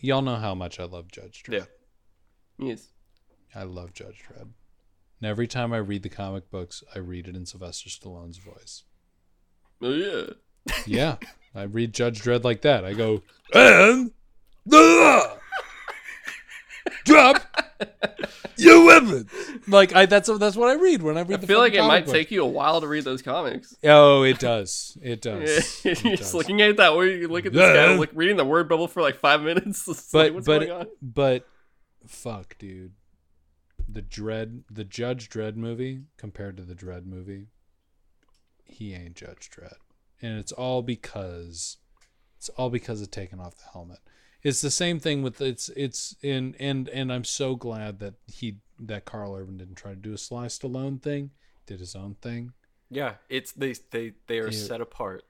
Y'all know how much I love Judge Dredd. Yeah. Yes. I love Judge Dredd. And every time I read the comic books, I read it in Sylvester Stallone's voice. Oh, yeah. Yeah, I read Judge Dredd like that. I go, and the drop your weapons. Like I, that's that's what I read when I read. I the feel like it might book. take you a while to read those comics. Oh, it does. It does. You're It just does. looking at that way you look at this guy like reading the word bubble for like five minutes. But like, what's but going on? but fuck, dude. The Dredd, the Judge Dredd movie compared to the Dredd movie, he ain't Judge Dredd, and it's all because it's all because of taking off the helmet. It's the same thing with it's it's in and and I'm so glad that he that Karl Urban didn't try to do a Sly Stallone thing, did his own thing. Yeah, it's they they they are Yeah. set apart.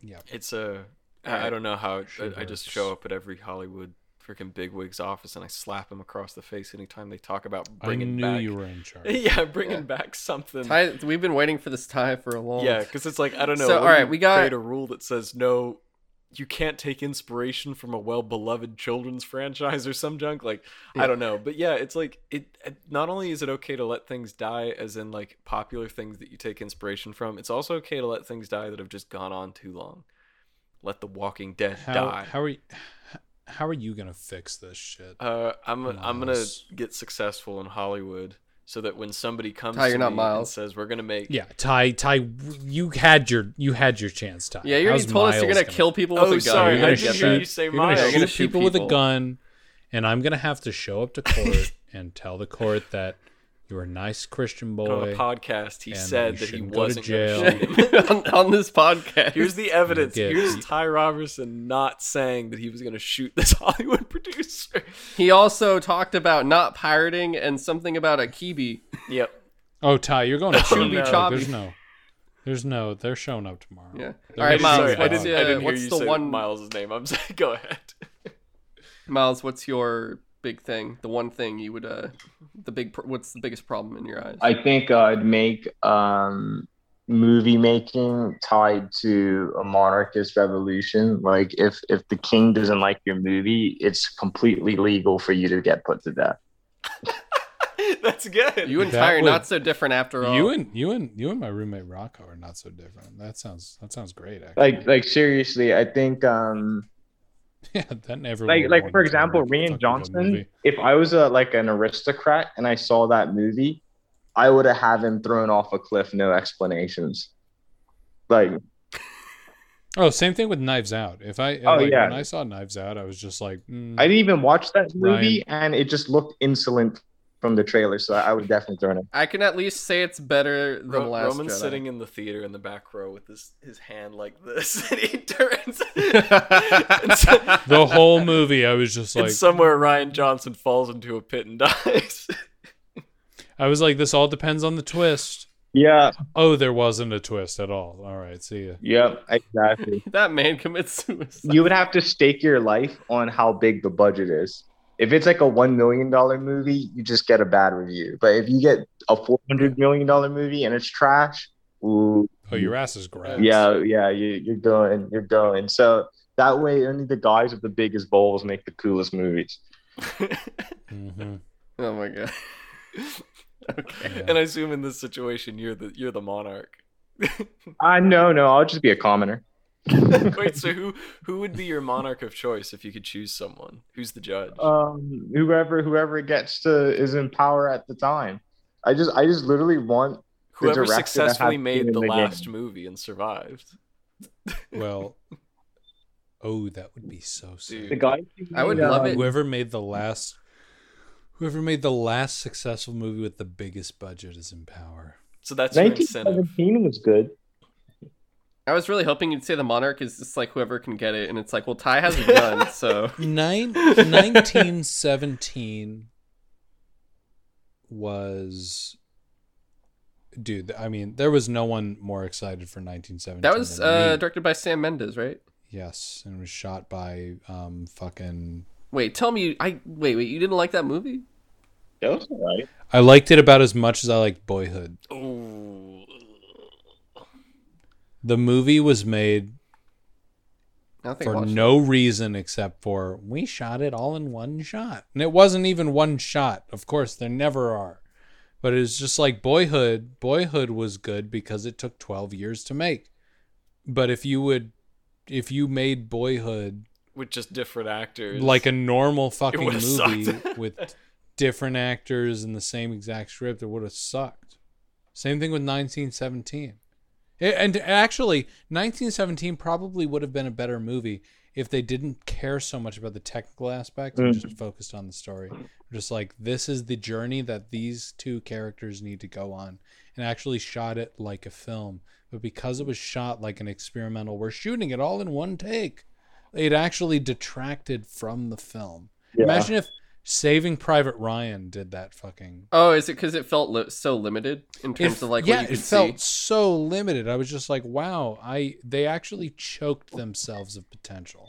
Yeah. It's a I I don't know how Sure I, I just show up at every Hollywood freaking bigwig's office and I slap him across the face anytime they talk about bringing. I bringing knew back. you were in charge. yeah, bringing Yeah. back something. Ty, we've been waiting for this tie for a long. yeah, because it's like I don't know. So, all right, we got- create a rule that says no. You can't take inspiration from a well-beloved children's franchise or some junk. Like I don't know, but yeah, it's like it. it- Not only is it okay to let things die, as in like popular things that you take inspiration from, it's also okay to let things die that have just gone on too long. Let The Walking Dead How die. how are you, how are you gonna fix this shit? Uh, I'm I'm gonna get successful in Hollywood so that when somebody comes Ty, to you're not me Miles. and says we're gonna make Yeah, Ty, Ty, you had your you had your chance, Ty. Yeah, you already How's told us you're Miles gonna kill people with Oh, a gun. sorry, You're I gonna didn't get hear you say You're gonna Miles. You're shoot gonna shoot people with a gun, and I'm gonna have to show up to court and tell the court that you're a nice Christian boy. on boy. a podcast he said that he shouldn't to wasn't jail. gonna shoot him. on, on this podcast. Here's the evidence. get- Here's Ty Robertson not saying that he was gonna shoot this Hollywood producer. He also talked about not pirating and something about a Quibi. Yep. Oh, Ty, you're going to Shouldn't court. be No, choppy. There's no, there's no. They're showing up tomorrow. Yeah. They're All right, Miles, Sorry, go. I what's didn't, the- I didn't hear what's you the say one- Miles' name. I'm sorry. Go ahead. Miles, what's your big thing? The one thing you would uh, the big. Pr- what's the biggest problem in your eyes? I think I'd make um, movie making tied to a monarchist revolution. Like if if the king doesn't like your movie, it's completely legal for you to get put to death. That's good. you and That Ty are would- not so different after all. You and you and you and my roommate Rocco are not so different. That sounds that sounds great. Actually. Like like seriously, I think um, yeah, that never. like like for example, Rian Johnson. movie. If I was a like an aristocrat and I saw that movie, I would have had him thrown off a cliff, no explanations. Like Oh, same thing with Knives Out. If I Oh, like, yeah. when I saw Knives Out, I was just like, mm, I didn't even watch that movie, and it just looked insolent from the trailer. So I would definitely throw it. I can at least say it's better than Ro- last Roman's Jedi. sitting in the theater in the back row with his his hand like this, and he turns. the whole movie, I was just and like, somewhere Rian Johnson falls into a pit and dies. I was like, this all depends on the twist. Yeah. Oh, there wasn't a twist at all. All right, see ya. Yep. Exactly. that man commits suicide. you would have to stake your life on how big the budget is. If it's like a one million dollar movie, you just get a bad review. But if you get a four hundred million dollar movie and it's trash, ooh, Oh, your ass is grass. yeah, yeah, you, you're going, you're going. So that way, only the guys with the biggest bowls make the coolest movies. hmm Oh my god. okay. And I assume in this situation, you're the you're the monarch. Uh no, no, I'll just be a commoner. Wait, so who who would be your monarch of choice if you could choose someone? Who's the judge? Um, whoever, whoever gets to is in power at the time. I just, I just literally want Whoever director that successfully has made the the last game. movie and survived. Well, oh, that would be so sick. the guy. I would love it. Whoever made the last, whoever made the last successful movie with the biggest budget is in power. So that's your incentive. 1917 was good. I was really hoping you'd say the monarch is just like whoever can get it, and it's like, well, Ty has a gun, so Nine, 1917 was dude i mean there was no one more excited for 1917 that was uh, directed by Sam Mendes, right? yes and it was shot by um fucking Wait, tell me, I wait, wait, you didn't like that movie? That was alright. i liked it about as much as i liked boyhood Ooh. The movie was made I don't think I for watched no reason except for we shot it all in one shot. And it wasn't even one shot. Of course, there never are. But it was just like Boyhood. Boyhood was good because it took 12 years to make. But if you would if you made Boyhood With just different actors. like a normal fucking movie with different actors and the same exact script, it would have sucked. Same thing with 1917. It- and actually, 1917 probably would have been a better movie if they didn't care so much about the technical aspect and just mm-hmm. focused on the story. Just like this is the journey that these two characters need to go on, and actually shot it like a film. But because it was shot like an experimental, we're shooting it all in one take. It actually detracted from the film. Yeah. Imagine if Saving Private Ryan did that fucking. Oh, is it because it felt li- so limited in terms It- of like yeah, what you could it felt see? so limited. I was just like, wow, I they actually choked themselves of potential.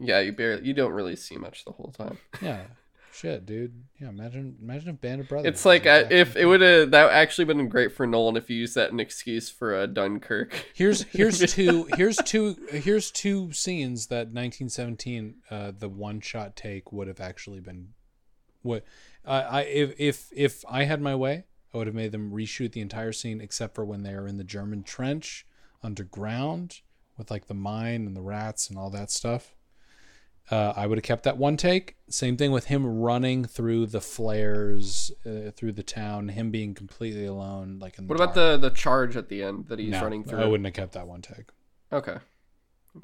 Yeah, you barely, you don't really see much the whole time. Yeah, shit, dude. Yeah, imagine imagine if Band of Brothers. It's like was uh, if it would have that actually been great for Nolan if you used that an excuse for uh, Dunkirk. Here's here's two here's two here's two scenes that 1917 uh, the one shot take would have actually been what I I if if if I had my way I would have made them reshoot the entire scene except for when they are in the German trench underground with like the mine and the rats and all that stuff. Uh, I would have kept that one take. Same thing with him running through the flares uh, through the town, him being completely alone. Like in the What about dark. the the charge at the end that he's No, running through? I wouldn't have kept that one take. Okay.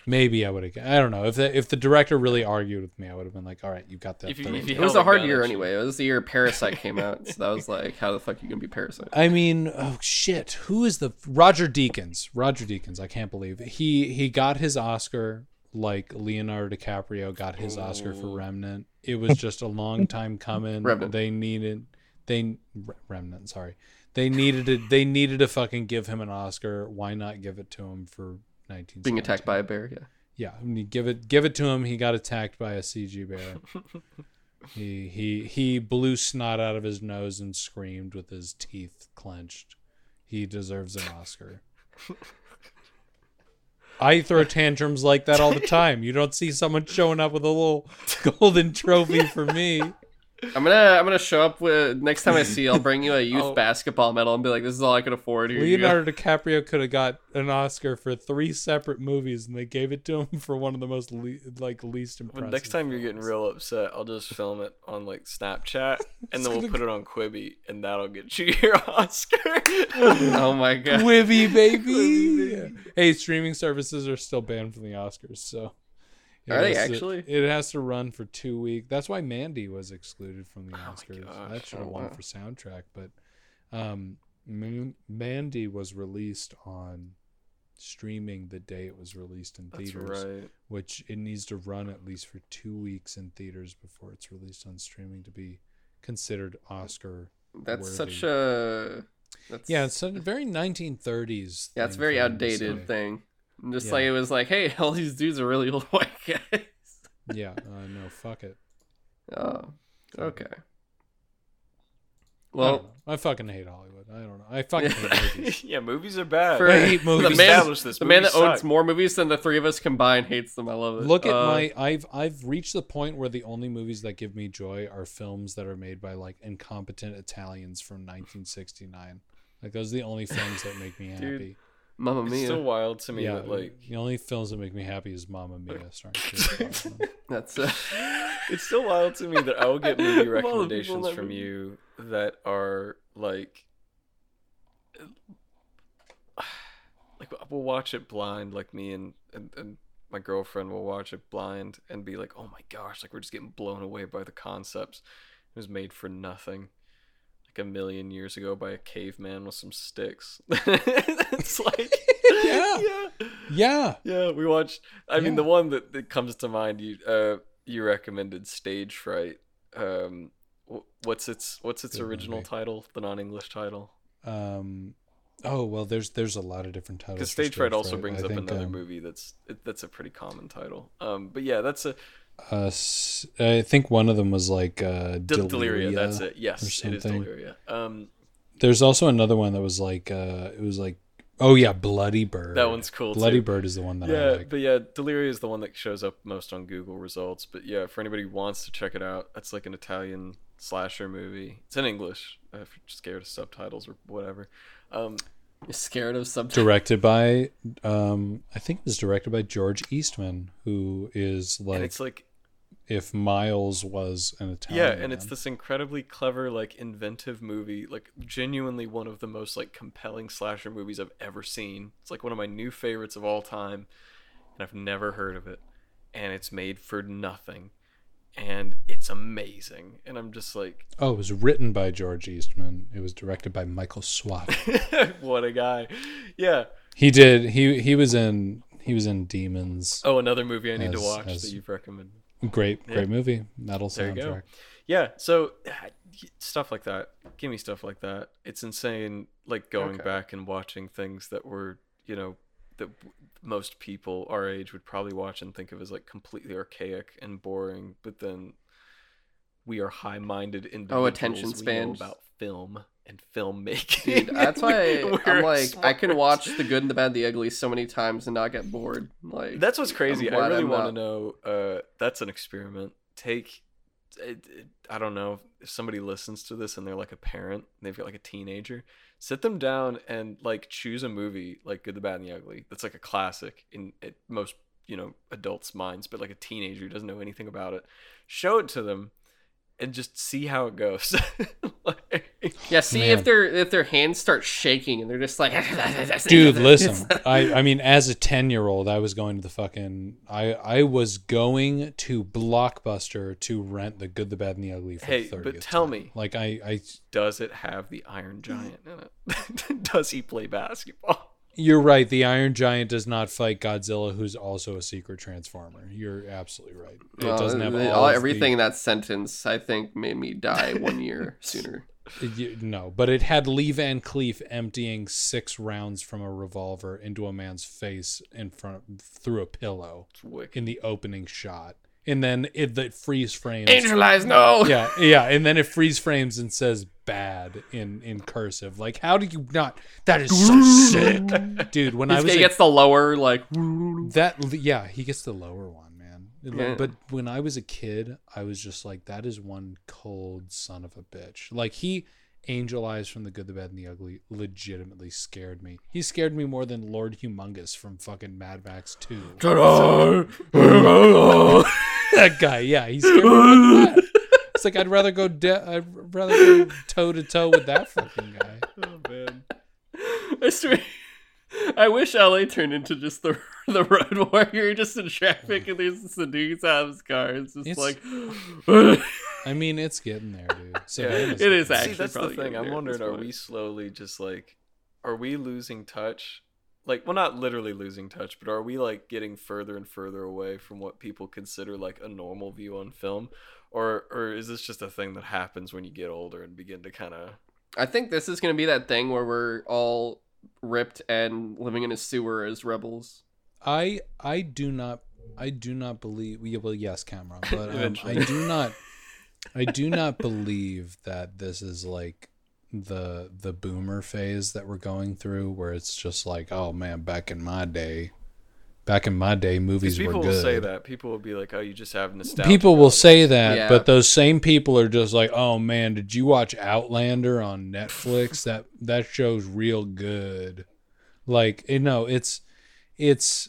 Maybe I would have. I don't know if the if the director really argued with me, I would have been like, "All right, you got that." If you- if you It was a hard year you. anyway. It was the year Parasite came out, so that was like, how the fuck you gonna be Parasite? I mean, oh shit, who is the Roger Deakins? Roger Deakins, I can't believe it. he he got his Oscar like Leonardo DiCaprio got his Oscar for Remnant. It was just a long time coming. Remnant. They needed they Revenant, sorry. They needed it. they needed to fucking give him an Oscar. Why not give it to him for 19 Being attacked by a bear. Yeah. Yeah, I mean, give it give it to him. He got attacked by a CG bear. he he he blew snot out of his nose and screamed with his teeth clenched. He deserves an Oscar. I throw tantrums like that all the time. You don't see someone showing up with a little golden trophy for me. I'm gonna I'm gonna show up with next time I see you, I'll bring you a youth Oh. basketball medal and be like, this is all I could afford. Here. Leonardo DiCaprio could have got an Oscar for three separate movies, and they gave it to him for one of the most le- like least impressive. When next time you're getting real upset, I'll just film it on like Snapchat, and then we'll put it on Quibi, and that'll get you your Oscar. Oh my god. Quibi, baby. Quibi, baby. Hey, streaming services are still banned from the Oscars, so it Are they has to- actually? it has to run for two weeks. That's why Mandy was excluded from the Oh Oscars. gosh. that should have Oh, won for soundtrack, but um, Mandy was released on streaming the day it was released in That's theaters, right. which it needs to run at least for two weeks in theaters before it's released on streaming to be considered Oscar. That's worthy. such a that's Yeah, it's a very 1930s. yeah, it's a very for them to outdated say. Thing. Just Yeah. like it was like, hey, all these dudes are really old white guys. Yeah, uh, no, fuck it. Oh, okay. Well, Well, I, fucking hate Hollywood. I don't know. I fucking hate movies. yeah, movies are bad. For- I hate movies. the man, this. the man that Movies owns more movies than the three of us combined hates them. I love it. Look at Uh, my. I've I've reached the point where the only movies that give me joy are films that are made by like incompetent Italians from 1969. Like those are the only films that make me Dude, happy. Mamma It's Mia. still wild to me yeah, that like the only films that make me happy is Mamma Mia, starring Pierce Brosnan. That's uh, it's still wild to me that I will get movie Of all the people recommendations from you that are like like we'll watch it blind like me and, and and my girlfriend will watch it blind and be like oh my gosh like we're just getting blown away by the concepts it was made for nothing like a million years ago by a caveman with some sticks it's like Yeah. yeah yeah, yeah, we watched. I mean, the one that, that comes to mind, you uh, you recommended Stage Fright. Um, what's its what's its Good original movie. title? The non-English title? Um. Oh well, there's there's a lot of different titles. Because Stage Fright also brings I up think, another um, movie that's that's a pretty common title. Um, but yeah, that's a Uh, I think one of them was like uh, Del- Deliria. Deliria. That's it. Yes, or it is. Deliria. Um, There's also another one that was like uh, it was like oh yeah, Bloody Bird. that one's cool Bloody too. Bird is the one that yeah, I like. but yeah, Deliria is the one that shows up most on Google results. But yeah, for anybody who wants to check it out, that's like an Italian slasher movie. It's in English if you're scared of subtitles or whatever. Um, you're scared of subtitles. Directed by um, I think it was directed by George Eastman, who is and like it's like if Miles was an Italian. yeah, and it's this incredibly clever, like inventive movie, like genuinely one of the most like compelling slasher movies I've ever seen. It's like one of my new favorites of all time, and I've never heard of it. And it's made for nothing, and it's amazing. And I'm just like, oh, it was written by George Eastman. It was directed by Michael Soavi. what a guy! Yeah. he did. He he was in he was in Demons. Oh, another movie I need to watch as- that you've recommended. Great yeah. great movie. Metal There soundtrack. Yeah, so ah, stuff like that. Give me stuff like that. It's insane, like going Okay. back and watching things that were, you know, that most people our age would probably watch and think of as like completely archaic and boring. But then we are high-minded individuals. attention span about film and filmmaking. Dude, that's why We're I'm like I can watch the good and the bad, the ugly so many times and not get bored. Like That's what's crazy. I really want to know. Uh, that's an experiment. Take. I don't know if somebody listens to this and they're like a parent. They've got like a teenager. Sit them down and like choose a movie like Good, the Bad, and the Ugly. That's like a classic in at most you know adults' minds, but like a teenager who doesn't know anything about it. Show it to them, and just see how it goes. like, Yeah, see Man. if their if their hands start shaking and they're just like, Dude, listen. I I mean, as a ten year old, I was going to the fucking. I I was going to Blockbuster to rent the Good, the Bad, and the Ugly for Hey, the but tell time. me. like I I does it have the Iron Giant in it? does he play basketball? You're right. The Iron Giant does not fight Godzilla, who's also a secret transformer. You're absolutely right. It Well, doesn't have the- all all- of everything in that sentence. I think made me die one year sooner. You- no, but it had Lee Van Cleef emptying six rounds from a revolver into a man's face in front through a pillow in the opening shot, and then it the freeze frames. Angel eyes, no. yeah, yeah, and then it freeze frames and says "bad" in in cursive. Like, how do you not? That is so sick, dude. When I was he a gets the lower like. That yeah, he gets the lower one, Yeah. But when I was a kid, I was just like, that is one cold son of a bitch. Like he Angel Eyes from the Good, the Bad, and the Ugly legitimately scared me. He scared me more than Lord Humungus from fucking Mad Max Two. that guy, yeah, he scared me more. It's like I'd rather go. De- I'd rather go toe to toe with that fucking guy. Oh man. I swear. I wish LA turned into just the the road warrior, just in traffic, and there's just the dudes out of his car. It's just It's- like. I mean, it's getting there, dude. Yeah, Savannah's it is actually See, that's the thing. I'm wondering, are we slowly just like, are we losing touch? Like, well, not literally losing touch, but are we like getting further and further away from what people consider like a normal view on film, or or is this just a thing that happens when you get older and begin to kind of? I think this is gonna be that thing where we're all ripped and living in a sewer as rebels. I I do not I do not believe well yes Kamron but um, I do not I do not believe that this is like the the boomer phase that we're going through where it's just like oh man back in my day back in my day Because movies were good. people good will say that. People will be like, "Oh, you just have nostalgia." people will say that Yeah. but those same people are just like oh man did you watch Outlander on Netflix that that show's real good like you know it's it's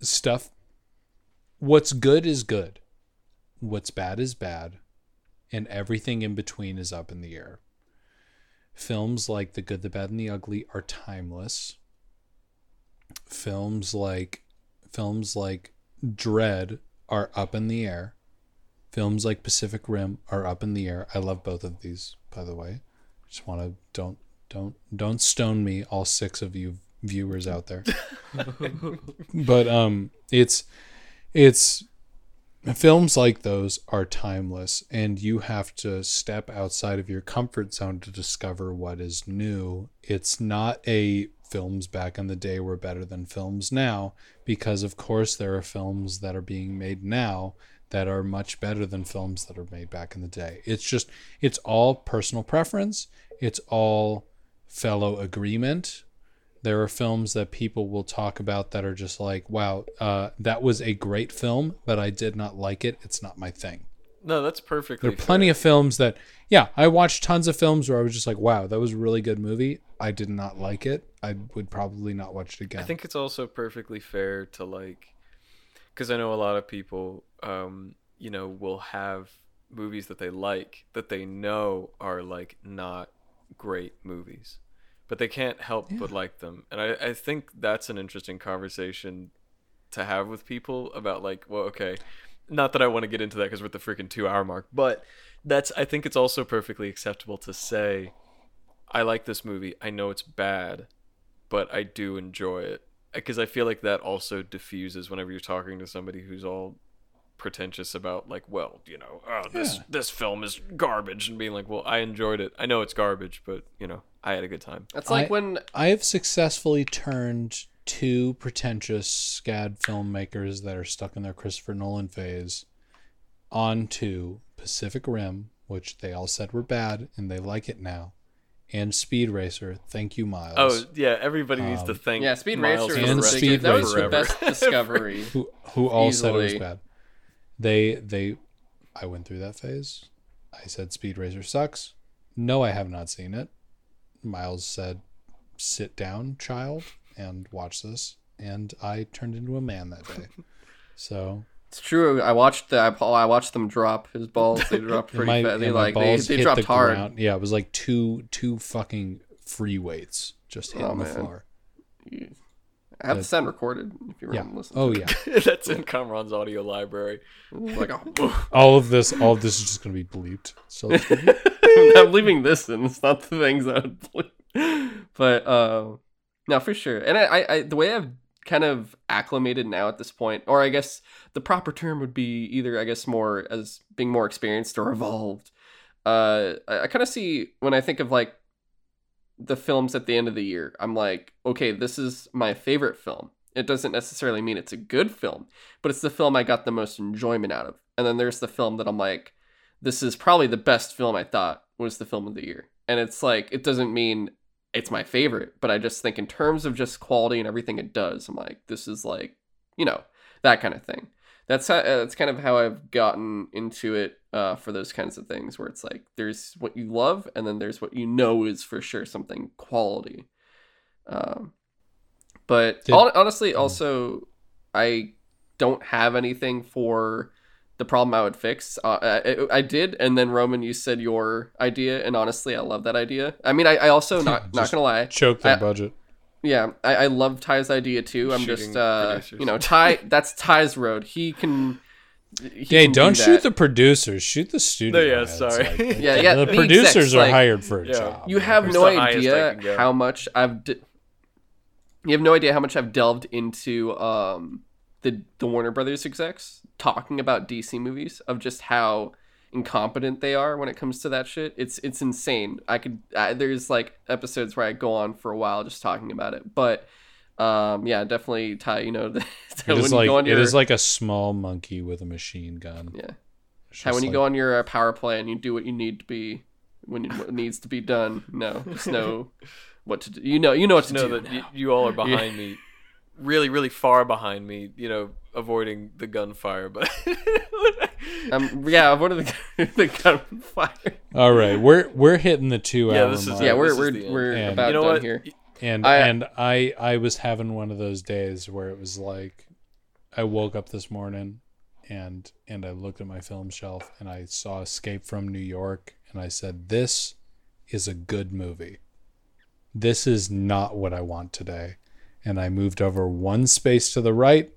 stuff what's good is good what's bad is bad and everything in between is up in the air films like the good the bad and the ugly are timeless films like films like Dredd are up in the air. Films like pacific rim are up in the air. I love both of these by the way. Just want to don't don't don't stone me all six of you viewers out there. But um it's it's films like those are timeless and you have to step outside of your comfort zone to discover what is new. It's not a films back in the day were better than films now because of course there are films that are being made now that are much better than films that are made back in the day it's just it's all personal preference it's all fellow agreement there are films that people will talk about that are just like, wow, uh, that was a great film, but I did not like it. It's not my thing. No, that's perfectly. There are plenty fair. of films that, yeah, I watched tons of films where I was just like, wow, that was a really good movie. I did not like it. I would probably not watch it again. I think it's also perfectly fair to like, because I know a lot of people, um, you know, will have movies that they like that they know are like not great movies, but they can't help but like them, and I I think that's an interesting conversation to have with people about like, well, okay, not that I want to get into that because we're at the freaking two hour mark, but that's I think it's also perfectly acceptable to say, I like this movie. I know it's bad, but I do enjoy it because I feel like that also diffuses whenever you're talking to somebody who's all pretentious about like, well, you know, oh, this Yeah. this film is garbage, and being like, well, I enjoyed it. I know it's garbage, but you know, I had a good time. That's like I- when I have successfully turned two pretentious SCAD filmmakers that are stuck in their Christopher Nolan phase onto Pacific Rim, which they all said were bad and they like it now, and Speed Racer. Thank you, Miles. Oh yeah, everybody needs to Um, thank yeah, Speed Miles Racer And was the the Speed that was the best discovery. who who all said it was bad. They they I went through that phase. I said Speed Racer sucks. No, I have not seen it. Miles said, "Sit down, child, and watch this." And I turned into a man that day. So It's true. I watched the I, I watched them drop his balls. They dropped pretty my, fast. They like they, they dropped the hard. ground. Yeah, it was like two two fucking free weights just hitting Oh, the floor. I have the But- sound recorded. If you Yeah. want to listen. Oh yeah. That's in Kamron's audio library. like a, all of this, all of this is just gonna be bleeped. So it's be- I'm leaving this in. It's not the things that. I'd play. But uh, no, for sure. And I, I, I, the way I've kind of acclimated now at this point, or I guess the proper term would be either, I guess, more as being more experienced or evolved. Uh, I, I kind of see when I think of like the films at the end of the year, I'm like, okay, this is my favorite film. It doesn't necessarily mean it's a good film, but it's the film I got the most enjoyment out of. And then there's the film that I'm like, this is probably the best film I thought was the film of the year. And it's like, it doesn't mean it's my favorite, but I just think in terms of just quality and everything it does, I'm like, this is like, you know, that kind of thing. That's how, uh, that's kind of how I've gotten into it uh, for those kinds of things, where it's like there's what you love, and then there's what you know is for sure something quality. Um, but Did- honestly, Mm. also, I don't have anything for the problem I would fix. Uh, I, I did, and then Roman, you said your idea, and honestly, I love that idea. I mean, I, I also not not gonna lie, choke their I- budget. yeah, I, I love Ty's idea too. I'm just uh, producers. you know, Ty. That's Ty's road. He can. he Hey, can do don't shoot the producers. Shoot the studio. No, yeah, heads, sorry. like- Yeah, yeah, The the producers execs, are like- hired for a Yeah. job. You have no the highest I idea how much I've. De- you have no idea how much I've delved into um the the Warner Brothers execs talking about DC movies of just how incompetent they are when it comes to that shit. It's it's insane. I could I, there's like episodes where I go on for a while just talking about it, but um yeah, definitely Ty. You know, that It when is you like go on it your is like a small monkey with a machine gun. yeah. It's How when you like- go on your uh, power play and you do what you need to be when it, what needs to be done. No, just know what to do. You know, you know what to know do. that now. you all are behind me, really, really far behind me. You know, avoiding the gunfire, but um, yeah, what are the the gunfire? All right, we're we're hitting the two Yeah, hour this is- mark. Yeah, this we're is we're we're And- about you know done what? here. and I- and I I was having one of those days where it was like I woke up this morning and and I looked at my film shelf and I saw Escape from New York and I said this is a good movie. This is not what I want today. And I moved over one space to the right.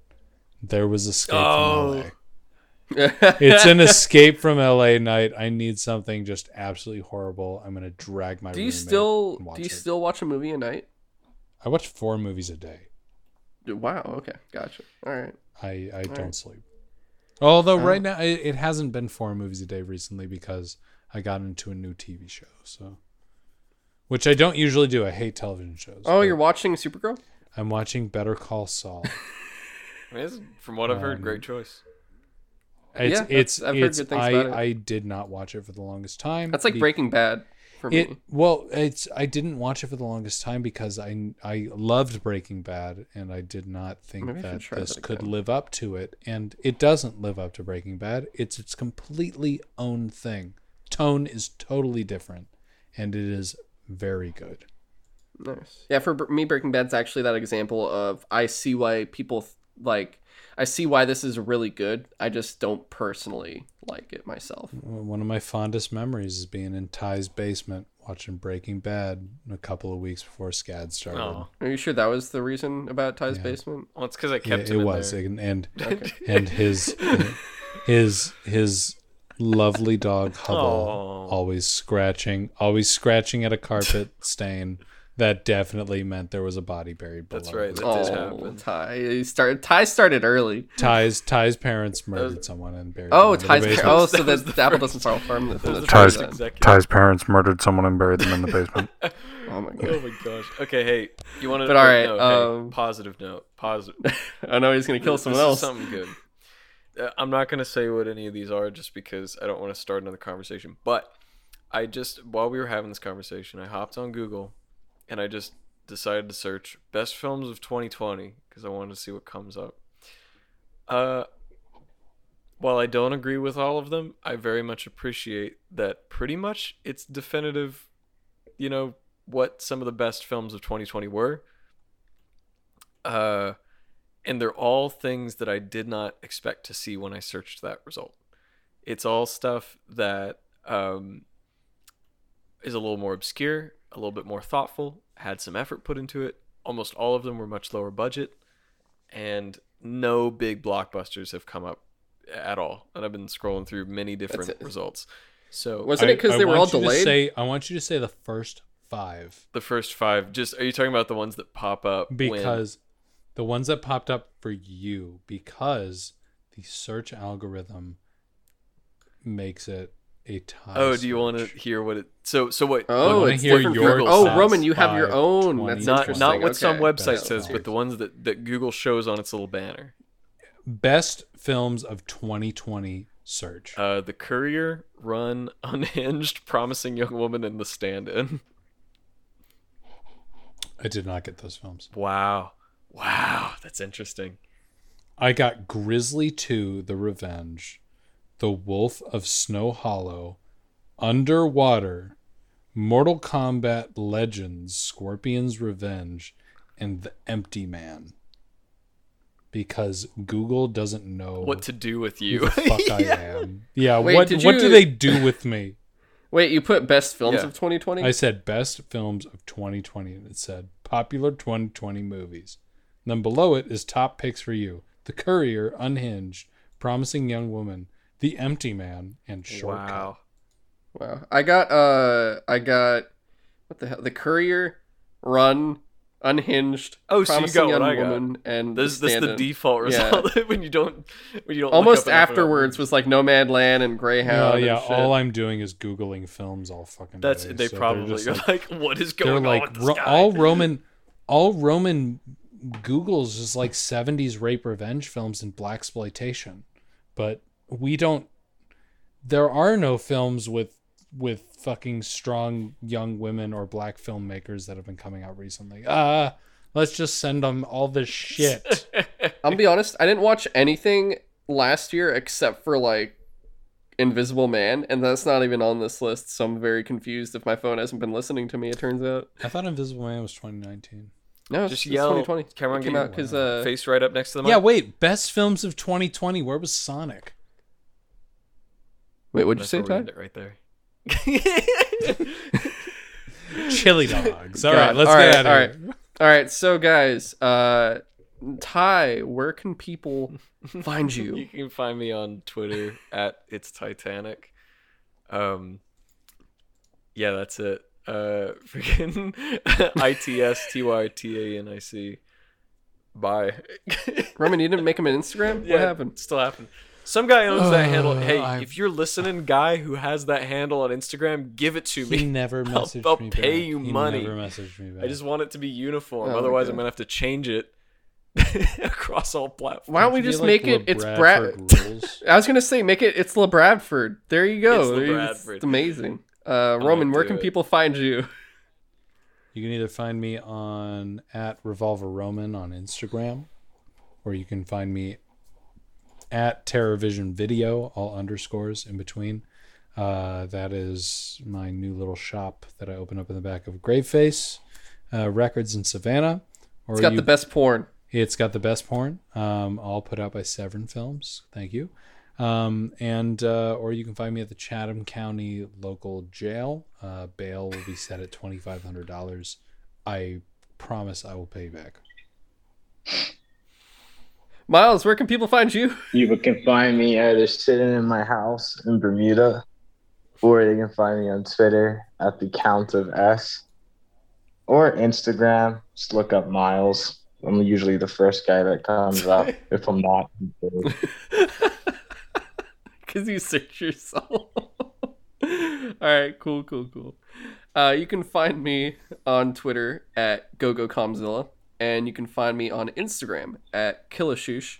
There was Escape Oh. from LA. It's an Escape from LA night. I need something just absolutely horrible. I'm gonna drag my do you still watch do you it. still watch a movie a night? I watch four movies a day. Wow. Okay. Gotcha. All right. I I don't right. sleep. Although Oh. right now it, it hasn't been four movies a day recently because I got into a new TV show. So, which I don't usually do. I hate television shows. Oh, you're watching Supergirl? I'm watching Better Call Saul. I mean, from what I've heard, Um, great choice. It's Yeah, it's I've heard it's good things I about it. I did not watch it for the longest time. That's like be- Breaking Bad for It me. well, it's I didn't watch it for the longest time because I I loved Breaking Bad and I did not think Maybe that this that could live up to it, and it doesn't live up to Breaking Bad. It's its completely own thing. Tone is totally different, and it is very good. Nice. Yeah, for me, Breaking Bad's actually that example of I see why people th- like. I see why this is really good. I just don't personally like it myself. One of my fondest memories is being in Ty's basement watching Breaking Bad a couple of weeks before SCAD started. Oh, Are you sure that was the reason about Ty's Yeah. basement? well, it's because I Yeah, kept it him in was, there. and and, Okay. and his his his lovely dog Hubble Aw. always scratching, always scratching at a carpet stain. That definitely meant there was a body buried below. That's right, it. that oh, did happen. Ty. He started. Ty started early. Ty's Ty's parents murdered was- someone and buried. Oh, them under the Ty's. basement. oh, so was the, the the apple doesn't fall from the, from the the tree first then. executive. parents murdered someone and buried them in the basement. Oh my god. Oh god. my gosh. Okay, hey, you want to? But all right, no, um, hey, positive note. Positive. I know he's gonna kill This- someone this else. Is something good. Uh, I'm not gonna say what any of these are just because I don't want to start another conversation. But I just while we were having this conversation, I hopped on Google and I just decided to search best films of 2020 because I wanted to see what comes up. Uh, while I don't agree with all of them, I very much appreciate that pretty much it's definitive. You know what some of the best films of 2020 were. Uh and they're all things that I did not expect to see when I searched that result. It's all stuff that um, is a little more obscure, a little bit more thoughtful, had some effort put into it. Almost all of them were much lower budget, and no big blockbusters have come up at all. And I've been scrolling through many different results. So Wasn't it because they were all want you to delayed? Say, I want you to say the first five the first five, just are you talking about the ones that pop up? when- because the ones that popped up for you because the search algorithm makes it a tie. oh, do you want to hear what it? So so what? Oh, wanna it's hear different. your for- oh, Roman, you have your own. 20. That's not not what some website That's says, but the ones that that Google shows on its little banner. best films of 2020 search? Uh, the Courier, Run, Unhinged, Promising Young Woman, and The Stand-In. I did not get those films. Wow, wow, that's interesting. I got Grizzly 2 The Revenge, The Wolf of Snow Hollow, Underwater, Mortal Kombat Legends Scorpion's Revenge, and The Empty Man. Because Google doesn't know What to do with you? fuck I am. Yeah, Wait, what what do they do with me? Wait, you put best films Yeah. of 2020? I said best films of 2020 and it said popular 2020 movies. And then below it is top picks for you. The Courier, Unhinged, Promising Young Woman, The Empty Man, and Shortcut. wow. Wow. I got uh I got what the hell? The Courier, Run, Unhinged, Oh, so you Promising got what Young I got. And This this is the Stand-In. default Yeah. result when you don't when you don't. look Almost up afterwards was like Nomadland and Greyhound. Oh, yeah, and shit. all I'm doing is Googling films all fucking That's day. they so probably just are like- like, what is they're going on like with this Ro- guy? all Roman all Roman Googles is like 70s rape revenge films and blaxploitation. But we don't there are no films with with fucking strong young women or black filmmakers that have been coming out recently. Ah, let's just send them all this shit. I'll be honest, I didn't watch anything last year except for like Invisible Man, and that's not even on this list, so I'm very confused if my phone hasn't been listening to me, it turns out. I thought Invisible Man was 2019. No, Just it's yell, 2020. Kamron, it came out your because uh, face right up next to the mic. Yeah, wait, best films of 2020. Where was Sonic? Wait, what'd you say, Ty? right there. Chili dogs. All God. right, let's All get right, out of all here. All right, so guys, uh, Ty, where can people find you you? can find me on Twitter at it's Titanic. Um, yeah, that's it. Uh, freaking I T S T Y T A N I C. Bye. Roman, you didn't make him an Instagram? Yeah, What happened? Still happened. Some guy owns that handle. Uh, Hey, I- if you're listening, guy who has that handle on Instagram, give it to He me. never I'll- messaged I'll me. pay back. you He money. Never messaged me back. I just want it to be uniform. Oh my Otherwise, I'm gonna have to change it across all platforms. Why don't we Should be just like make it? It's LeBradford Brad. rules. I was gonna say make it. It's LeBradford. There you go. It's There you- LeBradford. It's amazing. Uh, Roman, where do can it. people find you? You can either find me on at Revolver Roman on Instagram, or you can find me at TerrorVision Video, all underscores in between. Uh, that is my new little shop that I opened up in the back of Graveface uh, Records in Savannah. Or It's got you- the best porn. It's got the best porn, um, all put out by Severin Films. Thank you. Um, and uh, or you can find me at the Chatham County local jail. Uh, bail will be set at twenty five hundred dollars. I promise I will pay you back. Miles, where can people find you? You can find me either sitting in my house in Bermuda, or they can find me on Twitter at the Count of S, or Instagram. Just look up Miles. I'm usually the first guy that comes up. If I'm not, Because you search yourself. All right, cool, cool, cool. Uh, you can find me on Twitter at GoGoKamzilla, and you can find me on Instagram at Killashush.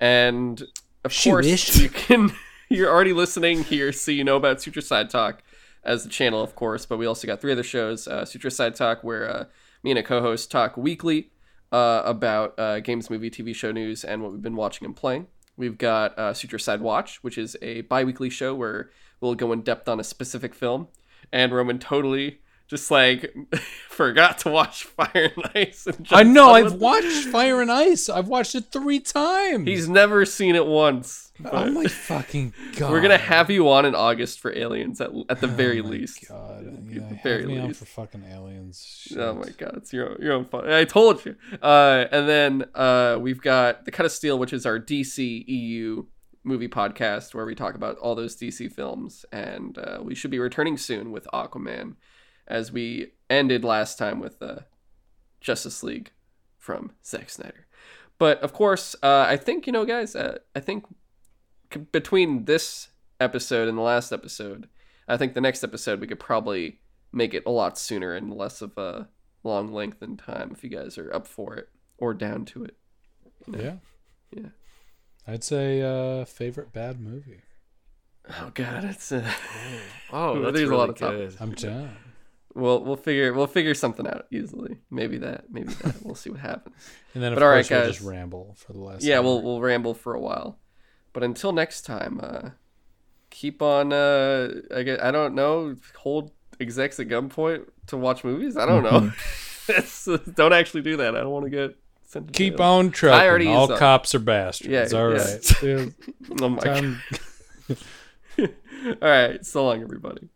And of course, you can. You're already listening here, so you know about Sutro Side Talk as the channel, of course. But we also got three other shows: uh, Sutro Side Talk, where uh, me and a co-host talk weekly uh, about uh, games, movie, TV show news, and what we've been watching and playing. We've got uh, Sutro Side Watch, which is a bi weekly show where we'll go in depth on a specific film. And Roman totally just like forgot to watch Fire and Ice. And I know. I've watched Fire and Ice. I've watched it three times. He's never seen it once. oh my fucking god. We're gonna have you on in August for Aliens at at the very Oh my least. God. Yeah, the very least. for fucking aliens. Shit. Oh my god, it's your your own fault. I told you. Uh, and then uh, we've got the Cut of Steel, which is our DC EU movie podcast where we talk about all those DC films, and uh, we should be returning soon with Aquaman, as we ended last time with uh, Justice League from Zack Snyder. But of course, uh, I think you know, guys. Uh, I think c- between this episode and the last episode, I think the next episode we could probably make it a lot sooner and less of a long length in time if you guys are up for it or down to it. Yeah. Yeah. I'd say uh favorite bad movie. Oh god, it's uh, Oh, Ooh, that's there's a lot of good. topics. I'm down. We'll we'll figure we'll figure something out easily. Maybe that, maybe that. We'll see what happens. And then of But all right, course we'll just ramble for the last. yeah, hour. we'll we'll ramble for a while. But until next time, uh keep on uh I get, I don't know, hold execs at gunpoint to watch movies? I don't know. Don't actually do that. I don't want to get sent to keep jail. on trucking. All cops are bastards. Yeah, All yeah. right. oh my God. All right. so long everybody.